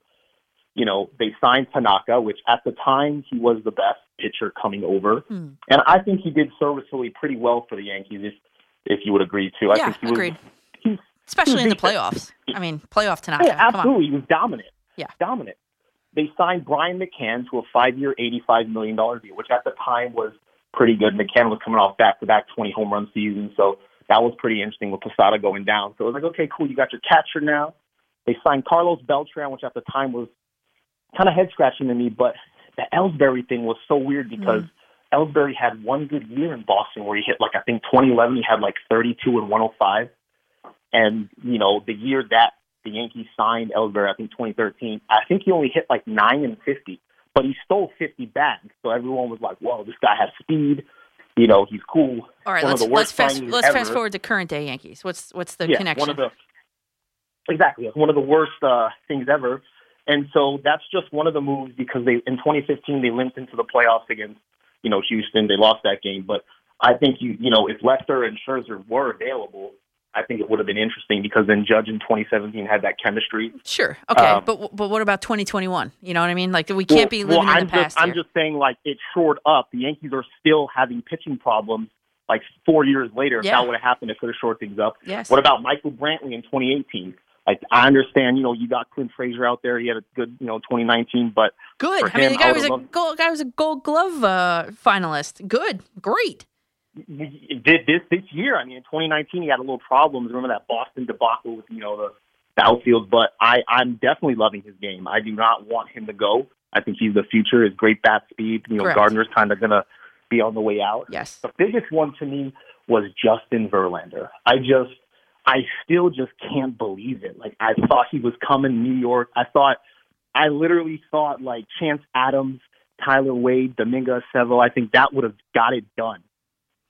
you know, they signed Tanaka, which at the time he was the best pitcher coming over. Hmm. And I think he did serviceably pretty well for the Yankees, if if you would agree too. I yeah, think he was agreed. Especially in the playoffs. I mean, playoff Tanaka. yeah, Come on. absolutely. He was dominant. Yeah. Dominant. They signed Brian McCann to a five year, $85 million deal, which at the time was pretty good. McCann was coming off back to back 20 home run seasons, so that was pretty interesting with Posada going down. So it was like, okay, cool, you got your catcher now. They signed Carlos Beltran, which at the time was kind of head scratching to me, but the Ellsbury thing was so weird because mm. Ellsbury had one good year in Boston where he hit like I think 2011 he had like 32 and 105, and you know the year that the Yankees signed Ellsbury, I think 2013, I think he only hit like nine and 50, but he stole 50 bags, so everyone was like, "Whoa, this guy has speed." You know, he's cool. All right, one let's let's fast let's ever. fast forward to current day Yankees. What's what's the yeah, connection? One of the Exactly. One of the worst uh, things ever. And so that's just one of the moves because they in 2015 they limped into the playoffs against you know Houston. They lost that game, but I think you you know if Lester and Scherzer were available, I think it would have been interesting because then Judge in 2017 had that chemistry. Sure. Okay. Um, but but what about 2021? You know what I mean? Like we can't be living well, I'm in the past I'm here. just saying, like it shored up. The Yankees are still having pitching problems. Like four years later, if Yeah. that would have happened, it could have shored things up. Yes. What about Michael Brantley in 2018? Like I understand, you know, you got Clint Frazier out there. He had a good, you know, 2019, but Good. I mean, the guy was a loved- gold guy was a Gold Glove uh, finalist. Good. Great. Did this this year. I mean, in 2019, he had a little problems. Remember that Boston debacle with you know the, the outfield. But I I'm definitely loving his game. I do not want him to go. I think he's the future. His great bat speed. You know, Correct. Gardner's kind of gonna be on the way out. Yes. The biggest one to me was Justin Verlander. I just I still just can't believe it. Like I thought he was coming to New York. I thought I literally thought like Chance Adams, Tyler Wade, Domingo Acevedo. I think that would have got it done.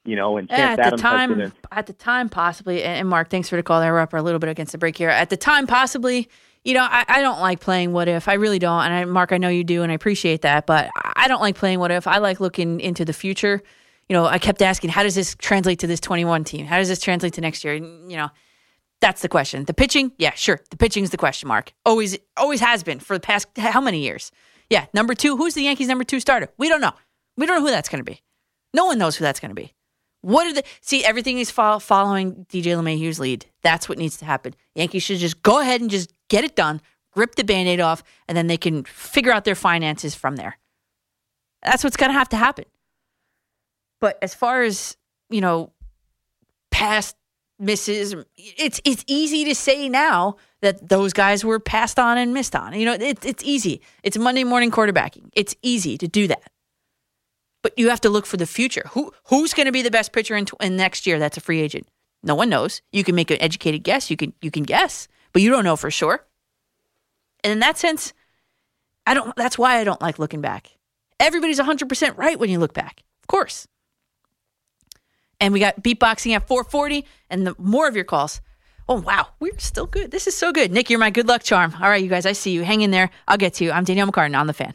You know, and Yeah, at the Adams has time, at the time, possibly. And Mark, thanks for the call. There, we're up a little bit against the break here. At the time, possibly. You know, I, I don't like playing what if. I really don't. And I, Mark, I know you do, and I appreciate that. But I don't like playing what if. I like looking into the future. You know, I kept asking, how does this translate to this 21 team? How does this translate to next year? And, you know, that's the question. The pitching, yeah, sure. The pitching is the question mark. Always, always has been for the past how many years? Yeah, number two. Who's the Yankees' number two starter? We don't know. We don't know who that's going to be. No one knows who that's going to be. What are the see? Everything is fol- following DJ LeMahieu's lead. That's what needs to happen. Yankees should just go ahead and just get it done, rip the band-aid off, and then they can figure out their finances from there. That's what's going to have to happen. But as far as you know, past misses, it's it's easy to say now that those guys were passed on and missed on. You know, it, it's easy. It's Monday morning quarterbacking. It's easy to do that. But you have to look for the future. Who who's going to be the best pitcher in, in next year? That's a free agent. No one knows. You can make an educated guess. You can you can guess, but you don't know for sure. And in that sense, I don't. That's why I don't like looking back. Everybody's 100 percent right when you look back. Of course. And we got beatboxing at 440, and the more of your calls. Oh wow, we're still good. This is so good. Nick, you're my good luck charm. All right, you guys, I see you. Hang in there. I'll get to you. I'm Danielle McCartan on the fan.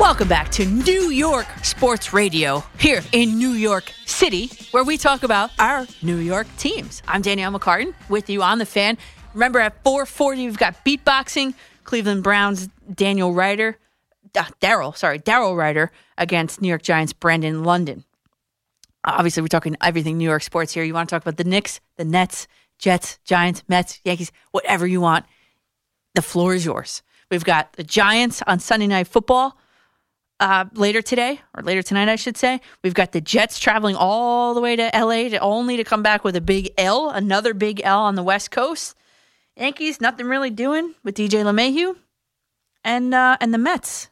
Welcome back to New York Sports Radio here in New York City, where we talk about our New York teams. I'm Danielle McCartan with you on the fan. Remember at 440, we've got beatboxing, Cleveland Browns, Daniel Ruiter, uh, Daryl, sorry, Daryl Ruiter against New York Giants, Brandon London. Obviously, we're talking everything New York sports here. You want to talk about the Knicks, the Nets, Jets, Giants, Mets, Yankees, whatever you want. The floor is yours. We've got the Giants on Sunday Night Football uh, later today, or later tonight, I should say. We've got the Jets traveling all the way to LA to only to come back with a big L, another big L on the West Coast. Yankees, nothing really doing with DJ LeMahieu, and uh, and the Mets.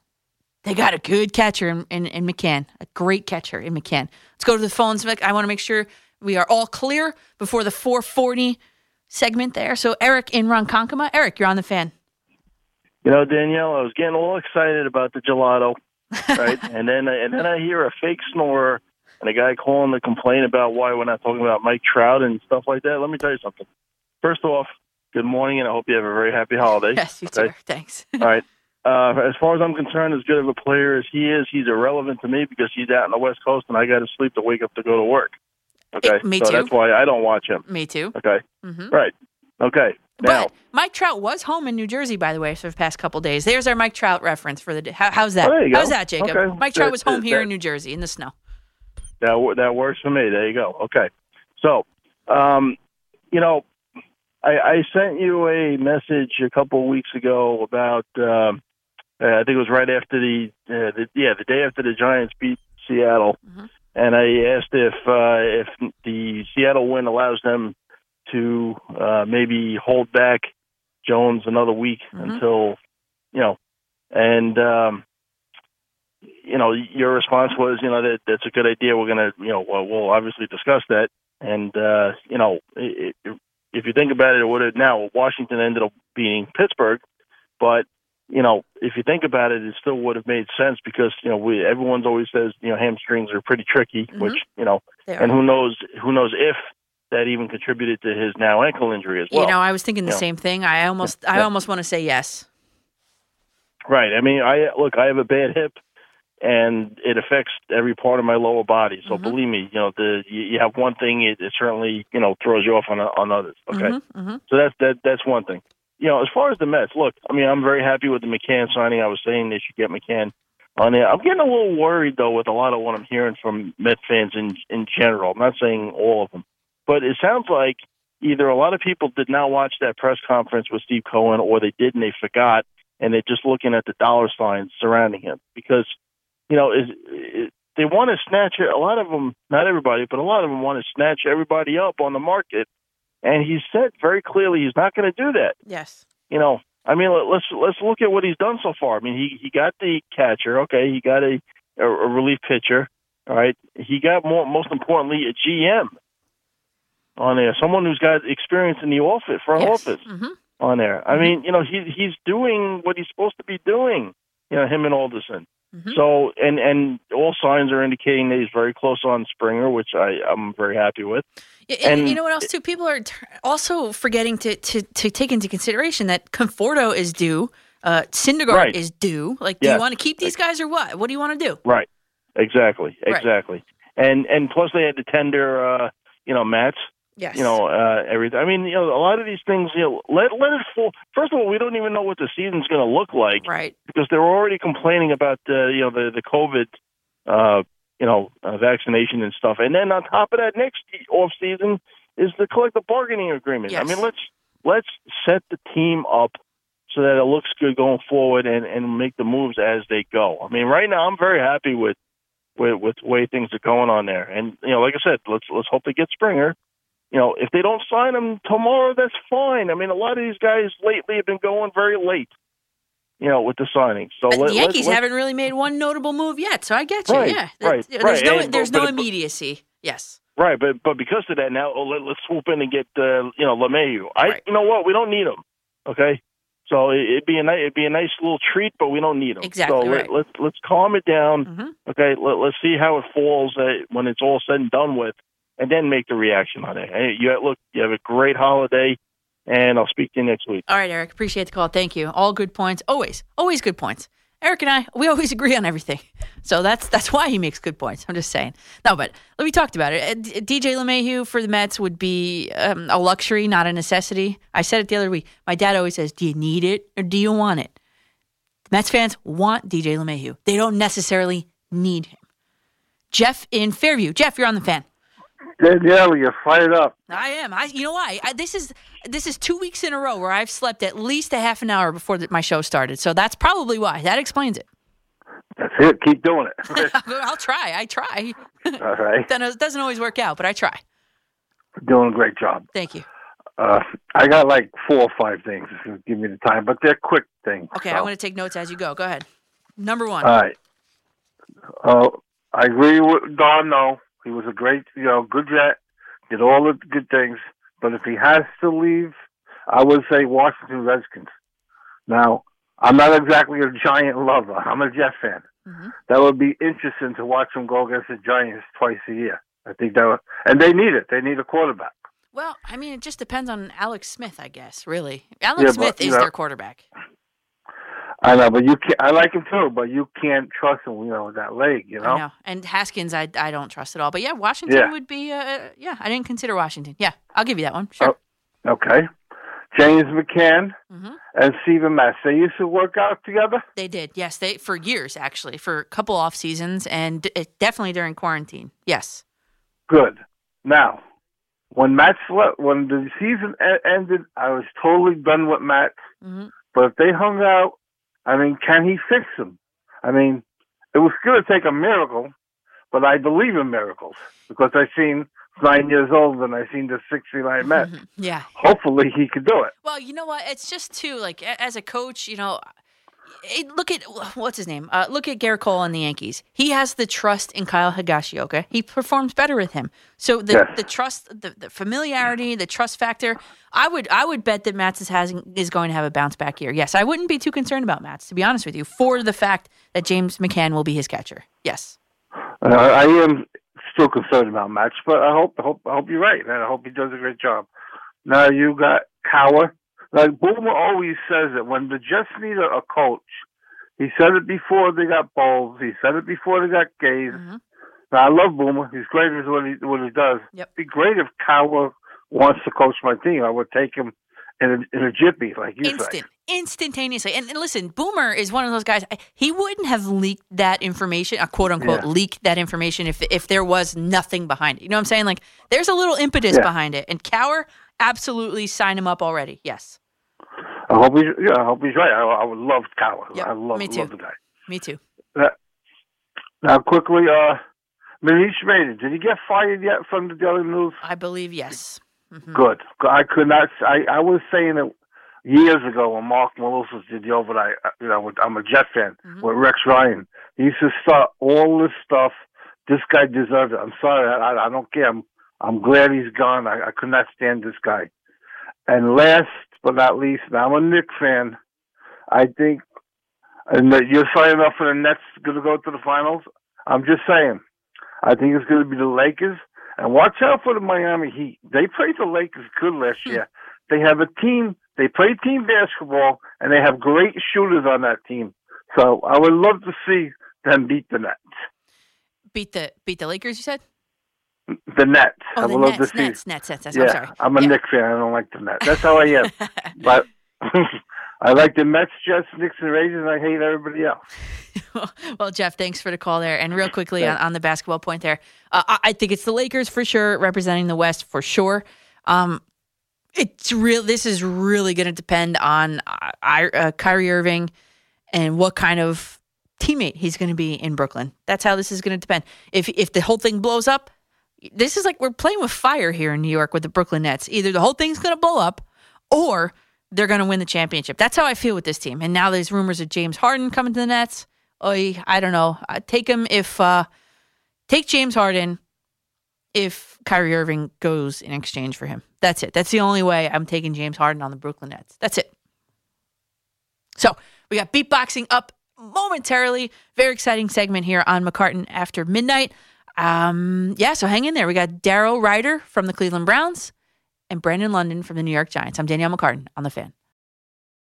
They got a good catcher in, in, in McCann, a great catcher in McCann. Let's go to the phones. I want to make sure we are all clear before the 440 segment there. So Eric in Ronkonkoma. Eric, you're on the fan. You know, Danielle, I was getting a little excited about the gelato, right? and then and then I hear a fake snore and a guy calling to complain about why we're not talking about Mike Trout and stuff like that. Let me tell you something. First off, good morning, and I hope you have a very happy holiday. Yes, you too. Thanks. All right. Uh, as far as I'm concerned, as good of a player as he is, he's irrelevant to me because he's out on the West Coast and I got to sleep to wake up to go to work. Okay, me so too. that's why I don't watch him. Me too. Okay, Mhm. right. Okay, now But Mike Trout was home in New Jersey, by the way, for the past couple days. There's our Mike Trout reference for the day. How, how's that? Oh, there you go. How's that, Jacob? Okay. Mike Trout That- was home here that- in New Jersey in the snow. That that works for me. There you go. Okay. So, um, you know, I, I sent you a message a couple of weeks ago about. Um, uh, I think it was right after the, uh, the yeah the day after the Giants beat Seattle, and I asked if uh, if the Seattle win allows them to uh, maybe hold back Jones another week until you know, and um, you know your response was you know that that's a good idea. We're gonna you know well, we'll obviously discuss that, and uh, you know it, it, if you think about it, it would have now Washington ended up beating Pittsburgh, but you know if you think about it, it still would have made sense because you know we everyone's always says you know hamstrings are pretty tricky, which you know, and who knows who knows if that even contributed to his now ankle injury as well. you know, I was thinking the know. same thing. I almost, I almost want to say yes. Right. I mean, I look. I have a bad hip, and it affects every part of my lower body. Mm-hmm. So believe me, you know, the you, you have one thing, it, it certainly you know throws you off on on others. Okay. Mm-hmm. So that's that. That's one thing. You know, as far as the Mets, look. I mean, I'm very happy with the McCann signing. I was saying they should get McCann on there. I'm getting a little worried though with a lot of what I'm hearing from Met fans in in general. I'm not saying all of them, but it sounds like either a lot of people did not watch that press conference with Steve Cohen, or they did and they forgot, and they're just looking at the dollar signs surrounding him because you know is. is they want to snatch it. A lot of them, not everybody, but a lot of them want to snatch everybody up on the market. And he said very clearly he's not going to do that Yes. you know, I mean, let- let's let's look at what he's done so far. I mean, he he got the catcher, okay, he got a a, a relief pitcher, all right. He got more, most importantly, a GM on there, someone who's got experience in the office, front office Mm-hmm. on there. I mean, you know, he he's doing what he's supposed to be doing. You know, him and Alderson. Mm-hmm. So, and and all signs are indicating that he's very close on Springer, which I I'm very happy with. Yeah, And, And- you know what else too? People are also forgetting to, to, to take into consideration that Conforto is due, uh, Syndergaard Right. is due. Like, do Yes. you want to keep these guys or what? What do you want to do? Right. Exactly. Right. Exactly. And and plus they had to tender uh you know Matz. Yes. You know uh everything. I mean you know a lot of these things you know let let it fall. First of all, we don't even know what the season's going to look like. Right. Because they're already complaining about uh, you know the the COVID uh you know uh, vaccination and stuff. And then on top of that, next off season is the collective bargaining agreement. I mean let's let's set the team up so that it looks good going forward and and make the moves as they go. I mean, right now I'm very happy with with with the way things are going on there. And you know, like I said, let's let's hope they get Springer. You know, if they don't sign him tomorrow, that's fine. I mean, a lot of these guys lately have been going very late. You know, with the signing. So let, the Yankees let, haven't really made one notable move yet, so I get you. Right, yeah. right, There's right. no And- there's but- no but- immediacy. Yes. Right, but but because of that, now oh, let, let's swoop in and get uh, you know LeMahieu. I you know what? We don't need him. Okay, so it, it'd be a nice it'd be a nice little treat, but we don't need him. Exactly So right. Mm-hmm. let, let's let's calm it down. Okay, let, let's see how it falls uh, when it's all said and done with, and then make the reaction on it. Hey, you look, you have a great holiday, and I'll speak to you next week. All right, Eric. Appreciate the call. Thank you. All good points. Always, always good points. Eric and I, we always agree on everything. So that's that's why he makes good points. I'm just saying. No, but we talked about it. Uh, DJ LeMahieu for the Mets would be um, a luxury, not a necessity. I said it the other week. My dad always says, "Do you need it or do you want it?" Mets fans want DJ LeMahieu. They don't necessarily need him. Jeff in Fairview. Jeff, you're on the fan. Danielle, you're fired up. I am. I. You know why? I, this is this is two weeks in a row where I've slept at least a half an hour before the, my show started. So that's probably why. That explains it. That's it. Keep doing it. I'll try. I try. All right. Then it doesn't always work out, but I try. Doing a great job. Thank you. Uh, I got like four or five things. Give me the time, but they're quick things. Okay, so. I want to take notes as you go. Go ahead. Number one. All right. Uh, I agree with Don. No, he was a great, you know, good jet. Did all the good things. But if he has to leave, I would say Washington Redskins. Now, I'm not exactly a giant lover. I'm a Jet fan. Mm-hmm. That would be interesting to watch them go against the Giants twice a year. I think that would, and they need it. They need a quarterback. Well, I mean, it just depends on Alex Smith, I guess. Really, Alex Yeah, Smith you is know- their quarterback. I know, but you can't. I like him too, but you can't trust him. You know, with that leg. You know. I know. And Haskins, I I don't trust at all. But yeah, Washington Yeah. would be. Uh, yeah, I didn't consider Washington. Yeah, I'll give you that one. Sure. Okay. James McCann Mhm. and Steven Matz. They used to work out together. They did. Yes, they for years actually, for a couple off seasons, and d- definitely during quarantine. Yes. Good. Now, when Matt slept, when the season e- ended, I was totally done with Matt. Mm-hmm. But if they hung out, I mean, can he fix them? I mean, it was going to take a miracle, but I believe in miracles because I've seen nine mm-hmm. years old and I've seen the 69 Mets. Mm-hmm. Yeah. Hopefully he could do it. Well, you know what? It's just too like as a coach, you know. Look at what's his name. Uh, look at Gerrit Cole on the Yankees. He has the trust in Kyle Higashioka. He performs better with him. So the, Yes. the trust, the, the familiarity, the trust factor. I would I would bet that Matz is has is going to have a bounce back year. Yes, I wouldn't be too concerned about Matz to be honest with you. For the fact that James McCann will be his catcher. Yes. Uh, I am still concerned about Matz, but I hope I hope I hope you're right, and I hope he does a great job. Now you got Cowher. Like Boomer always says it when the Jets need a, a coach. He said it before they got Bowles. He said it before they got Gase. Now I love Boomer. He's great at what he what he does. Yep. Be great if Cowher wants to coach my team. I would take him in a, in a jiffy, like you say. Instant, instantaneously. And, and listen, Boomer is one of those guys. He wouldn't have leaked that information, uh, quote unquote, Yeah. leaked that information if if there was nothing behind it. You know what I'm saying? Like, there's a little impetus Yeah. behind it. And Cowher, absolutely sign him up already. Yes, I hope he's yeah. I hope he's right. I, I would love Cowher. Yep, I love me too. love the guy. me too. Now, now quickly, uh, Manish Rader, did he get fired yet from the Daily News? I believe yes. Mhm. Good. I could not. I I was saying it years ago when Mark Malusis did the overnight. uh, You know, with, I'm a Jet fan with Rex Ryan. He used to start all this stuff. This guy deserves it. I'm sorry. I, I, I don't care. I'm I'm glad he's gone. I, I could not stand this guy. And last but not least, now I'm a Knicks fan. I think, and that you're signing up for the Nets going to go to the finals. I'm just saying. I think it's going to be the Lakers. And watch out for the Miami Heat. They played the Lakers good last hmm. year. They have a team. They play team basketball, and they have great shooters on that team. So I would love to see them beat the Nets. Beat the beat the Lakers. You said. The Nets. Oh, I the Nets, see. Nets, Nets, Nets, Nets. Yeah, I'm sorry. I'm a Knicks fan. I don't like the Nets. That's how I am. but I like the Mets, Jets, Knicks, and Rangers. and I hate everybody else. well, Jeff, thanks for the call there. And real quickly on, on the basketball point there, uh, I, I think it's the Lakers for sure, representing the West for sure. Um, it's real. This is really going to depend on uh, uh, Kyrie Irving and what kind of teammate he's going to be in Brooklyn. That's how this is going to depend. If if the whole thing blows up, this is like we're playing with fire here in New York with the Brooklyn Nets. Either the whole thing's going to blow up, or they're going to win the championship. That's how I feel with this team. And now there's rumors of James Harden coming to the Nets. Oy, I don't know. I take him if uh, take James Harden if Kyrie Irving goes in exchange for him. That's it. That's the only way I'm taking James Harden on the Brooklyn Nets. That's it. So we got beatboxing up momentarily. Very exciting segment here on McCartan after midnight. Um, yeah, so hang in there. We got Daryl Ruiter from the Cleveland Browns and Brandon London from the New York Giants. I'm Danielle McCartan on the fan.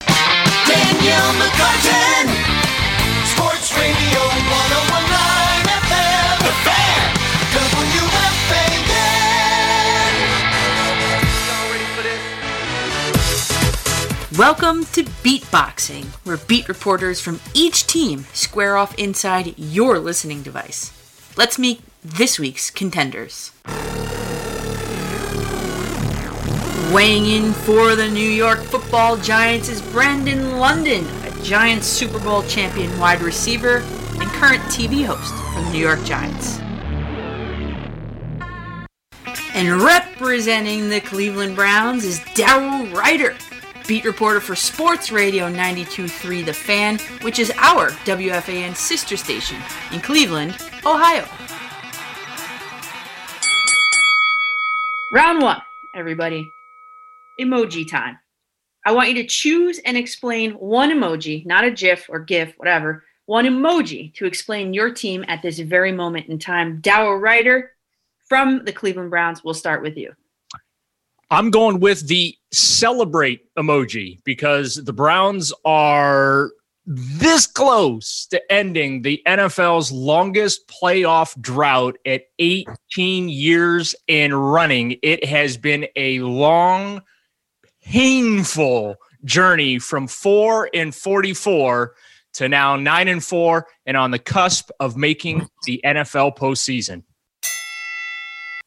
Danielle McCartan, Sports Radio 1019 FM, The Fan, WFAN. Welcome to Beatboxing, where beat reporters from each team square off inside your listening device. Let's meet this week's contenders. Weighing in for the New York football Giants is Brandon London, a Giants Super Bowl champion wide receiver and current TV host for the New York Giants. And representing the Cleveland Browns is Daryl Ruiter, beat reporter for Sports Radio 92.3 The Fan, which is our WFAN sister station in Cleveland, Ohio. Round one, everybody. Emoji time. I want you to choose and explain one emoji, not a GIF or GIF, whatever, one emoji to explain your team at this very moment in time. Dow Ruiter from the Cleveland Browns, we'll start with you. I'm going with the celebrate emoji because the Browns are this close to ending the NFL's longest playoff drought at 18 years in running. It has been a long, painful journey from 4 and 44 to now 9 and 4 and on the cusp of making the NFL postseason.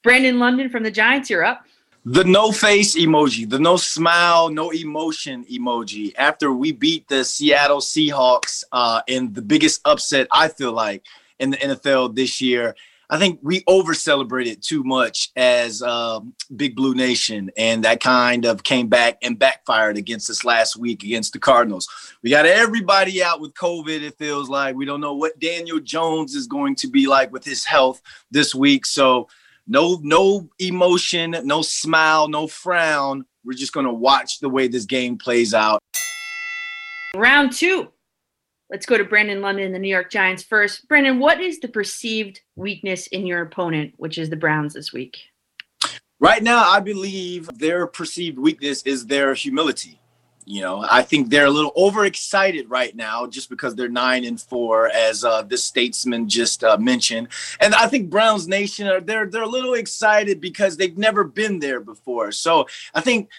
Brandon London from the Giants, you're up. The no face emoji, the no smile, no emotion emoji. After we beat the Seattle Seahawks uh, in the biggest upset, I feel like in the NFL this year, I think we over celebrated too much as um, Big Blue Nation, and that kind of came back and backfired against us last week against the Cardinals. We got everybody out with COVID. It feels like we don't know what Daniel Jones is going to be like with his health this week. So no no emotion no smile no frown we're just going to watch the way this game plays out Round two. Let's go to Brandon London, the New York Giants first. Brandon, what is the perceived weakness in your opponent, which is the Browns this week? Right now, I believe their perceived weakness is their humility. You know, I think they're a little overexcited right now just because they're nine and four, as uh, this statesman just uh, mentioned. And I think Browns Nation are they're they're a little excited because they've never been there before. So I think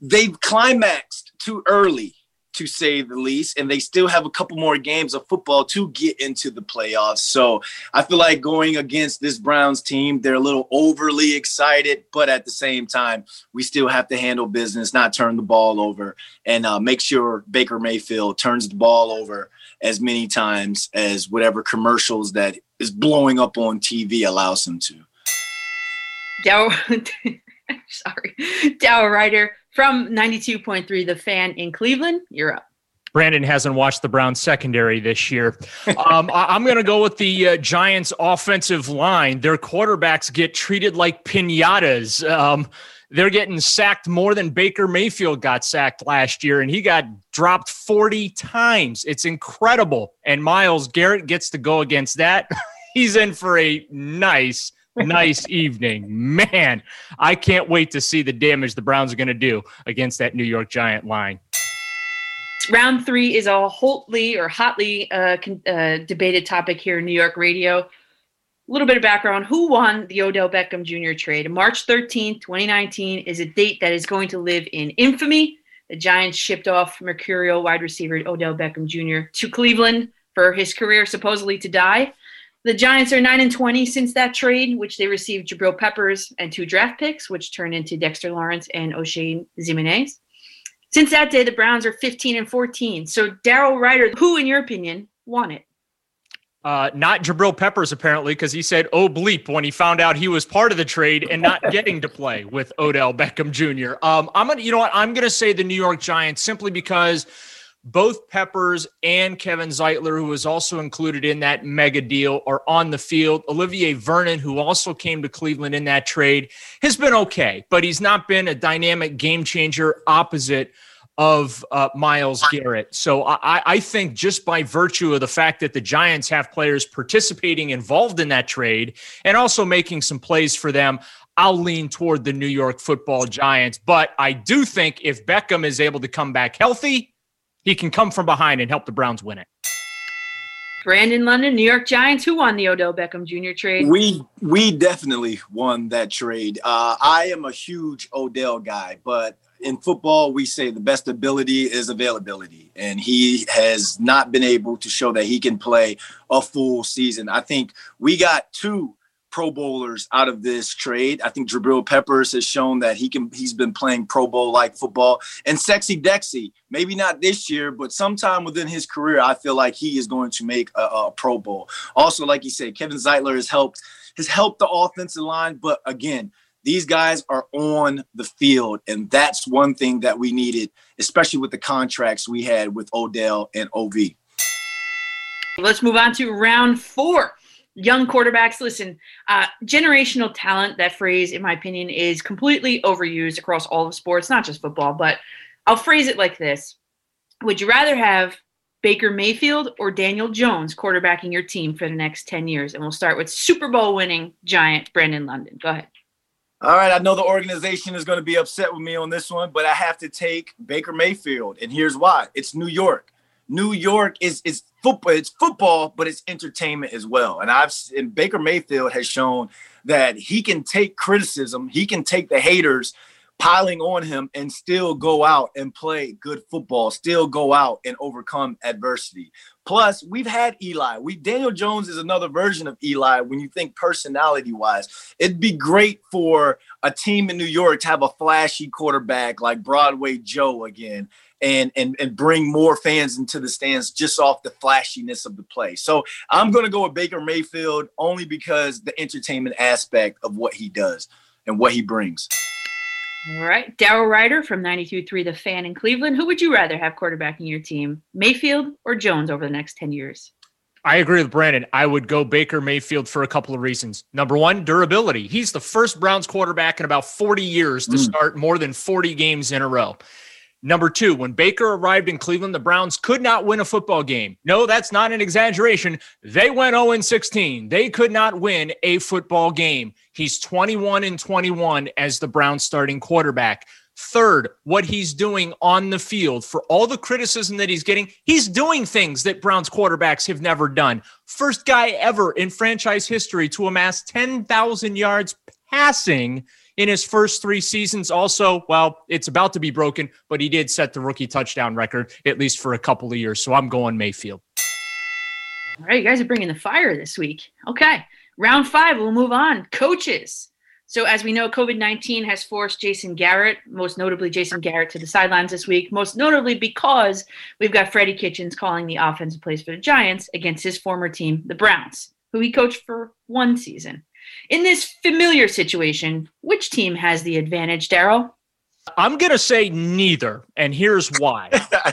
they've climaxed too early to say the least, and they still have a couple more games of football to get into the playoffs. So I feel like going against this Browns team, they're a little overly excited, but at the same time, we still have to handle business, not turn the ball over, and uh, make sure Baker Mayfield turns the ball over as many times as whatever commercials that is blowing up on TV allows him to. Dow, sorry, Dow Ruiter from 92.3 The Fan in Cleveland. You're up. Brandon hasn't watched the Browns secondary this year. Um, I, am going to go with the uh, Giants' offensive line. Their quarterbacks get treated like pinatas. Um, they're getting sacked more than Baker Mayfield got sacked last year, and he got dropped 40 times. It's incredible. And Myles Garrett gets to go against that. He's in for a nice nice evening. Man, I can't wait to see the damage the Browns are going to do against that New York Giant line. Round three is a hotly or hotly uh, con- uh, debated topic here in New York radio. A little bit of background who won the Odell Beckham Jr. trade? March 13th, 2019 is a date that is going to live in infamy. The Giants shipped off Mercurial wide receiver Odell Beckham Jr. to Cleveland for his career supposedly to die. The Giants are 9 and 20 since that trade, which they received Jabril Peppers and two draft picks, which turned into Dexter Lawrence and Oshane Ximines. Since that day, the Browns are 15 and 14. So, Daryl Ruiter, who, in your opinion, won it? Uh, not Jabril Peppers, apparently, because he said, oh, bleep, when he found out he was part of the trade and not getting to play with Odell Beckham Jr. Um, I'm going to, you know what? I'm going to say the New York Giants simply because both Peppers and Kevin Zeitler, who was also included in that mega deal, are on the field. Olivier Vernon, who also came to Cleveland in that trade, has been okay, but he's not been a dynamic game changer opposite of uh, Myles Garrett. So I, I think just by virtue of the fact that the Giants have players participating involved in that trade and also making some plays for them, I'll lean toward the New York football Giants. But I do think if Beckham is able to come back healthy, he can come from behind and help the Browns win it. Brandon London, New York Giants, who won the Odell Beckham Jr. trade? We we definitely won that trade. Uh, I am a huge Odell guy, but in football, we say the best ability is availability, and he has not been able to show that he can play a full season. I think we got two Pro Bowlers out of this trade. I think Jabril Peppers has shown that he can. He's been playing Pro Bowl like football, and Sexy Dexy. Maybe not this year, but sometime within his career, I feel like he is going to make a, a Pro Bowl. Also, like you said, Kevin Zeitler has helped has helped the offensive line, but again, these guys are on the field, and that's one thing that we needed, especially with the contracts we had with Odell and Ov. Let's move on to round four young quarterbacks. Listen, uh, generational talent, that phrase, in my opinion, is completely overused across all of sports, not just football. But I'll phrase it like this Would you rather have Baker Mayfield or Daniel Jones quarterbacking your team for the next 10 years? And we'll start with Super Bowl winning giant Brandon London. Go ahead. All right, I know the organization is going to be upset with me on this one, but I have to take Baker Mayfield, and here's why: it's New York. New York is is football. It's football, but it's entertainment as well. And I've and Baker Mayfield has shown that he can take criticism. He can take the haters piling on him and still go out and play good football. Still go out and overcome adversity. Plus, we've had Eli. We Daniel Jones is another version of Eli when you think personality wise. It'd be great for a team in New York to have a flashy quarterback like Broadway Joe again and and and bring more fans into the stands just off the flashiness of the play. So I'm going to go with Baker Mayfield only because the entertainment aspect of what he does and what he brings. All right. Daryl Ruiter from 92.3 The Fan in Cleveland. Who would you rather have quarterbacking your team, Mayfield or Jones over the next 10 years? I agree with Brandon. I would go Baker Mayfield for a couple of reasons. Number one, durability. He's the first Browns quarterback in about 40 years to mm. start more than 40 games in a row. Number two, when Baker arrived in Cleveland, the Browns could not win a football game. No, that's not an exaggeration. They went 0 16. They could not win a football game. He's 21 and 21 as the Browns starting quarterback. Third, what he's doing on the field for all the criticism that he's getting, he's doing things that Browns quarterbacks have never done. First guy ever in franchise history to amass 10,000 yards passing in his first three seasons. Also, well, it's about to be broken, but he did set the rookie touchdown record, at least for a couple of years. So I'm going Mayfield. All right, you guys are bringing the fire this week. Okay, round five, we'll move on. Coaches. So, as we know, COVID 19 has forced Jason Garrett, most notably Jason Garrett, to the sidelines this week, most notably because we've got Freddie Kitchens calling the offensive plays for the Giants against his former team, the Browns, who he coached for one season. In this familiar situation, which team has the advantage, Daryl? I'm going to say neither. And here's why.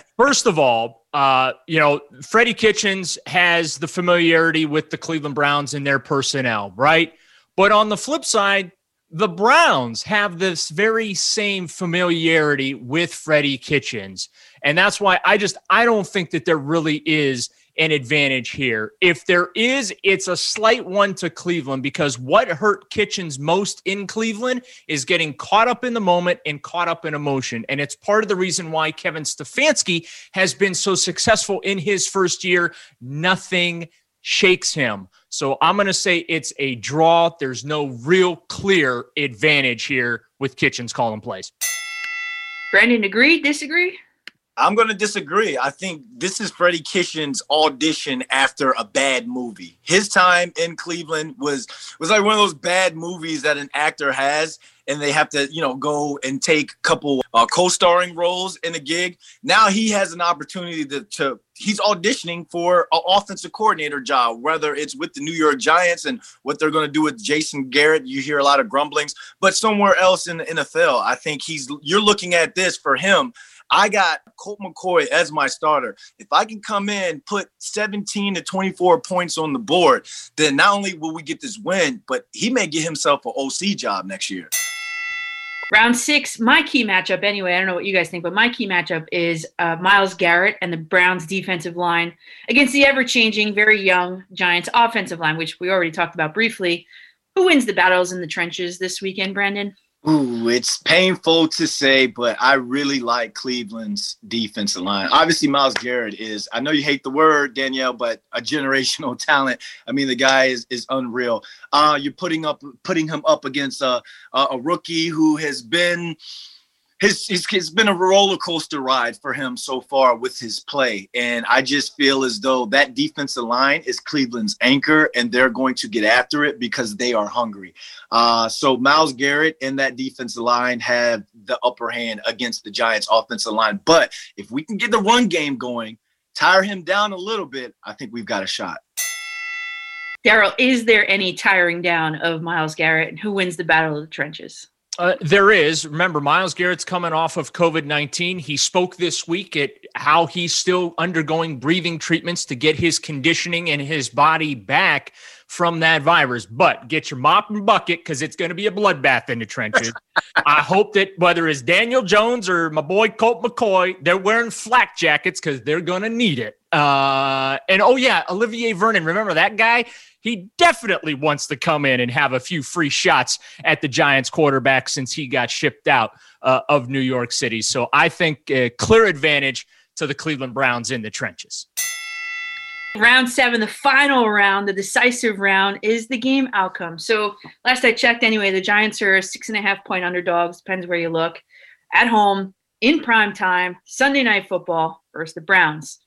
First of all, uh, you know, Freddie Kitchens has the familiarity with the Cleveland Browns and their personnel, right? But on the flip side, the Browns have this very same familiarity with Freddie Kitchens. And that's why I just I don't think that there really is an advantage here. If there is, it's a slight one to Cleveland because what hurt Kitchens most in Cleveland is getting caught up in the moment and caught up in emotion. And it's part of the reason why Kevin Stefanski has been so successful in his first year. Nothing shakes him. So I'm going to say it's a draw. There's no real clear advantage here with Kitchens calling plays. Brandon, agree, disagree? I'm going to disagree. I think this is Freddie Kitchens' audition after a bad movie. His time in Cleveland was was like one of those bad movies that an actor has, and they have to, you know, go and take a couple uh, co-starring roles in a gig. Now he has an opportunity to, to he's auditioning for an offensive coordinator job, whether it's with the New York Giants and what they're going to do with Jason Garrett. You hear a lot of grumblings, but somewhere else in the NFL, I think he's. You're looking at this for him I got Colt McCoy as my starter. If I can come in, put 17 to 24 points on the board, then not only will we get this win, but he may get himself an OC job next year. Round six, my key matchup, anyway, I don't know what you guys think, but my key matchup is uh, Myles Garrett and the Browns defensive line against the ever changing, very young Giants offensive line, which we already talked about briefly. Who wins the battles in the trenches this weekend, Brandon? Ooh, it's painful to say, but I really like Cleveland's defensive line. Obviously, Myles Garrett is, I know you hate the word, Danielle, but a generational talent. I mean, the guy is, is unreal. Uh, you're putting up putting him up against a, a rookie who has been his, his it's been a roller coaster ride for him so far with his play, and I just feel as though that defensive line is Cleveland's anchor, and they're going to get after it because they are hungry. Uh, so Myles Garrett and that defensive line have the upper hand against the Giants' offensive line. But if we can get the run game going, tire him down a little bit, I think we've got a shot. Daryl, is there any tiring down of Myles Garrett? And who wins the battle of the trenches? Uh, there is. Remember, Myles Garrett's coming off of COVID 19. He spoke this week at how he's still undergoing breathing treatments to get his conditioning and his body back from that virus. But get your mop and bucket because it's going to be a bloodbath in the trenches. I hope that whether it's Daniel Jones or my boy Colt McCoy, they're wearing flak jackets because they're going to need it. Uh, and oh, yeah, Olivier Vernon. Remember that guy? He definitely wants to come in and have a few free shots at the Giants quarterback since he got shipped out uh, of New York City. So I think a clear advantage to the Cleveland Browns in the trenches. Round seven, the final round, the decisive round, is the game outcome. So last I checked, anyway, the Giants are six and a half point underdogs, depends where you look, at home, in prime time, Sunday night football versus the Browns.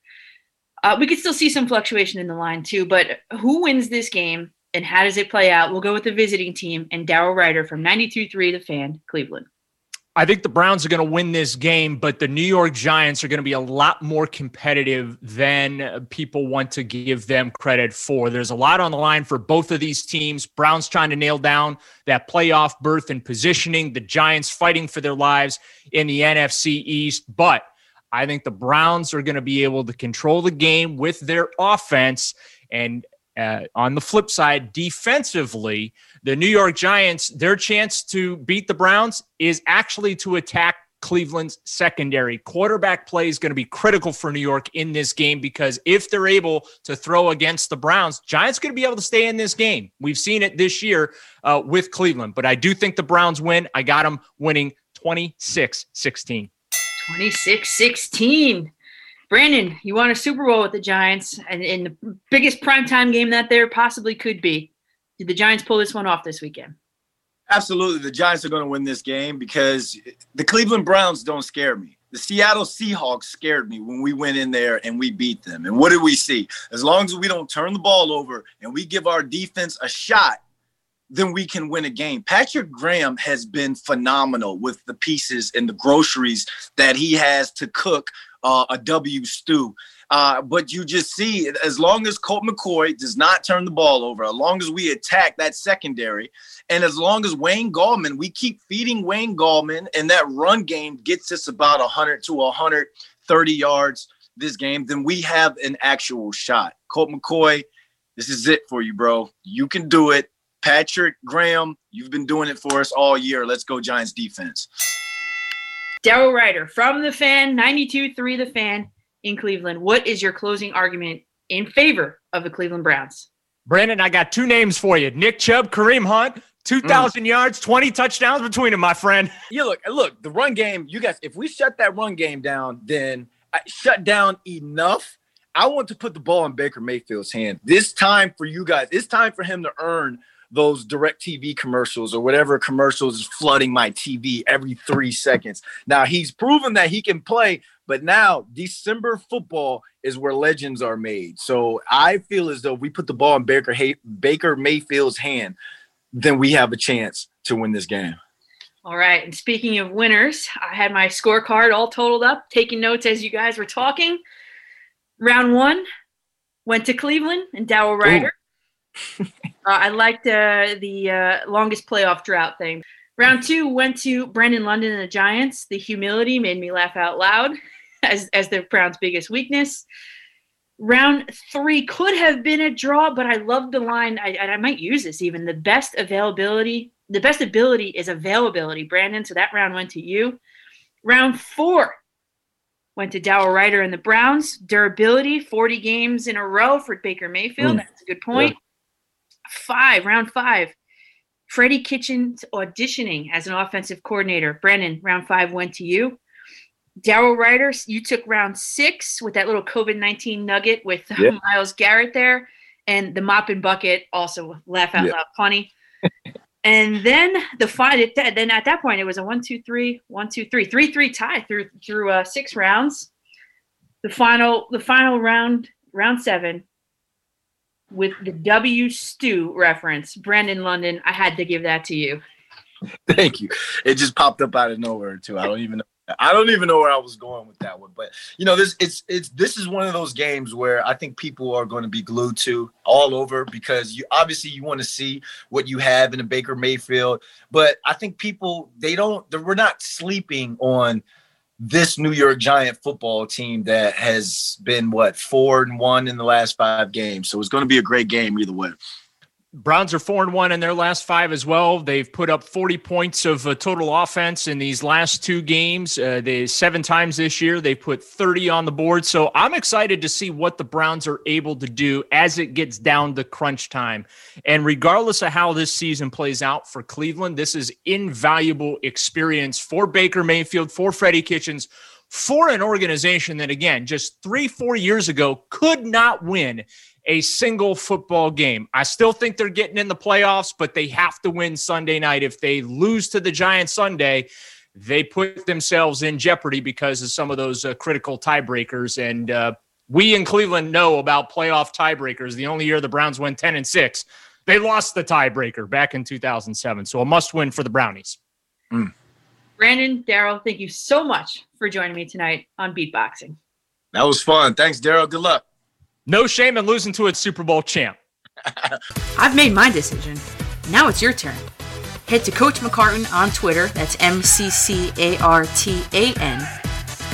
Uh, we could still see some fluctuation in the line too, but who wins this game and how does it play out? We'll go with the visiting team and Daryl Ruiter from 92.3 The Fan, Cleveland. I think the Browns are going to win this game, but the New York Giants are going to be a lot more competitive than people want to give them credit for. There's a lot on the line for both of these teams. Browns trying to nail down that playoff berth and positioning, the Giants fighting for their lives in the NFC East. But – I think the Browns are going to be able to control the game with their offense. And uh, on the flip side, defensively, the New York Giants, their chance to beat the Browns is actually to attack Cleveland's secondary. Quarterback play is going to be critical for New York in this game because if they're able to throw against the Browns, Giants going to be able to stay in this game. We've seen it this year uh, with Cleveland, but I do think the Browns win. I got them winning 26 16. 26 16. Brandon, you won a Super Bowl with the Giants and in the biggest primetime game that there possibly could be. Did the Giants pull this one off this weekend? Absolutely. The Giants are going to win this game because the Cleveland Browns don't scare me. The Seattle Seahawks scared me when we went in there and we beat them. And what did we see? As long as we don't turn the ball over and we give our defense a shot, then we can win a game. Patrick Graham has been phenomenal with the pieces and the groceries that he has to cook uh, a W stew. Uh, but you just see, as long as Colt McCoy does not turn the ball over, as long as we attack that secondary, and as long as Wayne Gallman, we keep feeding Wayne Gallman, and that run game gets us about 100 to 130 yards this game, then we have an actual shot. Colt McCoy, this is it for you, bro. You can do it. Patrick Graham, you've been doing it for us all year. Let's go, Giants defense. Daryl Ruiter from the fan, 92.3 the fan in Cleveland. What is your closing argument in favor of the Cleveland Browns? Brandon, I got two names for you Nick Chubb, Kareem Hunt. 2,000 yards, 20 touchdowns between them, my friend. Yeah, look, look, the run game, you guys, if we shut that run game down, then uh, shut down enough. I want to put the ball in Baker Mayfield's hand. This time for you guys, it's time for him to earn those direct TV commercials or whatever commercials is flooding my TV every three seconds. Now he's proven that he can play, but now December football is where legends are made. So I feel as though we put the ball in Baker Baker Mayfield's hand, then we have a chance to win this game. All right. And speaking of winners, I had my scorecard all totaled up, taking notes as you guys were talking. Round one went to Cleveland and Dow Ruiter. uh, I liked uh, the uh, longest playoff drought thing. Round two went to Brandon London and the Giants. The humility made me laugh out loud as, as the Browns' biggest weakness. Round three could have been a draw, but I love the line. I, I might use this even. The best availability, the best ability is availability, Brandon. So that round went to you. Round four went to Dow Ruiter and the Browns. Durability, 40 games in a row for Baker Mayfield. Mm. That's a good point. Yeah. Five, round five. Freddie Kitchens auditioning as an offensive coordinator. Brandon, round five went to you. Daryl Ruiter, you took round six with that little COVID 19 nugget with Yep. Myles Garrett there. And the mop and bucket also laugh out Yep. loud funny. and then the final, then at that point, it was a one, two, three, one, two, three, three, three tie through through uh, six rounds. The final, the final round, round seven, with the W Stew reference, Brandon London. I had to give that to you. Thank you. It just popped up out of nowhere too. I don't even know. I don't even know where I was going with that one. But you know, this it's it's this is one of those games where I think people are going to be glued to all over because you obviously you want to see what you have in a Baker Mayfield. But I think people they don't we're not sleeping on this New York Giant football team that has been what four and one in the last five games. So it's going to be a great game either way. Browns are four and one in their last five as well. They've put up 40 points of uh, total offense in these last two games. Uh, they seven times this year. They put 30 on the board. So I'm excited to see what the Browns are able to do as it gets down to crunch time. And regardless of how this season plays out for Cleveland, this is invaluable experience for Baker Mayfield, for Freddie Kitchens, for an organization that, again, just three, four years ago could not win a single football game. I still think they're getting in the playoffs, but they have to win Sunday night. If they lose to the Giants Sunday, they put themselves in jeopardy because of some of those uh, critical tiebreakers. And uh, we in Cleveland know about playoff tiebreakers. The only year the Browns went 10 and 6, they lost the tiebreaker back in 2007. So a must win for the Brownies. Brandon, Daryl, thank you so much for joining me tonight on Beatboxing. That was fun. Thanks, Daryl. Good luck. No shame in losing to a Super Bowl champ. I've made my decision. Now it's your turn. Head to Coach McCartan on Twitter, that's M C C A R T A N,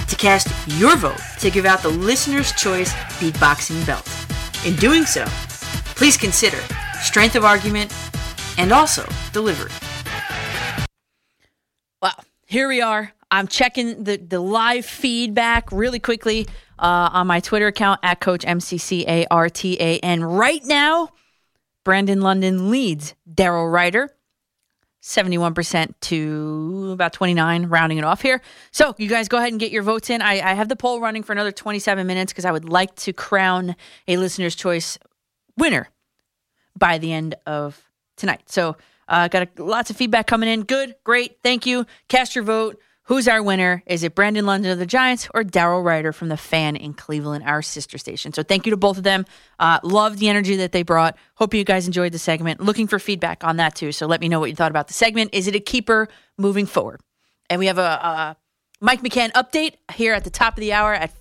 to cast your vote to give out the listener's choice beatboxing belt. In doing so, please consider strength of argument and also delivery. Well, here we are. I'm checking the, the live feedback really quickly uh, on my Twitter account at Coach MCCARTA. And right now, Brandon London leads Daryl Ruiter 71% to about 29, rounding it off here. So you guys go ahead and get your votes in. I, I have the poll running for another 27 minutes because I would like to crown a listener's choice winner by the end of tonight. So I uh, got a, lots of feedback coming in. Good, great, thank you. Cast your vote. Who's our winner? Is it Brandon London of the Giants or Daryl Ruiter from the Fan in Cleveland, our sister station? So thank you to both of them. Uh, love the energy that they brought. Hope you guys enjoyed the segment. Looking for feedback on that too. So let me know what you thought about the segment. Is it a keeper moving forward? And we have a, a Mike McCann update here at the top of the hour at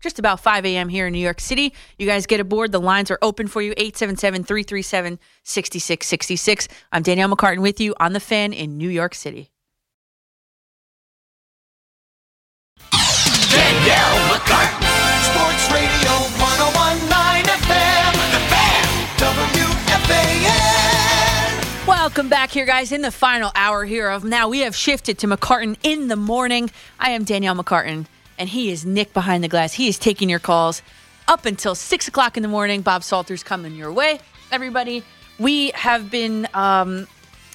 just about 5 a.m. here in New York City. You guys get aboard. The lines are open for you 877 337 6666. I'm Danielle McCartan with you on the fan in New York City. Danielle McCartan, Sports Radio 1019 FM, The Fan, WFAN. Welcome back here, guys, in the final hour here of now. We have shifted to McCartan in the morning. I am Danielle McCartan, and he is Nick behind the glass. He is taking your calls up until six o'clock in the morning. Bob Salter's coming your way, everybody. We have been, um,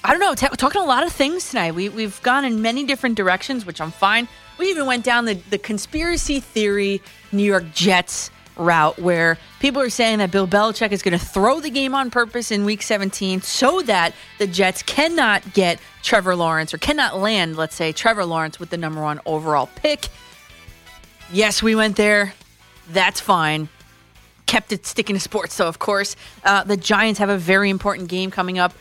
I don't know, ta talking a lot of things tonight. We, we've gone in many different directions, which I'm fine. We even went down the, the conspiracy theory New York Jets route where people are saying that Bill Belichick is going to throw the game on purpose in week 17 so that the Jets cannot get Trevor Lawrence or cannot land, let's say, Trevor Lawrence with the number one overall pick. Yes, we went there. That's fine. Kept it sticking to sports, though, of course. Uh, the Giants have a very important game coming up.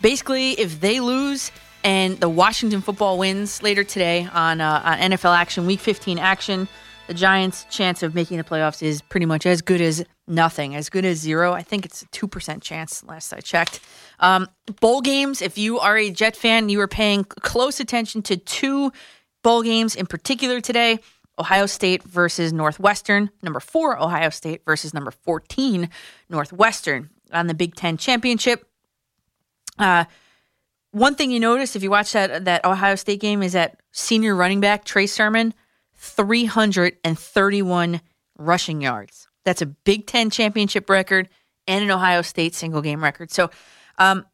Basically, if they lose and the Washington football wins later today on, uh, on NFL action, week 15 action, the Giants' chance of making the playoffs is pretty much as good as nothing, as good as zero. I think it's a 2% chance last I checked. Um, bowl games, if you are a Jet fan, you are paying close attention to two bowl games in particular today. Ohio State versus Northwestern, number four, Ohio State versus number 14, Northwestern on the Big Ten Championship. Uh, one thing you notice if you watch that that Ohio State game is that senior running back Trey Sermon, 331 rushing yards. That's a Big Ten championship record and an Ohio State single game record. So, um,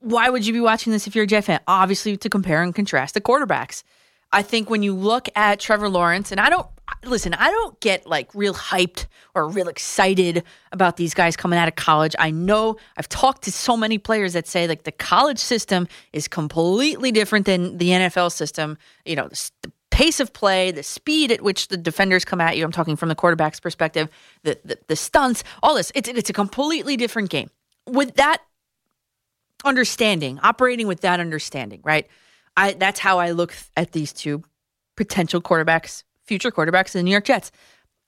why would you be watching this if you're a Jet fan? Obviously, to compare and contrast the quarterbacks. I think when you look at Trevor Lawrence, and I don't listen, I don't get like real hyped or real excited about these guys coming out of college. I know I've talked to so many players that say like the college system is completely different than the NFL system. You know, the, the pace of play, the speed at which the defenders come at you. I'm talking from the quarterback's perspective, the the, the stunts, all this. It's it's a completely different game. With that understanding, operating with that understanding, right? I that's how I look at these two potential quarterbacks, future quarterbacks in the New York Jets.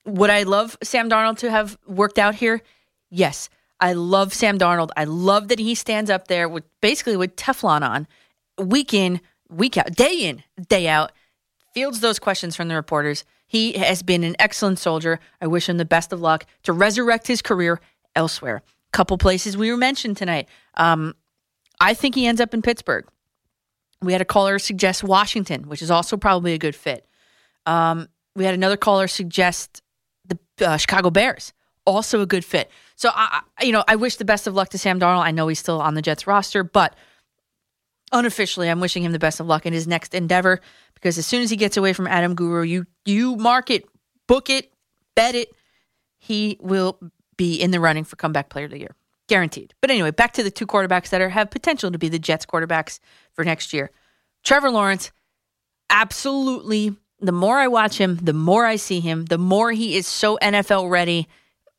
Would I love Sam Darnold to have worked out here? Yes. I love Sam Darnold. I love that he stands up there with basically with Teflon on, week in, week out, day in, day out, fields those questions from the reporters. He has been an excellent soldier. I wish him the best of luck to resurrect his career elsewhere. Couple places we were mentioned tonight. Um, I think he ends up in Pittsburgh. We had a caller suggest Washington, which is also probably a good fit. Um, we had another caller suggest the uh, Chicago Bears, also a good fit. So I, you know, I wish the best of luck to Sam Darnold. I know he's still on the Jets roster, but unofficially, I'm wishing him the best of luck in his next endeavor because as soon as he gets away from Adam Guru, you you mark it, book it, bet it, he will be in the running for comeback player of the year. Guaranteed. But anyway, back to the two quarterbacks that are have potential to be the Jets quarterbacks for next year. Trevor Lawrence, absolutely. The more I watch him, the more I see him, the more he is so NFL ready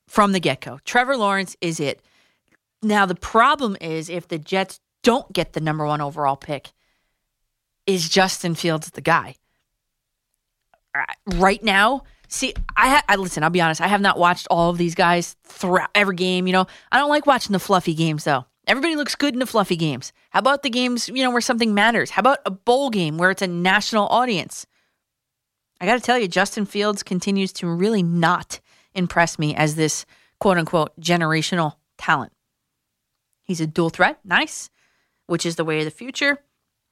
from the get go. Trevor Lawrence is it. Now, the problem is if the Jets don't get the number one overall pick, is Justin Fields the guy? Uh, Right now, see, I, ha- I listen. I'll be honest. I have not watched all of these guys throughout every game. You know, I don't like watching the fluffy games though. Everybody looks good in the fluffy games. How about the games, you know, where something matters? How about a bowl game where it's a national audience? I got to tell you, Justin Fields continues to really not impress me as this quote unquote generational talent. He's a dual threat, nice, which is the way of the future.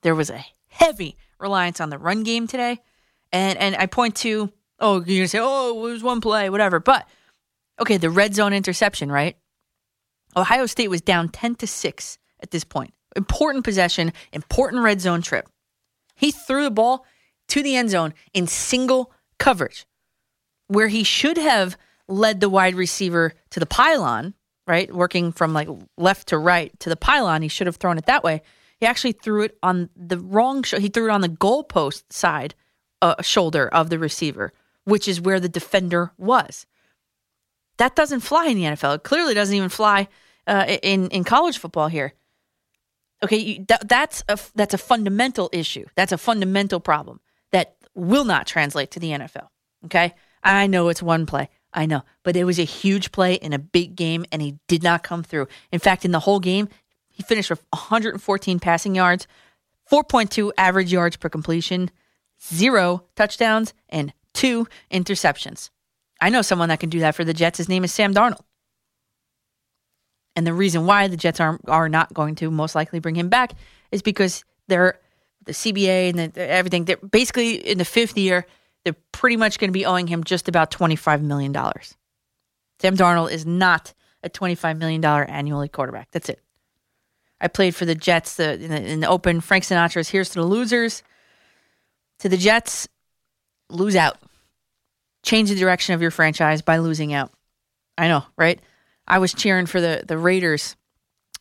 There was a heavy reliance on the run game today. And and I point to, oh, you're gonna say, oh, it was one play, whatever. But okay, the red zone interception, right? Ohio State was down 10 to 6 at this point. Important possession, important red zone trip. He threw the ball to the end zone in single coverage, where he should have led the wide receiver to the pylon, right? Working from like left to right to the pylon. He should have thrown it that way. He actually threw it on the wrong, sh- he threw it on the goalpost side uh, shoulder of the receiver, which is where the defender was. That doesn't fly in the NFL. It clearly doesn't even fly uh, in in college football here. Okay, you, that, that's a that's a fundamental issue. That's a fundamental problem that will not translate to the NFL. Okay, I know it's one play. I know, but it was a huge play in a big game, and he did not come through. In fact, in the whole game, he finished with 114 passing yards, 4.2 average yards per completion, zero touchdowns, and two interceptions. I know someone that can do that for the Jets. His name is Sam Darnold. And the reason why the Jets are are not going to most likely bring him back is because they're the CBA and the, everything. They're basically in the fifth year. They're pretty much going to be owing him just about twenty five million dollars. Sam Darnold is not a twenty five million dollar annually quarterback. That's it. I played for the Jets in, the, in the Open. Frank Sinatra's "Here's to the Losers." To the Jets, lose out. Change the direction of your franchise by losing out. I know, right? I was cheering for the the Raiders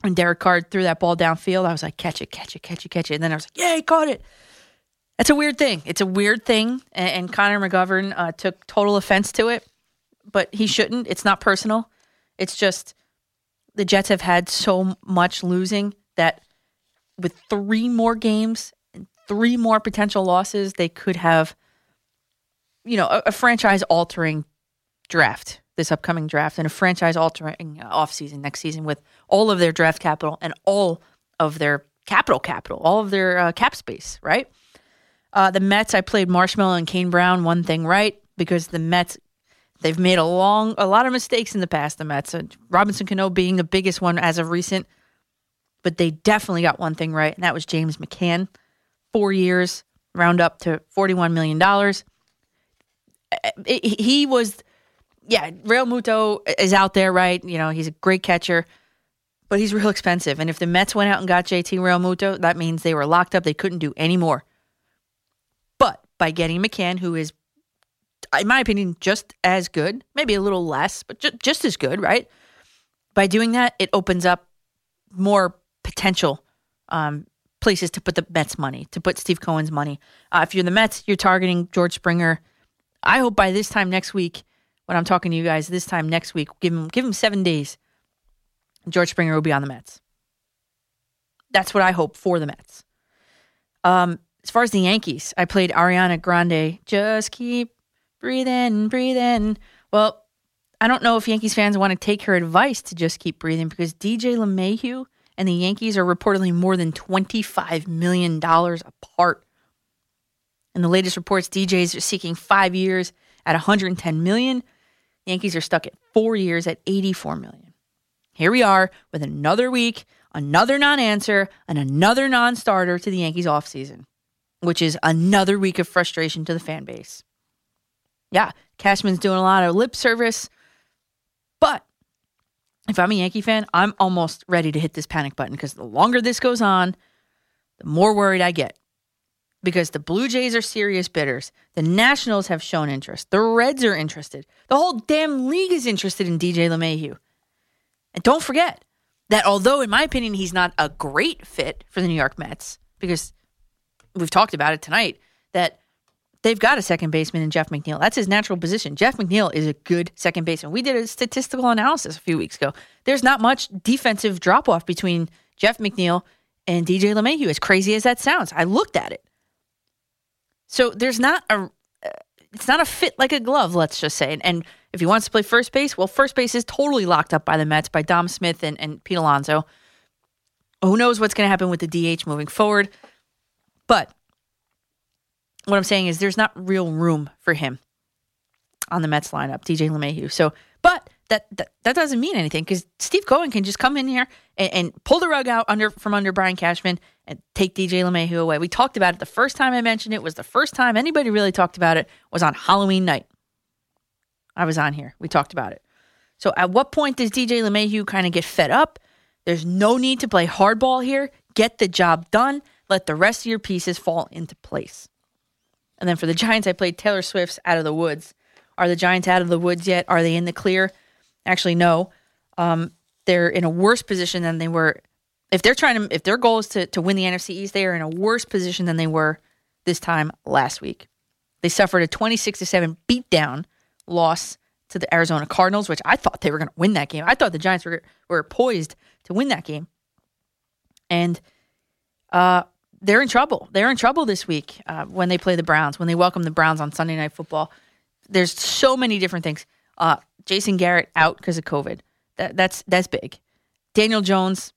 when Derek Carr threw that ball downfield. I was like, catch it, catch it, catch it, catch it. And then I was like, yeah, he caught it. That's a weird thing. It's a weird thing. And, and Connor McGovern uh, took total offense to it, but he shouldn't. It's not personal. It's just the Jets have had so much losing that with three more games and three more potential losses, they could have, you know, a, a franchise altering draft this upcoming draft and a franchise altering offseason next season with all of their draft capital and all of their capital capital, all of their uh, cap space, right? Uh, the Mets, I played Marshmello and Kane Brown one thing right because the Mets, they've made a long, a lot of mistakes in the past. The Mets, uh, Robinson Cano being the biggest one as of recent, but they definitely got one thing right, and that was James McCann. Four years, round up to forty-one million dollars. Uh, He was yeah, Realmuto is out there, right? You know, he's a great catcher, but he's real expensive. And if the Mets went out and got JT Realmuto, that means they were locked up. They couldn't do any more. But by getting McCann, who is, in my opinion, just as good, maybe a little less, but ju- just as good, right? By doing that, it opens up more potential um, places to put the Mets money, to put Steve Cohen's money. Uh, if you're the Mets, you're targeting George Springer. I hope by this time next week, when I'm talking to you guys this time next week, give him give him seven days. George Springer will be on the Mets. That's what I hope for the Mets. Um, as far as the Yankees, I played Ariana Grande. Just keep breathing, breathing. Well, I don't know if Yankees fans want to take her advice to just keep breathing because DJ LeMahieu and the Yankees are reportedly more than $25 million apart. In the latest reports, DJs are seeking five years at 110 million. Yankees are stuck at four years at 84 million. Here we are with another week, another non answer, and another non starter to the Yankees offseason, which is another week of frustration to the fan base. Yeah, Cashman's doing a lot of lip service, but if I'm a Yankee fan, I'm almost ready to hit this panic button because the longer this goes on, the more worried I get. Because the Blue Jays are serious bidders. The Nationals have shown interest. The Reds are interested. The whole damn league is interested in DJ LeMahieu. And don't forget that although, in my opinion, he's not a great fit for the New York Mets, because we've talked about it tonight, that they've got a second baseman in Jeff McNeil. That's his natural position. Jeff McNeil is a good second baseman. We did a statistical analysis a few weeks ago. There's not much defensive drop off between Jeff McNeil and DJ LeMahieu, as crazy as that sounds. I looked at it. So there's not a it's not a fit like a glove, let's just say. And, and, if he wants to play first base, well, first base is totally locked up by the Mets by Dom Smith and, and Pete Alonso. Who knows what's going to happen with the DH moving forward? But what I'm saying is there's not real room for him on the Mets lineup, DJ LeMahieu. So, but that that, that doesn't mean anything because Steve Cohen can just come in here and, and pull the rug out under from under Brian Cashman and take DJ LeMahieu away. We talked about it the first time I mentioned it was the first time anybody really talked about it was on Halloween night. I was on here. We talked about it. So at what point does DJ LeMahieu kind of get fed up? There's no need to play hardball here. Get the job done. Let the rest of your pieces fall into place. And then for the Giants, I played Taylor Swift's Out of the Woods. Are the Giants out of the woods yet? Are they in the clear? Actually, no. Um, they're in a worse position than they were. If they're trying to, if their goal is to, to win the NFC East, they are in a worse position than they were this time last week. They suffered a 26 to 7 beatdown loss to the Arizona Cardinals, which I thought they were going to win that game. I thought the Giants were, were poised to win that game. And uh, they're in trouble. They're in trouble this week uh, when they play the Browns, when they welcome the Browns on Sunday Night Football. There's so many different things. Uh, Jason Garrett out because of COVID. That, that's that's big. Daniel Jones,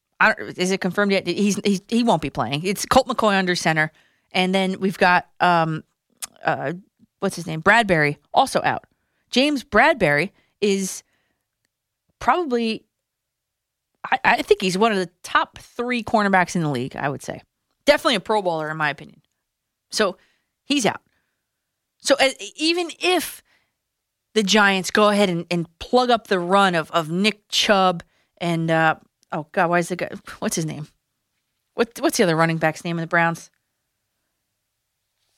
is it confirmed yet? He's, he's he won't be playing. It's Colt McCoy under center, and then we've got um, uh, what's his name, Bradberry, also out. James Bradberry is probably, I, I think he's one of the top three cornerbacks in the league. I would say, definitely a Pro Bowler in my opinion. So he's out. So even if the Giants go ahead and, and plug up the run of, of Nick Chubb and uh, oh god, why is the guy? What's his name? What what's the other running back's name in the Browns?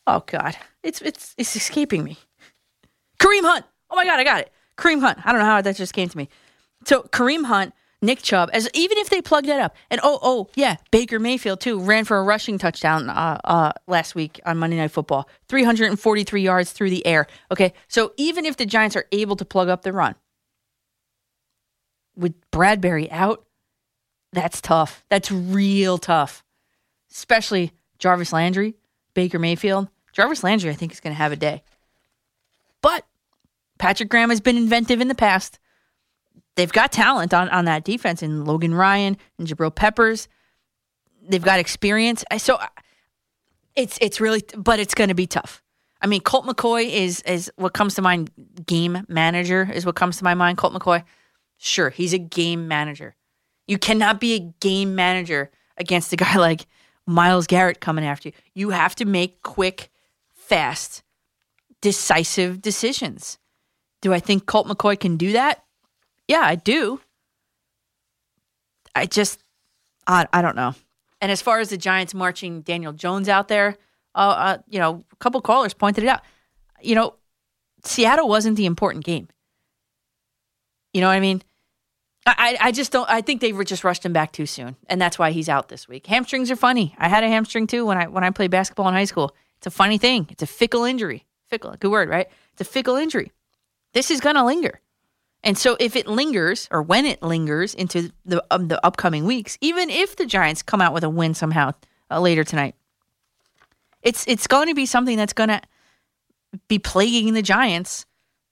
Oh god, it's it's it's escaping me. Kareem Hunt. Oh my god, I got it. Kareem Hunt. I don't know how that just came to me. So Kareem Hunt Nick Chubb, as even if they plug that up, and oh, oh, yeah, Baker Mayfield too ran for a rushing touchdown uh, uh, last week on Monday Night Football, 343 yards through the air. Okay, so even if the Giants are able to plug up the run, with Bradberry out, that's tough. That's real tough, especially Jarvis Landry, Baker Mayfield. Jarvis Landry, I think, is going to have a day. But Patrick Graham has been inventive in the past they've got talent on, on that defense in Logan Ryan and Jabril Peppers. They've got experience. So uh, it's it's really but it's going to be tough. I mean, Colt McCoy is is what comes to mind. Game manager is what comes to my mind. Colt McCoy, sure, he's a game manager. You cannot be a game manager against a guy like Myles Garrett coming after you. You have to make quick, fast, decisive decisions. Do I think Colt McCoy can do that? Yeah, I do. I just, I, I don't know. And as far as the Giants marching Daniel Jones out there, uh, uh, you know, a couple callers pointed it out. You know, Seattle wasn't the important game. You know what I mean? I, I just don't. I think they were just rushed him back too soon, and that's why he's out this week. Hamstrings are funny. I had a hamstring too when I when I played basketball in high school. It's a funny thing. It's a fickle injury. Fickle, good word, right? It's a fickle injury. This is gonna linger. And so if it lingers or when it lingers into the um, the upcoming weeks, even if the Giants come out with a win somehow uh, later tonight, it's it's going to be something that's going to be plaguing the Giants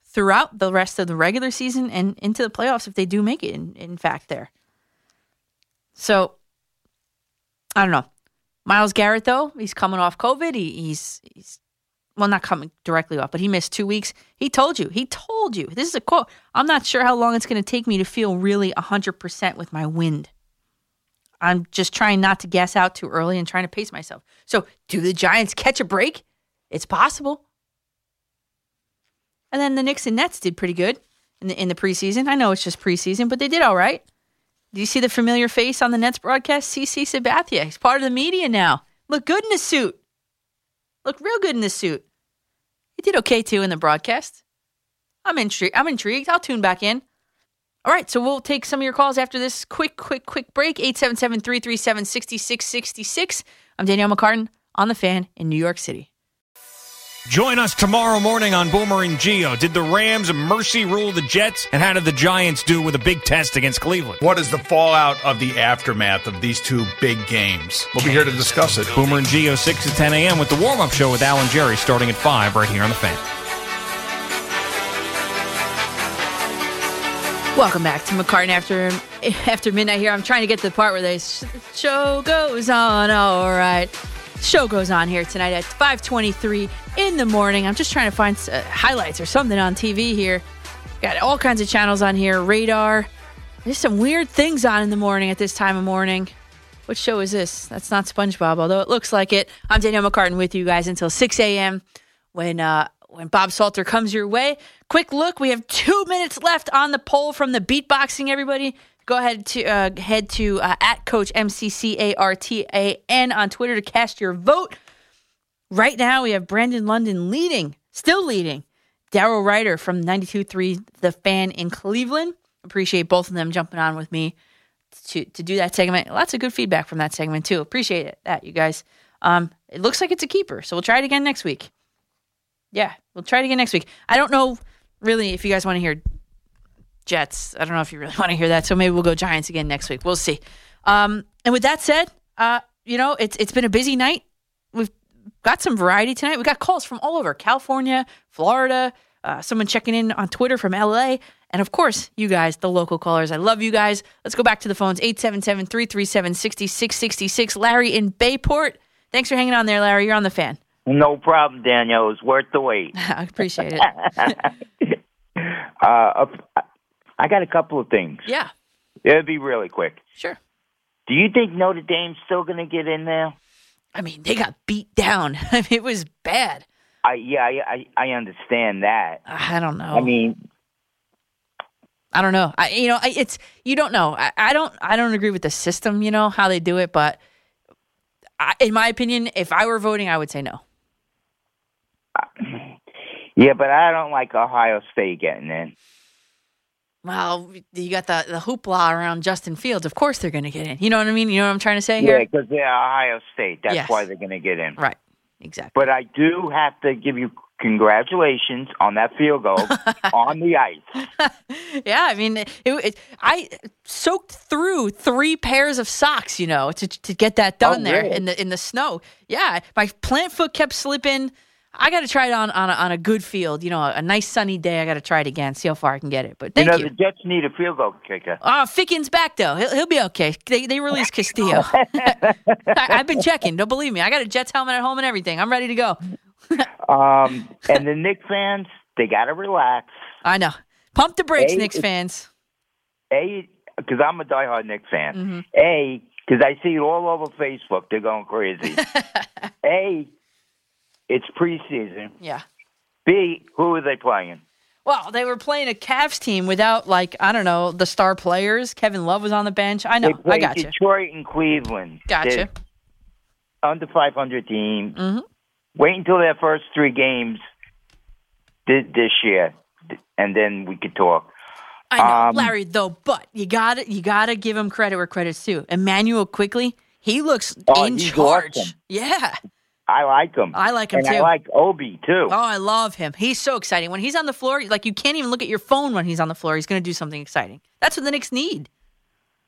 throughout the rest of the regular season and into the playoffs if they do make it in, in fact there. So I don't know. Myles Garrett though, he's coming off COVID. He, he's he's well, not coming directly off, but he missed two weeks. He told you, he told you, this is a quote. I'm not sure how long it's going to take me to feel really 100% with my wind. I'm just trying not to gas out too early and trying to pace myself. So, do the Giants catch a break? It's possible. And then the Knicks and Nets did pretty good in the, in the preseason. I know it's just preseason, but they did all right. Do you see the familiar face on the Nets broadcast? CC Sabathia. He's part of the media now. Look good in a suit. Look real good in this suit. He did okay too in the broadcast. I'm intrigued. I'm intrigued. I'll tune back in. All right, so we'll take some of your calls after this quick, quick, quick break. 877 337 6666. I'm Danielle McCartan on the fan in New York City. Join us tomorrow morning on Boomer and Gio. Did the Rams mercy rule the Jets? And how did the Giants do with a big test against Cleveland? What is the fallout of the aftermath of these two big games? We'll be here to discuss it. Boomer and Gio, 6 to 10 a.m. with the warm up show with Alan Jerry starting at 5 right here on The Fan. Welcome back to McCartan after after midnight here. I'm trying to get to the part where the show goes on. All right show goes on here tonight at 5:23 in the morning. I'm just trying to find uh, highlights or something on TV here. Got all kinds of channels on here. Radar. There's some weird things on in the morning at this time of morning. What show is this? That's not SpongeBob, although it looks like it. I'm Danielle McCartan with you guys until 6 a.m. when uh, when Bob Salter comes your way. Quick look, we have two minutes left on the poll from the beatboxing. Everybody, go ahead to uh, head to uh, at Coach M C C A R T A N on Twitter to cast your vote. Right now, we have Brandon London leading, still leading. Daryl Ruiter from 92.3 The Fan in Cleveland. Appreciate both of them jumping on with me to, to do that segment. Lots of good feedback from that segment, too. Appreciate it, that, you guys. Um, it looks like it's a keeper, so we'll try it again next week. Yeah, we'll try it again next week. I don't know really if you guys want to hear Jets. I don't know if you really want to hear that, so maybe we'll go Giants again next week. We'll see. Um, and with that said, uh, you know, it's it's been a busy night. We've got some variety tonight. We got calls from all over California, Florida, uh, someone checking in on Twitter from LA, and of course, you guys, the local callers. I love you guys. Let's go back to the phones 877 337 6666. Larry in Bayport. Thanks for hanging on there, Larry. You're on the fan. No problem, Daniel. was worth the wait. I appreciate it. uh, I got a couple of things. Yeah. It'll be really quick. Sure. Do you think Notre Dame's still going to get in there? I mean, they got beat down. I mean, it was bad. I yeah, I, I I understand that. I don't know. I mean, I don't know. I you know, I, it's you don't know. I, I don't I don't agree with the system. You know how they do it, but I, in my opinion, if I were voting, I would say no. Uh, yeah, but I don't like Ohio State getting in. Well, you got the the hoopla around Justin Fields. Of course, they're going to get in. You know what I mean? You know what I'm trying to say here? Yeah, because they're Ohio State. That's Yes. why they're going to get in. Right. Exactly. But I do have to give you congratulations on that field goal on the ice. yeah, I mean, it, it, I soaked through three pairs of socks, you know, to to get that done Oh, there really? in the in the snow. Yeah, my plant foot kept slipping. I got to try it on on a, on a good field, you know, a nice sunny day. I got to try it again, see how far I can get it. But thank you know, you. the Jets need a field goal kicker. Uh, Ficken's back though. He'll, he'll be okay. They they released Castillo. I, I've been checking. Don't believe me. I got a Jets helmet at home and everything. I'm ready to go. Um, and the Knicks fans, they got to relax. I know. Pump the brakes, Hey, Knicks fans. A, because I'm a diehard Knicks fan. Mhm. A, because I see it all over Facebook. They're going crazy. A, it's preseason. Yeah. B, who are they playing? Well, they were playing a Cavs team without, like, I don't know, the star players. Kevin Love was on the bench. I know. They play I got you. Detroit and Cleveland. Gotcha. They're Under 500 team. hmm Wait until their first three games thi- this year, and then we could talk. I know, Um, Larry. Though, but you got to you got to give him credit where credit's due. Immanuel Quickley, he looks Oh, in charge. awesome. Yeah. I like him. I like him and too. I like Obi too. Oh, I love him. He's so exciting. When he's on the floor, like you can't even look at your phone when he's on the floor. He's going to do something exciting. That's what the Knicks need.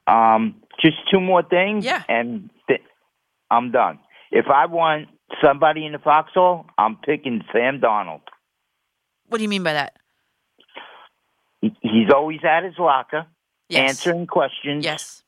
Um, just two more things, Yeah. and th- I'm done. If I want somebody in the foxhole, I'm picking Sam Darnold. What do you mean by that? He- He's always at his locker, Yes. answering questions. Yes.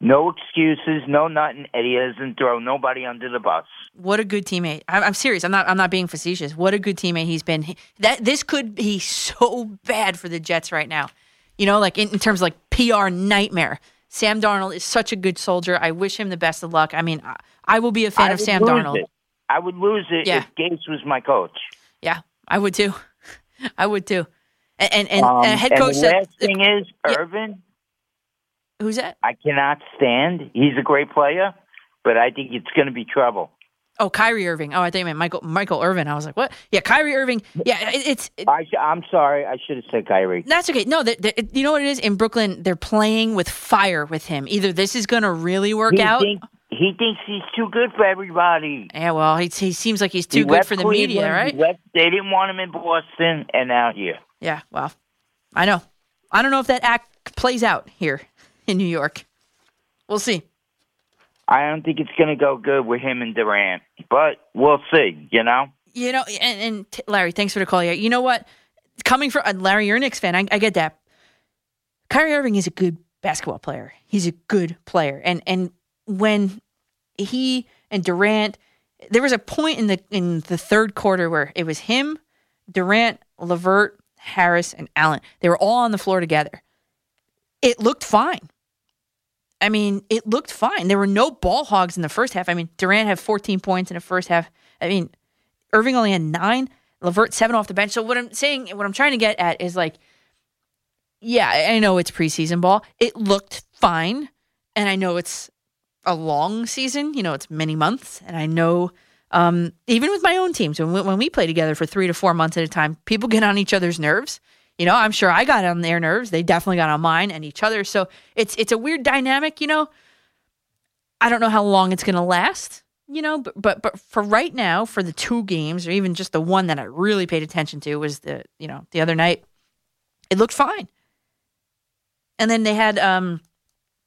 No excuses, no nothing, and he doesn't throw nobody under the bus. What a good teammate. I'm, I'm serious. I'm not. I'm not being facetious. What a good teammate he's been. He- that this could be so bad for the Jets right now. You know, like in, in terms of like PR nightmare. Sam Darnold is such a good soldier. I wish him the best of luck. I mean, I, I will be a fan I of Sam Darnold. It. I would lose it Yeah. if Gase was my coach. Yeah, I would too. I would too. And and, and, Um, and a head and coach the said, last thing is Irvin. "Who's that? I cannot stand. He's a great player, but I think it's going to be trouble. Oh, Kyrie Irving. Oh, I think you meant Michael Michael Irvin. I was like, what? Yeah, Kyrie Irving. Yeah, it, it's it, I, I'm sorry. I should have said Kyrie. That's okay. No, you know what it is in Brooklyn. They're playing with fire with him. Either this is going to really work he out. Think, he thinks he's too good for everybody. yeah, well, he, he seems like he's too He good for the Cleveland, media, right? left- they didn't want him in Boston, and now here. Yeah. Well, I know. I don't know if that act plays out here in New York. We'll see. I don't think it's going to go good with him and Durant, but we'll see. You know. You know, and, and t- Larry, thanks for the call. Yeah, you know what? Coming from uh, Larry, you're a Knicks fan. I, I get that. Kyrie Irving is a good basketball player. He's a good player, and and when he and Durant, there was a point in the in the third quarter where it was him, Durant, LeVert, Harris, and Allen. They were all on the floor together. It looked fine. I mean, it looked fine. There were no ball hogs in the first half. I mean, Durant had 14 points in the first half. I mean, Irving only had nine. Levert seven off the bench. So what I'm saying, what I'm trying to get at is like, yeah, I know it's preseason ball. It looked fine, and I know it's a long season. You know, it's many months, and I know um, even with my own teams when we, when we play together for three to four months at a time, people get on each other's nerves. You know, I'm sure I got on their nerves. They definitely got on mine and each other. So it's it's a weird dynamic. You know, I don't know how long it's going to last. You know, but, but but for right now, for the two games, or even just the one that I really paid attention to was the you know the other night. It looked fine. And then they had um,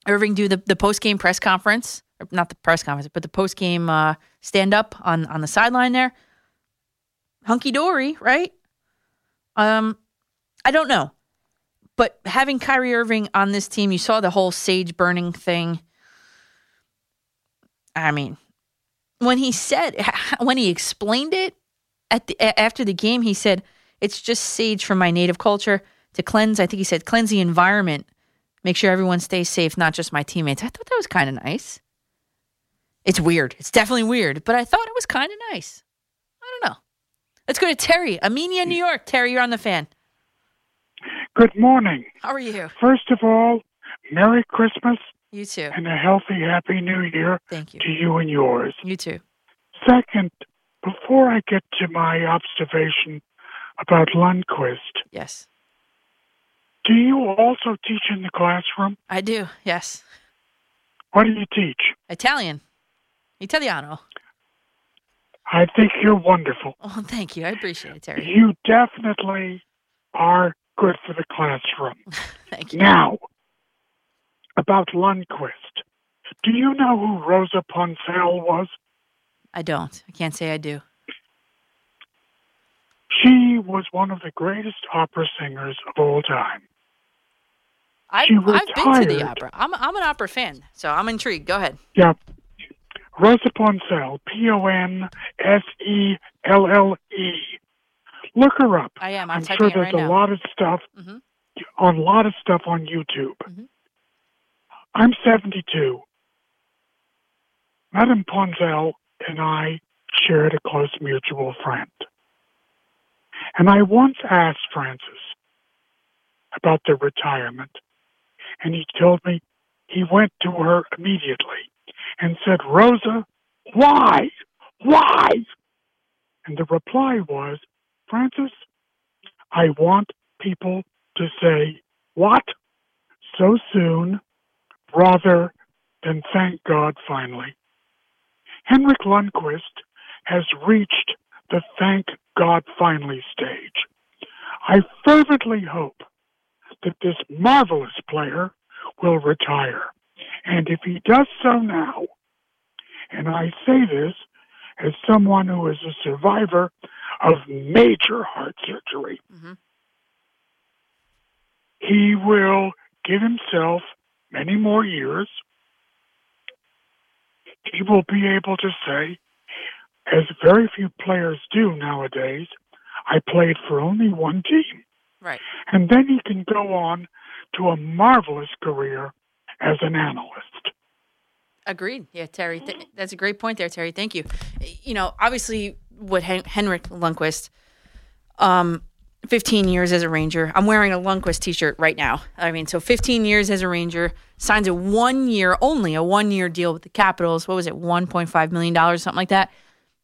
Irving do the, the post game press conference, or not the press conference, but the post game uh, stand up on on the sideline there. Hunky dory, right? Um, I don't know, but having Kyrie Irving on this team, you saw the whole sage burning thing. I mean, when he said when he explained it at the after the game, he said it's just sage from my native culture to cleanse. I think he said cleanse the environment Make sure everyone stays safe, not just my teammates. I thought that was kind of nice. It's weird. It's definitely weird, but I thought it was kind of nice. I don't know. Let's go to Terry, Amenia, New York. Terry, you're on the fan. Good morning. How are you? First of all, Merry Christmas You too. and a healthy, happy New Year Thank you. to you and yours. You too. Second, before I get to my observation about Lundqvist, Yes, do you also teach in the classroom? I do. Yes. What do you teach? Italian. Italiano. I think you're wonderful. Oh, thank you. I appreciate it, Terry. You definitely are good for the classroom. Thank you. Now, about Lundqvist. Do you know who Rosa Ponselle was? I don't. I can't say I do. She was one of the greatest opera singers of all time. I've, I've been to the opera. I'm, I'm an opera fan, so I'm intrigued. Go ahead. Yeah. Rosa Ponselle, P O N S E L L E. Look her up. I am. I'm, I'm sure there's right a now. lot of stuff Mhm. on a lot of stuff on YouTube. Mm-hmm. I'm 72. Madame Ponselle and I shared a close mutual friend. And I once asked Francis about their retirement, and he told me he went to her immediately and said, Rosa, why? Why? And the reply was, Francis, I want people to say, What? So soon, rather than thank God finally. Henrik Lundqvist has reached the thank God finally stage. I fervently hope that this marvelous player will retire. And if he does so now, and I say this as someone who is a survivor of major heart surgery, mm-hmm. he will give himself many more years. He will be able to say, as very few players do nowadays, I played for only one team. Right. And then he can go on to a marvelous career as an analyst. Agreed. Yeah, Terry. Th- that's a great point there, Terry. Thank you. You know, obviously, what Hen- Henrik Lundqvist, um, 15 years as a Ranger. I'm wearing a Lundqvist T-shirt right now. I mean, so 15 years as a Ranger, signs a one year, only a one year deal with the Capitals. What was it, 1.5 million dollars, something like that.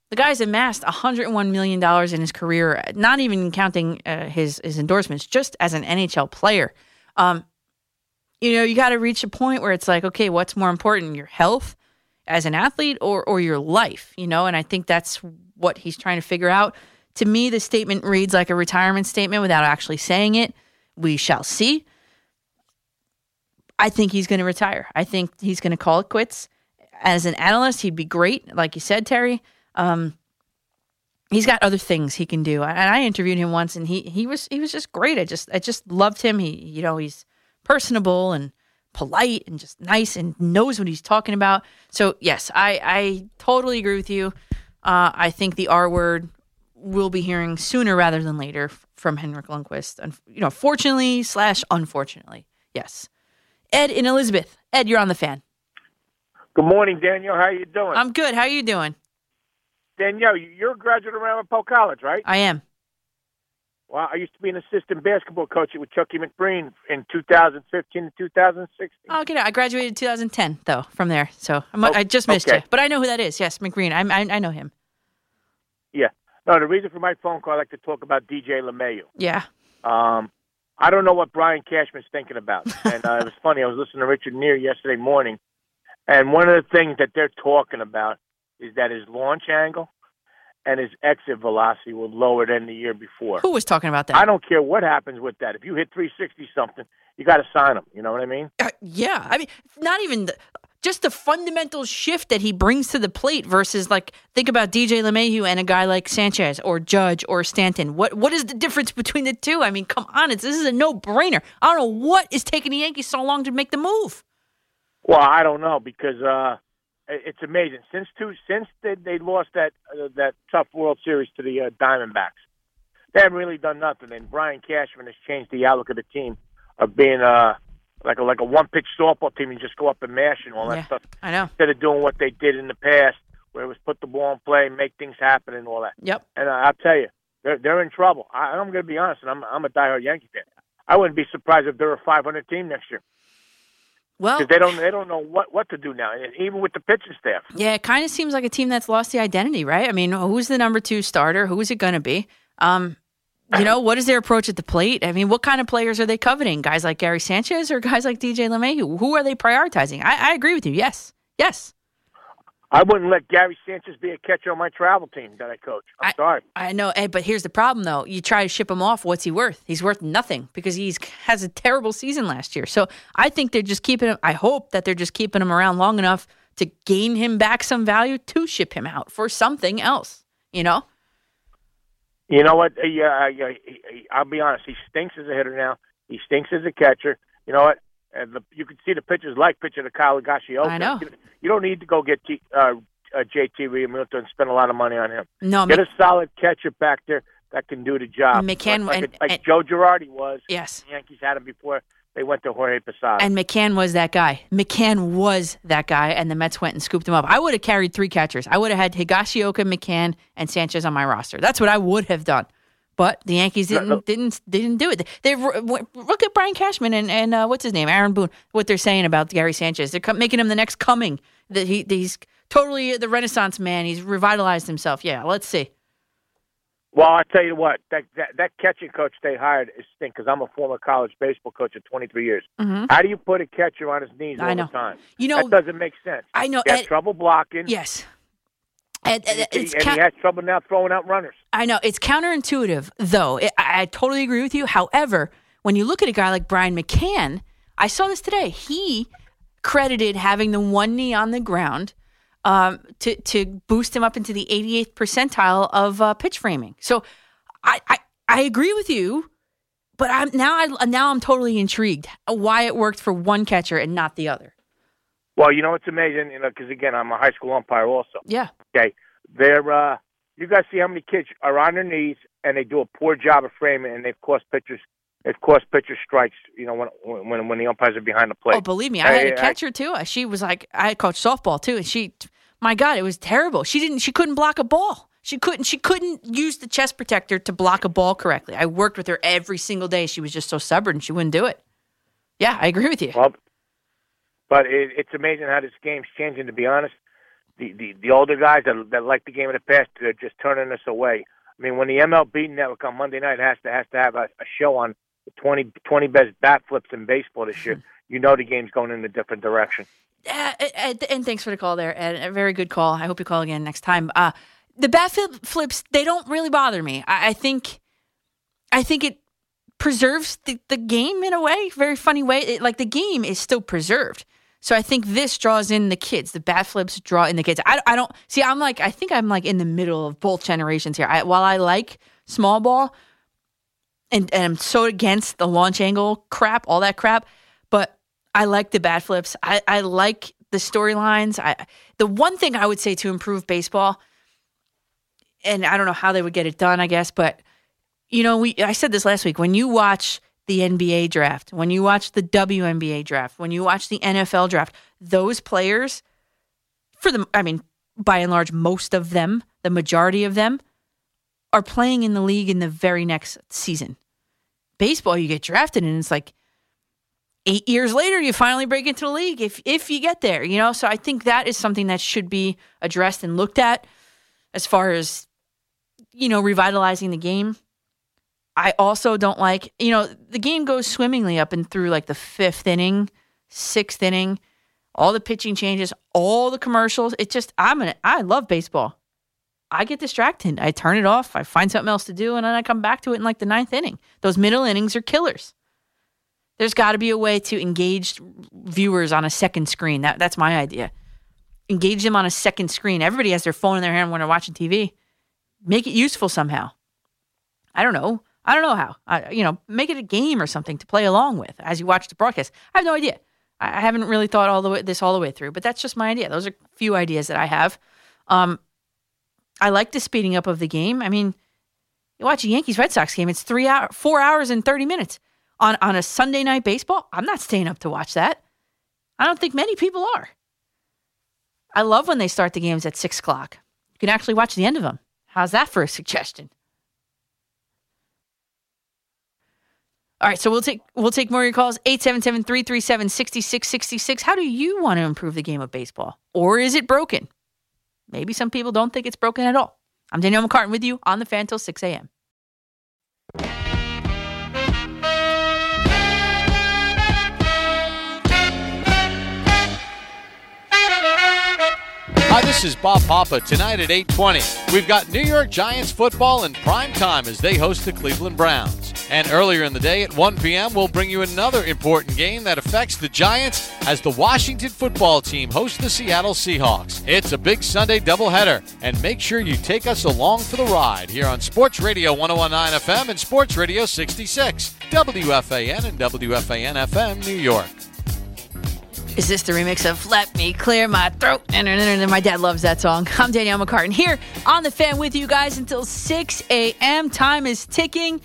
The guy's amassed 101 million dollars in his career, not even counting uh, his his endorsements, just as an NHL player. Um, you know, you got to reach a point where it's like, okay, what's more important, your health as an athlete or or your life, you know? And I think that's what he's trying to figure out. To me, the statement reads like a retirement statement without actually saying it. We shall see. I think he's going to retire. I think he's going to call it quits. As an analyst, he'd be great, like you said, Terry. Um, he's got other things he can do. And I interviewed him once, and he he was he was just great. I just I just loved him. He you know he's personable and polite and just nice and knows what he's talking about. So yes, I I totally agree with you. Uh, I think the R word we'll be hearing sooner rather than later from Henrik Lundqvist. Un- You know, fortunately slash unfortunately, yes. Ed in Elizabeth. Ed, you're on the fan. Good morning, Daniel. How are you doing? I'm good. How are you doing? Danielle, you- you're a graduate of Ramapo College, right? I am. Well, I used to be an assistant basketball coach with Chucky McBreen in 2015 to 2016. Oh, okay. I graduated 2010 though from there, so I'm, I just missed okay. you. But I know who that is. Yes, McBreen. I, I I know him. Yeah. No, the reason for my phone call, I like to talk about DJ LeMahieu. Yeah. Um, I don't know what Brian Cashman's thinking about. and uh, it was funny. I was listening to Richard Neer yesterday morning, and one of the things that they're talking about is that his launch angle and his exit velocity were lower than the year before. Who was talking about that? I don't care what happens with that. If you hit 360 something, you got to sign him. You know what I mean? Uh, yeah, I mean, not even the, just the fundamental shift that he brings to the plate versus like think about DJ LeMahieu and a guy like Sanchez or Judge or Stanton. What what is the difference between the two? I mean, come on, it's this is a no brainer. I don't know what is taking the Yankees so long to make the move. Well, I don't know because uh, it's amazing since two since they, they lost that uh, that tough World Series to the uh, Diamondbacks, they haven't really done nothing. And Brian Cashman has changed the outlook of the team of being uh like a like a one pitch softball team and just go up and mash and all that Yeah, stuff. I know. Instead of doing what they did in the past, where it was put the ball in play, make things happen, and all that. Yep. And uh, I'll tell you, they're they're in trouble. I, I'm going to be honest, and I'm I'm a diehard Yankee fan. I wouldn't be surprised if they're a 500 team next year. Well, they don't they don't know what what to do now, even with the pitching staff. Yeah, it kind of seems like a team that's lost the identity, right? I mean, who's the number two starter? Who is it going to be? Um, you know, what is their approach at the plate? I mean, what kind of players are they coveting? Guys like Gary Sanchez or guys like DJ LeMahieu? Who are they prioritizing? I, I agree with you. Yes, yes. I wouldn't let Gary Sanchez be a catcher on my travel team that I coach. I'm sorry. I know, Ed, but here's the problem, though. You try to ship him off. What's he worth? He's worth nothing because he's has a terrible season last year. So I think they're just keeping him. I hope that they're just keeping him around long enough to gain him back some value to ship him out for something else. You know? You know what? Uh, Yeah, he- I'll be honest. He stinks as a hitter now. He stinks as a catcher. You know what? And the, you can see the pitchers like pitching to Kyle Higashioka. I know. You, you don't need to go get T, uh, uh, JT Realmuto and spend a lot of money on him. No, get Mc- a solid catcher back there that can do the job. McCann- like, like, and- like and- Joe Girardi was. Yes. The Yankees had him before they went to Jorge Posada. And McCann was that guy. McCann was that guy, and the Mets went and scooped him up. I would have carried three catchers. I would have had Higashioka, McCann, and Sanchez on my roster. That's what I would have done. But the Yankees didn't didn't didn't do it. They look at Brian Cashman and and uh, what's his name, Aaron Boone. What they're saying about Gary Sanchez, they're making him the next coming. That he he's totally the Renaissance man. He's revitalized himself. Yeah, let's see. Well, I tell you what, that that, that catching coach they hired is stink because I'm a former college baseball coach of 23 years. Mhm. How do you put a catcher on his knees I all know. the time? You know- that doesn't make sense. I know, He has Ed- trouble blocking. Yes. And, and and, it's he, and ca- he has trouble now throwing out runners. I know it's counterintuitive, though. It, I, I totally agree with you. However, when you look at a guy like Brian McCann, I saw this today. He credited having the one knee on the ground um, to to boost him up into the 88th percentile of uh, pitch framing. So I, I I agree with you, but I'm now I now I'm totally intrigued why it worked for one catcher and not the other. Well, you know it's amazing, you know, because again, I'm a high school umpire also. Yeah. Okay, they're uh, you guys see how many kids are on their knees and they do a poor job of framing, and they've cost pitchers. They've cost pitcher strikes. You know when when when the umpires are behind the plate. Oh, believe me, I had a catcher too. Uh, she was like, I coached softball too, and she, my God, it was terrible. She didn't, she couldn't block a ball. She couldn't, she couldn't use the chest protector to block a ball correctly. I worked with her every single day. She was just so stubborn, she wouldn't do it. Yeah, I agree with you. Well, but it, it's amazing how this game's changing. To be honest, the the, the older guys that that like the game of the past, they're just turning us away. I mean, when the MLB Network on Monday night has to has to have a, a show on 20, 20 best bat flips in baseball this year, you know the game's going in a different direction. Uh, and, and thanks for the call there, Ed. A very good call. I hope you call again next time. Uh, the bat flip flips, they don't really bother me. I, I think, I think it preserves the, the game in a way, very funny way. It, like the game is still preserved. So I think this draws in the kids. The bat flips draw in the kids. I, I don't see. I'm like I think I'm like in the middle of both generations here. I, while I like small ball, and, and I'm so against the launch angle crap, all that crap, but I like the bat flips. I, I like the storylines. I the one thing I would say to improve baseball, and I don't know how they would get it done, I guess, but you know, we I said this last week. When you watch the NBA draft, when you watch the WNBA draft, when you watch the NFL draft, those players, for the, I mean, by and large, most of them, the majority of them, are playing in the league in the very next season. Baseball, you get drafted, and it's like eight years later, you finally break into the league if if you get there. You know, so I think that is something that should be addressed and looked at as far as you know revitalizing the game. I also don't like, you know, the game goes swimmingly up and through like the fifth inning, sixth inning, all the pitching changes, all the commercials. It just, I'm gonna, I love baseball. I get distracted. I turn it off. I find something else to do, and then I come back to it in like the ninth inning. Those middle innings are killers. There's got to be a way to engage viewers on a second screen. That, that's my idea. Engage them on a second screen. Everybody has their phone in their hand when they're watching TV. Make it useful somehow. I don't know. I don't know how. I, you know, make it a game or something to play along with as you watch the broadcast. I have no idea. I, haven't really thought all the way this all the way through, but that's just my idea. Those are a few ideas that I have. Um, I like the speeding up of the game. I mean, you watch a Yankees Red Sox game; it's three hour, four hours and thirty minutes on on a Sunday night baseball. I'm not staying up to watch that. I don't think many people are. I love when they start the games at six o'clock. You can actually watch the end of them. How's that for a suggestion? All right, so we'll take we'll take more of your calls 877-337-6666. How do you want to improve the game of baseball? Or is it broken? Maybe some people don't think it's broken at all. I'm Danielle McCartan with you on the fan till 6 a.m. Hi, this is Bob Papa. Tonight at 8:20, we've got New York Giants football in prime time as they host the Cleveland Browns. And earlier in the day at 1 p.m., we'll bring you another important game that affects the Giants as the Washington football team hosts the Seattle Seahawks. It's a big Sunday doubleheader, and make sure you take us along for the ride here on Sports Radio 1019 FM and Sports Radio 66, WFAN and WFAN FM New York. Is this the remix of Let Me Clear My Throat? And my dad loves that song. I'm Danielle McCartan here on the fan with you guys until 6 a.m. Time is ticking.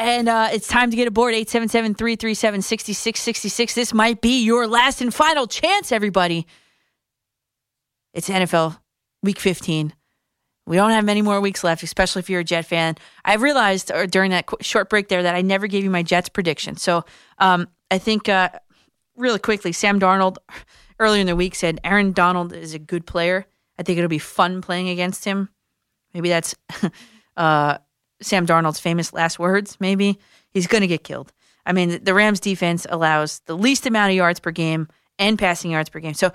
And uh, it's time to get aboard 877 337 6666. This might be your last and final chance, everybody. It's NFL week 15. We don't have many more weeks left, especially if you're a Jet fan. I realized or during that short break there that I never gave you my Jets prediction. So um, I think, uh, really quickly, Sam Darnold earlier in the week said Aaron Donald is a good player. I think it'll be fun playing against him. Maybe that's. uh, Sam Darnold's famous last words, maybe, he's going to get killed. I mean, the Rams defense allows the least amount of yards per game and passing yards per game. So,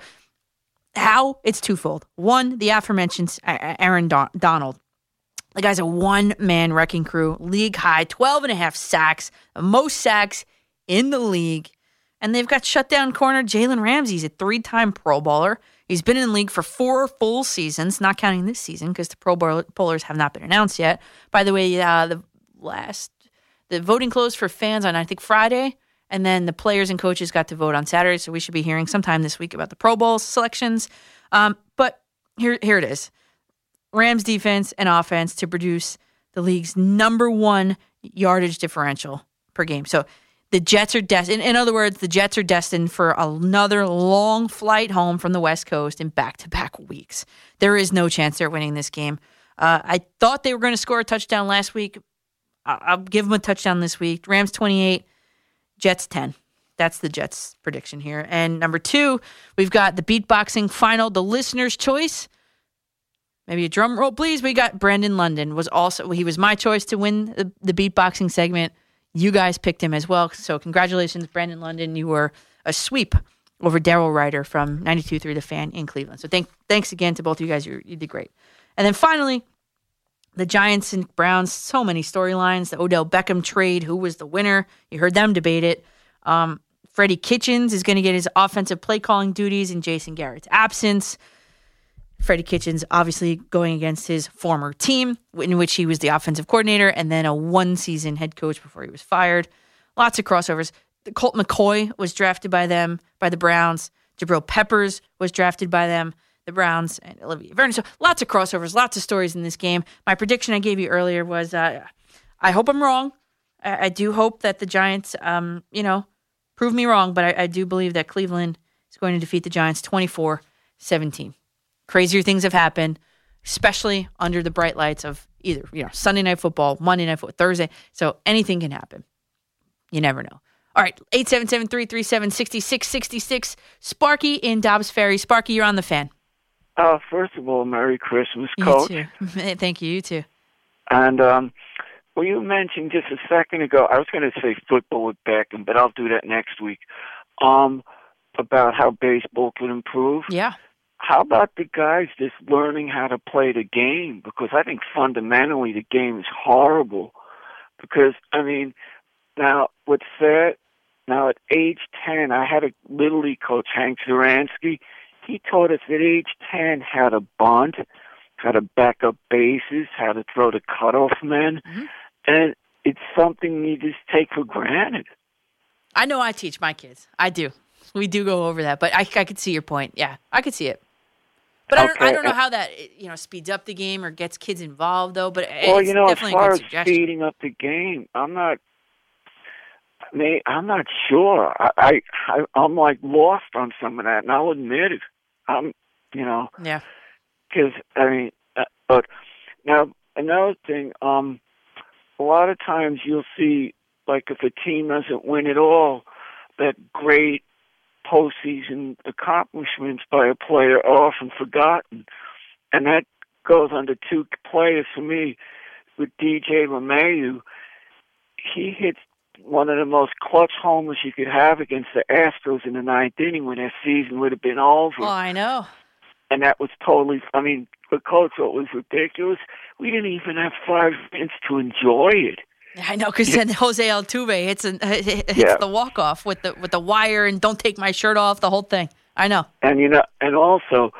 how? It's twofold. One, the aforementioned Aaron Don- Donald. The guy's a one man wrecking crew, league high, 12 and a half sacks, most sacks in the league. And they've got shutdown corner Jalen Ramsey. He's a three time Pro Bowler. He's been in the league for four full seasons, not counting this season because the Pro Bowlers have not been announced yet. By the way, uh, the last the voting closed for fans on I think Friday, and then the players and coaches got to vote on Saturday. So we should be hearing sometime this week about the Pro Bowl selections. Um, but here, here it is: Rams defense and offense to produce the league's number one yardage differential per game. So the Jets are destined, in other words, the Jets are destined for another long flight home from the West Coast in back to back weeks. There is no chance they're winning this game. Uh, I thought they were going to score a touchdown last week. I'll give them a touchdown this week. Rams 28, Jets 10. That's the Jets prediction here. And number two, we've got the beatboxing final, the listener's choice. Maybe a drum roll, please. We got Brandon London was also he was my choice to win the, the beatboxing segment. You guys picked him as well. So congratulations, Brandon London. You were a sweep over Daryl Ruiter from 92.3 The Fan in Cleveland. So thank, thanks again to both of you guys. You, you did great. And then finally, the Giants and Browns, so many storylines. The Odell Beckham trade, who was the winner? You heard them debate it. Um, Freddie Kitchens is going to get his offensive play calling duties in Jason Garrett's absence. Freddie Kitchens obviously going against his former team, in which he was the offensive coordinator and then a one season head coach before he was fired. Lots of crossovers. Colt McCoy was drafted by them, by the Browns. Jabril Peppers was drafted by them. the Browns and Olivier Vernon. So lots of crossovers, lots of stories in this game. My prediction I gave you earlier was uh, I hope I'm wrong. I, I do hope that the Giants, um, you know, prove me wrong, but I, I do believe that Cleveland is going to defeat the Giants 24 17. Crazier things have happened, especially under the bright lights of either, you know, Sunday night football, Monday night football, Thursday. So anything can happen. You never know. All right, 877 337 6666. Sparky in Dobbs Ferry. Sparky, you're on the fan. Uh, first of all, Merry Christmas, You Coach. too. Thank you. You too. And um, well, you mentioned just a second ago. I was going to say football with Beckham, but I'll do that next week. Um, about how baseball could improve. Yeah. How about the guys just learning how to play the game? Because I think fundamentally the game is horrible. Because I mean, now what's sad? Now at age ten, I had a little league coach, Hank Zaransky. He taught us at age ten how to bunt, how to back up bases, how to throw the cutoff men, mm-hmm. and it's something you just take for granted. I know I teach my kids. I do. We do go over that, but I, I could see your point. Yeah, I could see it. But I, don't, I don't know how that you know speeds up the game or gets kids involved though. But Well, it's you know, as far as speeding up the game, I'm not. I mean, I'm not sure. I, I, I I'm like lost on some of that, and I'll admit it. I'm, you know, Yeah. because I mean, uh, but now another thing. Um, a lot of times you'll see, like, if a team doesn't win at all, that great postseason accomplishments by a player are often forgotten, and that goes under two players for me. With DJ LeMahieu, he hits one of the most clutch homers you could have against the Astros in the ninth inning when their season would have been over Oh, I know. and that was totally. I mean, the coach thought it was ridiculous. We didn't even have five minutes to enjoy it. I know because then Jose Altuve hits, an, uh, hits Yeah. the walk off with the with the wire and don't take my shirt off. The whole thing. I know. And you know, and also,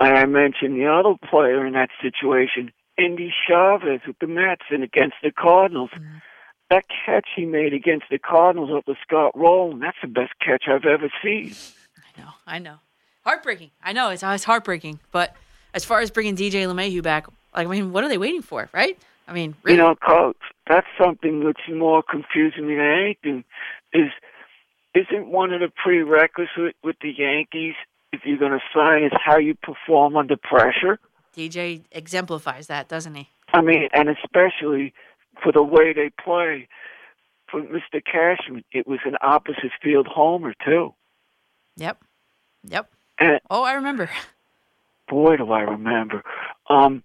I mentioned the other player in that situation, Endy Chavez with the Mets and against the Cardinals. Mm-hmm. That catch he made against the Cardinals up with Scott Rolen, that's the best catch I've ever seen. I know, I know. Heartbreaking. I know it's always heartbreaking. But as far as bringing DJ LeMahieu back, like I mean, what are they waiting for? Right? I mean, really? You know, coach, that's something that's more confusing than anything. Is isn't one of the prerequisites with the Yankees if you're going to sign is how you perform under pressure? DJ exemplifies that, doesn't he? I mean, and especially for the way they play. For Mr. Cashman, it was an opposite field homer too. Yep. Yep. And Oh, I remember. boy, do I remember. Um,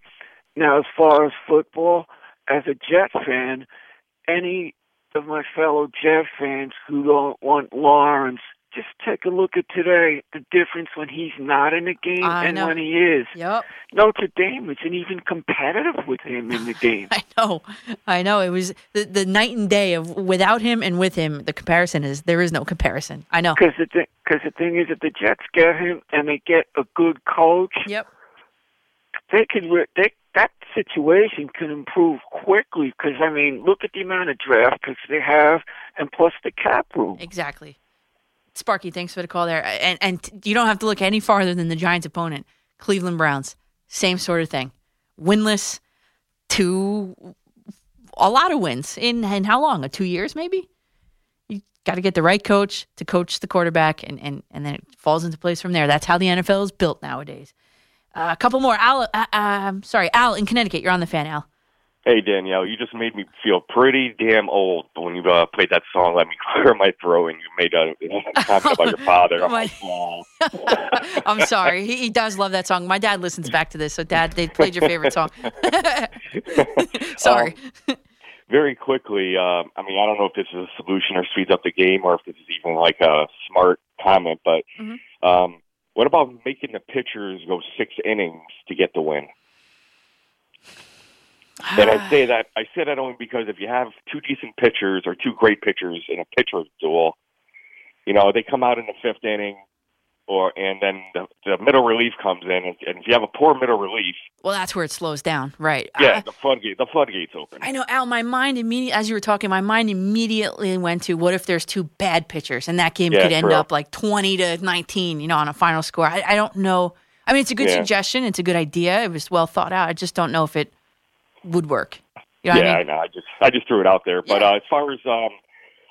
now, as far as football, as a Jet fan, any of my fellow Jet fans who don't want Lawrence, just take a look at today. The difference when he's not in the game I and know. when he is. Yep. Notre Dame isn't even competitive with him in the game. I know. I know. It was the, the night and day of without him and with him. The comparison is there is no comparison. I know. Because the, cause the thing is, if the Jets get him and they get a good coach, Yep. they can re- they that situation can improve quickly. Because I mean, look at the amount of draft picks they have, and plus the cap room. Exactly. Sparky, thanks for the call there. And and you don't have to look any farther than the Giants' opponent, Cleveland Browns. Same sort of thing. Winless to a lot of wins in in how long? A two years maybe. You got to get the right coach to coach the quarterback, and and and then it falls into place from there. That's how the NFL is built nowadays. Uh, a couple more. Al, uh, um, sorry, Al in Connecticut. You're on the fan, Al. Hey Danielle, you just made me feel pretty damn old when you uh, played that song. Let me clear my throat, and you made a, a comment about your father. I'm like, wow. I'm sorry. He, he does love that song. My dad listens back to this. So, Dad, they played your favorite song. sorry. Very quickly, um, I mean, I don't know if this is a solution or speeds up the game, or if this is even like a smart comment, but Mm-hmm. um, what about making the pitchers go six innings to get the win? And I say that I say that only because if you have two decent pitchers or two great pitchers in a pitcher duel, you know they come out in the fifth inning, or and then the, the middle relief comes in, and, and if you have a poor middle relief, Well, that's where it slows down, right? yeah, the floodgate the floodgates open. I know, Al. My mind immediately, as you were talking, my mind immediately went to what if there's two bad pitchers and that game Yeah, could end up like twenty to nineteen, you know, on a final score. I, I don't know. I mean, it's a good Yeah. suggestion. It's a good idea. It was well thought out. I just don't know if it would work. You know yeah, I I know. I just I just threw it out there. But uh, as far as um,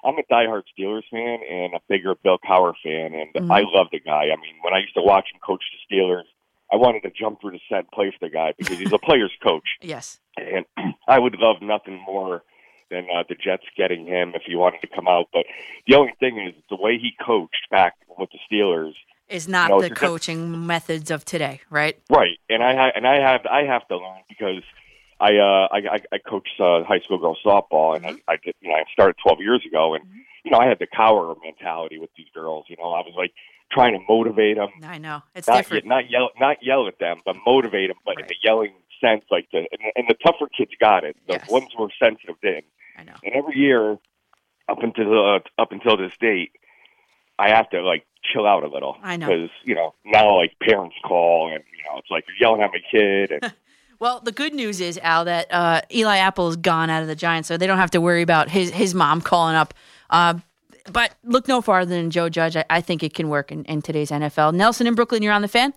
I'm a diehard Steelers fan and a bigger Bill Cowher fan, and Mhm. I love the guy. I mean, when I used to watch him coach the Steelers, I wanted to jump through the set and play for the guy because he's a player's coach. Yes. And I would love nothing more than uh, the Jets getting him if he wanted to come out. But the only thing is the way he coached back with the Steelers. Is not No, the it's just- coaching methods of today, right? Right, and I ha- and I have I have to learn because I uh I I, I coach uh, high school girls softball and I, I did you know I started 12 years ago and you know I had the Cowher mentality with these girls. You know I was like trying to motivate them, I know. It's not different. not yell not yell at them, but motivate them, but in the yelling sense, like the and, and the tougher kids got it. The ones who were sensitive didn't. I know. And every year up until uh, up until this date, I have to like chill out a little. I know. because you know now like parents call and you know it's like you're yelling at my kid and. Well, the good news is, Al, that uh, Eli Apple is gone out of the Giants, so they don't have to worry about his his mom calling up. Uh, but look no farther than Joe Judge. I, I think it can work in, in today's NFL. Nelson in Brooklyn, you're on the fan.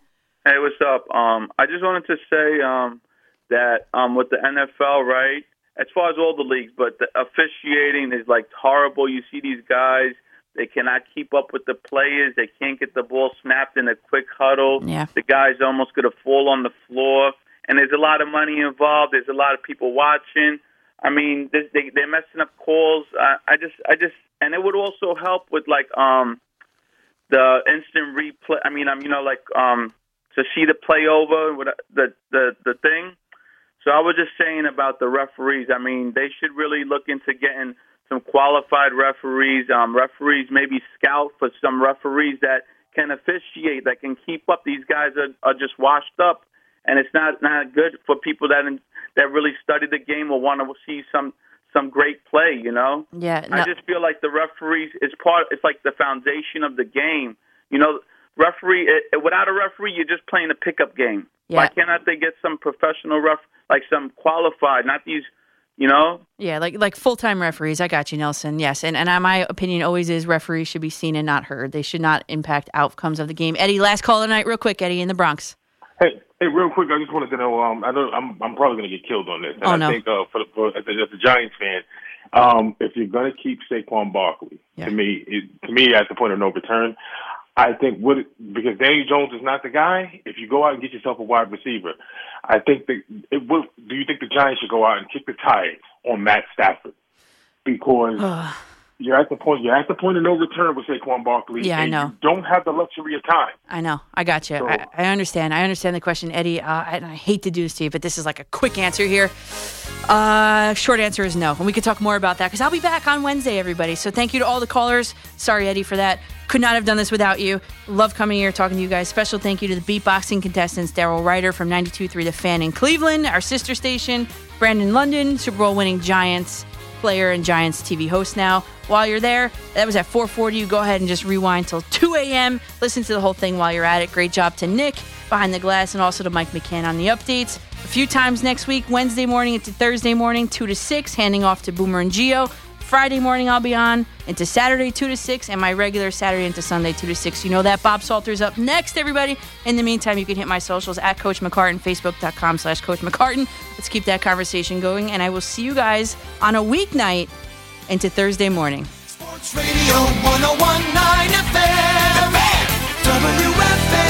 Hey, what's up? Um, I just wanted to say um, that um, with the NFL, right, as far as all the leagues, but the officiating is like horrible. You see these guys, they cannot keep up with the players. They can't get the ball snapped in a quick huddle. Yeah. The guy's almost going to fall on the floor. And there's a lot of money involved. There's a lot of people watching. I mean, they, they're messing up calls. I, I just, I just, and it would also help with like um, the instant replay. I mean, I'm you know like um to see the play over with the the the thing. So I was just saying about the referees. I mean, they should really look into getting some qualified referees. Um, referees maybe scout for some referees that can officiate, that can keep up. These guys are, are just washed up, and it's not not good for people that that really study the game or want to see some some great play. You know. Yeah. I just feel like the referees is part. It's like the foundation of the game. You know, referee. It, without a referee, you're just playing a pickup game. Yeah. Why cannot they get some professional ref, like some qualified, not these? You know, Yeah, like like full time referees. I got you, Nelson. Yes, and and uh, my opinion always is referees should be seen and not heard. They should not impact outcomes of the game. Eddie, last call of the night, real quick. Eddie in the Bronx. Hey, hey, real quick, I just wanted to know. Um, I know I'm I'm probably going to get killed on this, and Oh, I no. think uh, for, the, for as, a, as a Giants fan, um, if you're going to keep Saquon Barkley, to me, it, to me, at the point of no return, I think what because Daniel Jones is not the guy. If you go out and get yourself a wide receiver, I think that it will. Do you think the Giants should go out and kick the tires on Matt Stafford because? You're at the point. You're at the point of no return with Saquon Barkley. Yeah, I know. You don't have the luxury of time. I know. I got you. So- I, I understand. I understand the question, Eddie. Uh, and I hate to do this to you, but this is like a quick answer here. Uh, short answer is no. And we could talk more about that because I'll be back on Wednesday, everybody. So thank you to all the callers. Sorry, Eddie, for that. Could not have done this without you. Love coming here, talking to you guys. Special thank you to the beatboxing contestants Daryl Ruiter from 92.3 The Fan in Cleveland, our sister station, Brandon London, Super Bowl winning Giants player and Giants TV host now. While you're there, that was at 4:40. You go ahead and just rewind till 2 a.m. Listen to the whole thing while you're at it. Great job to Nick behind the glass and also to Mike McCann on the updates. A few times next week, Wednesday morning into Thursday morning, 2 to 6, handing off to Boomer and Gio. Friday morning, I'll be on into Saturday, 2 to 6, and my regular Saturday into Sunday, 2 to 6. You know that. Bob Salter's up next, everybody. In the meantime, you can hit my socials at Coach McCartan, Facebook.com slash Coach McCartan. Let's keep that conversation going, and I will see you guys on a weeknight into Thursday morning. Sports Radio 1019 FM. WFAN.